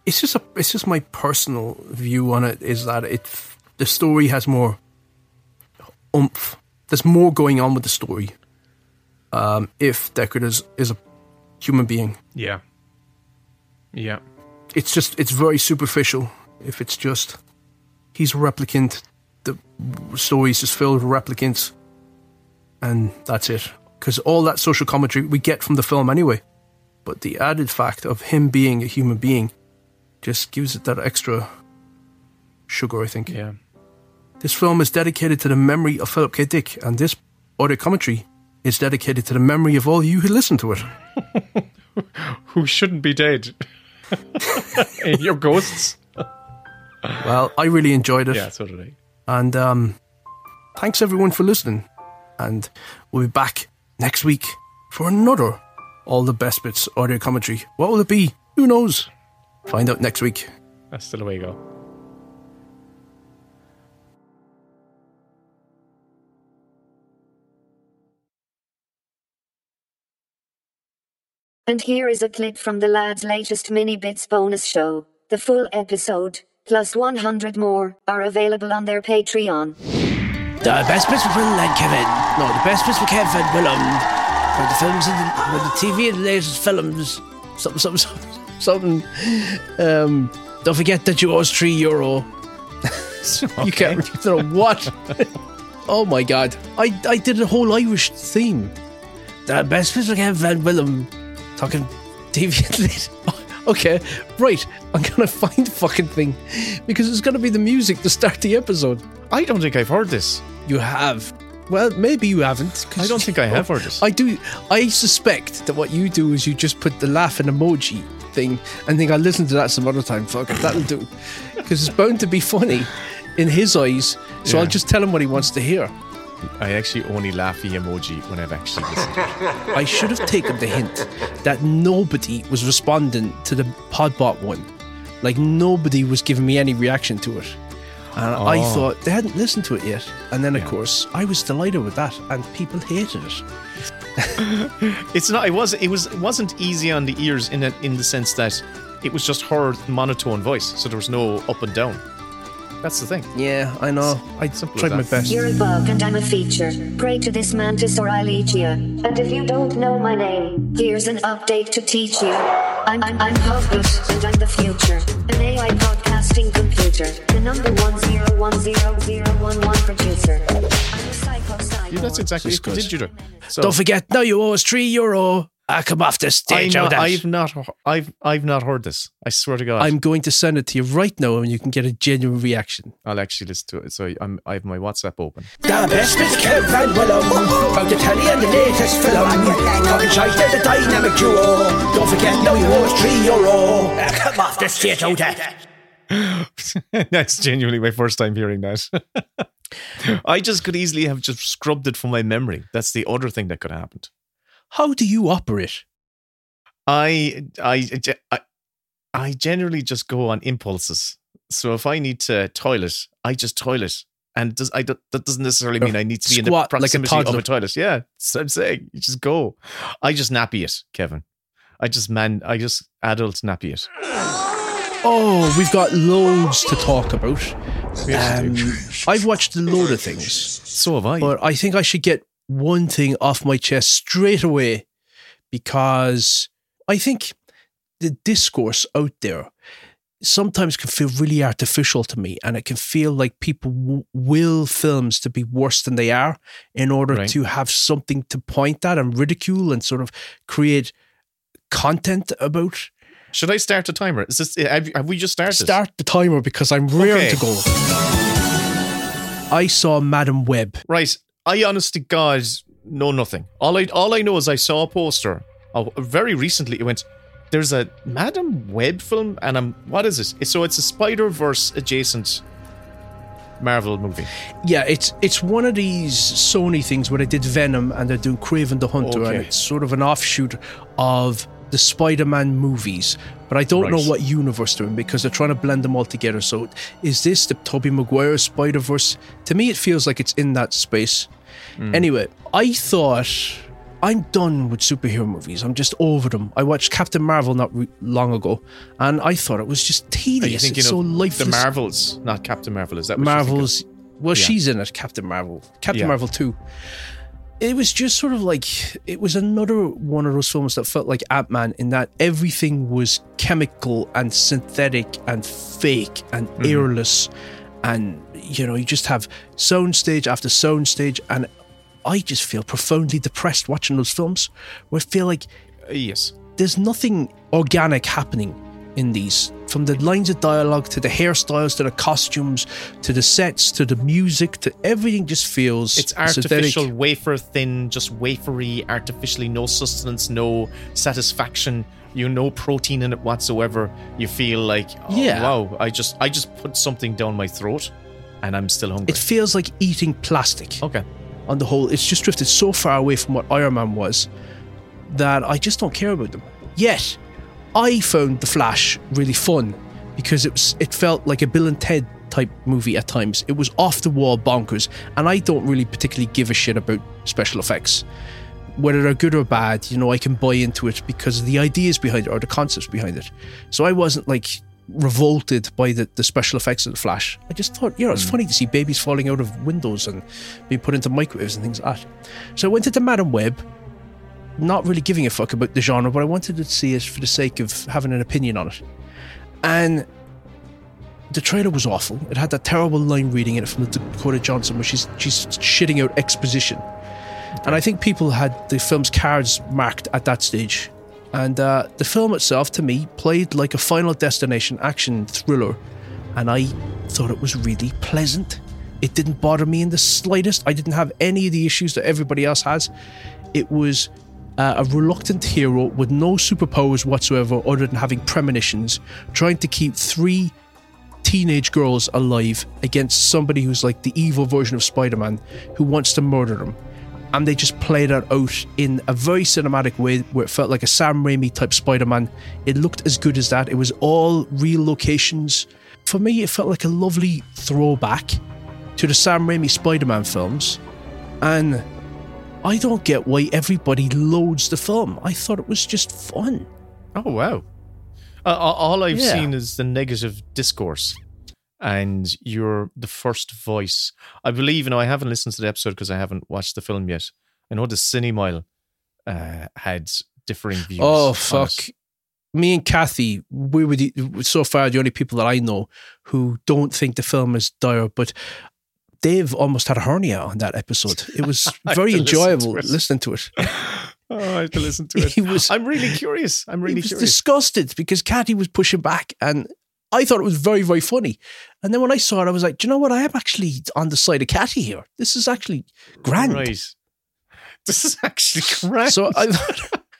It's just a, it's just my personal view on it is that it the story has more oomph. There's more going on with the story. Um, if Deckard is is a human being, Yeah. Yeah. it's just it's very superficial. If it's just he's a replicant, the story is just filled with replicants, and that's it. Because all that social commentary we get from the film anyway, but the added fact of him being a human being just gives it that extra sugar. I think. Yeah. This film is dedicated to the memory of Philip K. Dick, and this audio commentary is dedicated to the memory of all you who listen to it. Who shouldn't be dead? Your ghosts. Well, I really enjoyed it. Yeah, so did I. And um, thanks everyone for listening. And we'll be back next week for another All the Best Bits audio commentary. What will it be? Who knows? Find out next week. That's still the way you go. And here is a clip from the lad's latest mini bits bonus show. The full episode, plus 100 more, are available on their Patreon. The best bits for Will and Kevin. No, the best bits for Kevin and Willem. For the films and the, for the TV and the latest films. Something, something, something. something. Um, don't forget that you owe us three euro. you can't you don't know what. oh my god. I, I did a whole Irish theme. The best bits for Kevin and Willem. Talking latest. Okay, right. I'm gonna find the fucking thing because it's gonna be the music to start the episode. I don't think I've heard this. You have. Well, maybe you haven't. I don't think I have heard this. I do. I suspect that what you do is you just put the laughing emoji thing and think I'll listen to that some other time. Fuck it, that'll do. Because it's bound to be funny in his eyes. So Yeah. I'll just tell him what he wants to hear. I actually only laugh the emoji when I've actually listened. to it. I should have taken the hint that nobody was responding to the Podbot one. Like nobody was giving me any reaction to it. And I Oh. thought they hadn't listened to it yet. And then, of course, I was delighted with that, and people hated it. It's not. It was. It was. It wasn't easy on the ears in a, in the sense that it was just her monotone voice, so there was no up and down. That's the thing. Yeah, I know. I Simple as tried my best. You're a bug and I'm a feature. Pray to this mantis or I'll eat you. And if you don't know my name, here's an update to teach you. I'm I'm I'm Puffbus and I'm the future. An AI podcasting computer. The number one zero one zero zero one one producer. I'm a psycho cyborg. Yeah, that's exactly Just what good. did you do. So Don't forget, now you owe us three euro. I come off the I stage. know, oh, that. I've not, I've, I've not heard this. I swear to God. I'm going to send it to you right now, and you can get a genuine reaction. I'll actually listen to it. So I'm, I have my WhatsApp open. The best with Kev and Willem. Out the telly and the latest film. Talking shite, they're the dynamic duo. Don't forget, now you owe us three euro. Ah, Come off the stage, oh, that. That's genuinely my first time hearing that. I just could easily have just scrubbed it from my memory. That's the other thing that could have happened. How do you operate? I, I, I, I generally just go on impulses. So if I need to toilet, I just toilet. And does, I, that doesn't necessarily mean I need to be in the Squat like a proximity of a toilet. Yeah, I'm saying. You just go. I just nappy it, Kevin. I just man, I just adult nappy it. Oh, we've got loads to talk about. Um, I've watched a load of things, So have I. but I think I should get one thing off my chest straight away because I think the discourse out there sometimes can feel really artificial to me and it can feel like people w- will films to be worse than they are in order Right. to have something to point at and ridicule and sort of create content about Should I start a timer? Is this, have, have we just started? start the timer because i'm raring Okay. to go i saw Madame Web Right. I honest to God know nothing. All I all I know is I saw a poster. Oh, very recently it went. There's a Madame Web film, and I'm what is this? So it's a Spider Verse adjacent Marvel movie. yeah it's it's one of these sony things where they did venom and they're doing kraven the hunter and it's sort of an offshoot of the spider-man movies but i don't know what universe they're in because they're trying to blend them all together so is this the tobey maguire spider-verse to me it feels like it's in that space Hmm. Anyway, I thought I'm done with superhero movies. I'm just over them. I watched Captain Marvel not re- long ago, and I thought it was just tedious. It's so lifeless. the Marvels, not Captain Marvel? Is that? Marvel's. Well, Yeah. she's in it. Captain Marvel. Captain Yeah. Marvel two. It was just sort of like it was another one of those films that felt like Ant Man in that everything was chemical and synthetic and fake and Mm-hmm. airless, and you know you just have soundstage after soundstage, and I just feel profoundly depressed watching those films. Where I feel like Uh, yes. there's nothing organic happening in these from the lines of dialogue to the hairstyles to the costumes to the sets to the music to everything just feels It's synthetic. artificial, wafer thin, just wafery, artificially, no sustenance, no satisfaction. You no protein in it whatsoever. You feel like, oh, Yeah. wow, I just, I just put something down my throat, and I'm still hungry. it feels like eating plastic okay. On the whole it's just drifted so far away from what iron man was that i just don't care about them. Yet i found the flash really fun because it was it felt like a bill and ted type movie at times. It was off the wall bonkers and i don't really particularly give a shit about special effects. Whether they're good or bad, you know, I can buy into it because of the ideas behind it or the concepts behind it. So I wasn't like revolted by the, the special effects of the Flash. I just thought, you know, it's hmm. funny to see babies falling out of windows and being put into microwaves and things like that. So I went into Madame Web, not really giving a fuck about the genre, but I wanted to see it for the sake of having an opinion on it. And the trailer was awful. It had that terrible line reading in it from Dakota Johnson where she's she's shitting out exposition. And I think people had the film's cards marked at that stage. And uh, the film itself, to me, played like a Final Destination action thriller. And I thought it was really pleasant. It didn't bother me in the slightest. I didn't have any of the issues that everybody else has. It was uh, a reluctant hero with no superpowers whatsoever other than having premonitions, trying to keep three teenage girls alive against somebody who's like the evil version of Spider Man who wants to murder them. And they just played that out in a very cinematic way where it felt like a Sam Raimi type Spider Man. It looked as good as that. It was all real locations. For me, it felt like a lovely throwback to the Sam Raimi Spider Man films. And I don't get why everybody loads the film. I thought it was just fun. Oh wow! Uh, all- all I've Yeah. seen is the negative discourse, and you're the first voice. I believe, you know, I haven't listened to the episode because I haven't watched the film yet. I know the Cinemile uh, had differing views. Oh fuck! Me and Kathy, we were the, so far the only people that I know who don't think the film is dire. But Dave almost had a hernia on that episode. It was very to listen to enjoyable listening to it. Oh, I have to listen to it. He was- I'm really curious. I'm really he was curious. disgusted because Cathy was pushing back, and I thought it was very, very funny. And then when I saw it, I was like, Do you know what? I am actually on the side of Cathy here. This is actually grand. Right. This is actually grand. So I thought.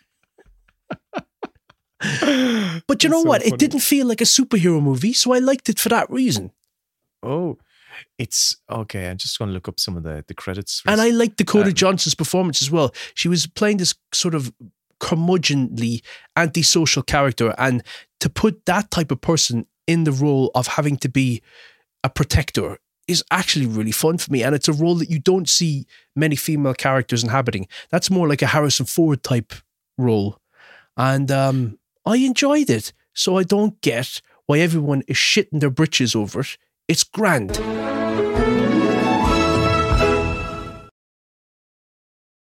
But you know so what? funny. It didn't feel like a superhero movie, so I liked it for that reason. Oh, it's okay. I'm just going to look up some of the, the credits. And. I liked Dakota Um, Johnson's performance as well. She was playing this sort of curmudgeonly antisocial character, and to put that type of person in the role of having to be a protector is actually really fun for me. And it's a role that you don't see many female characters inhabiting. That's more like a Harrison Ford type role. And um, I enjoyed it. So I don't get why everyone is shitting their britches over it. It's grand.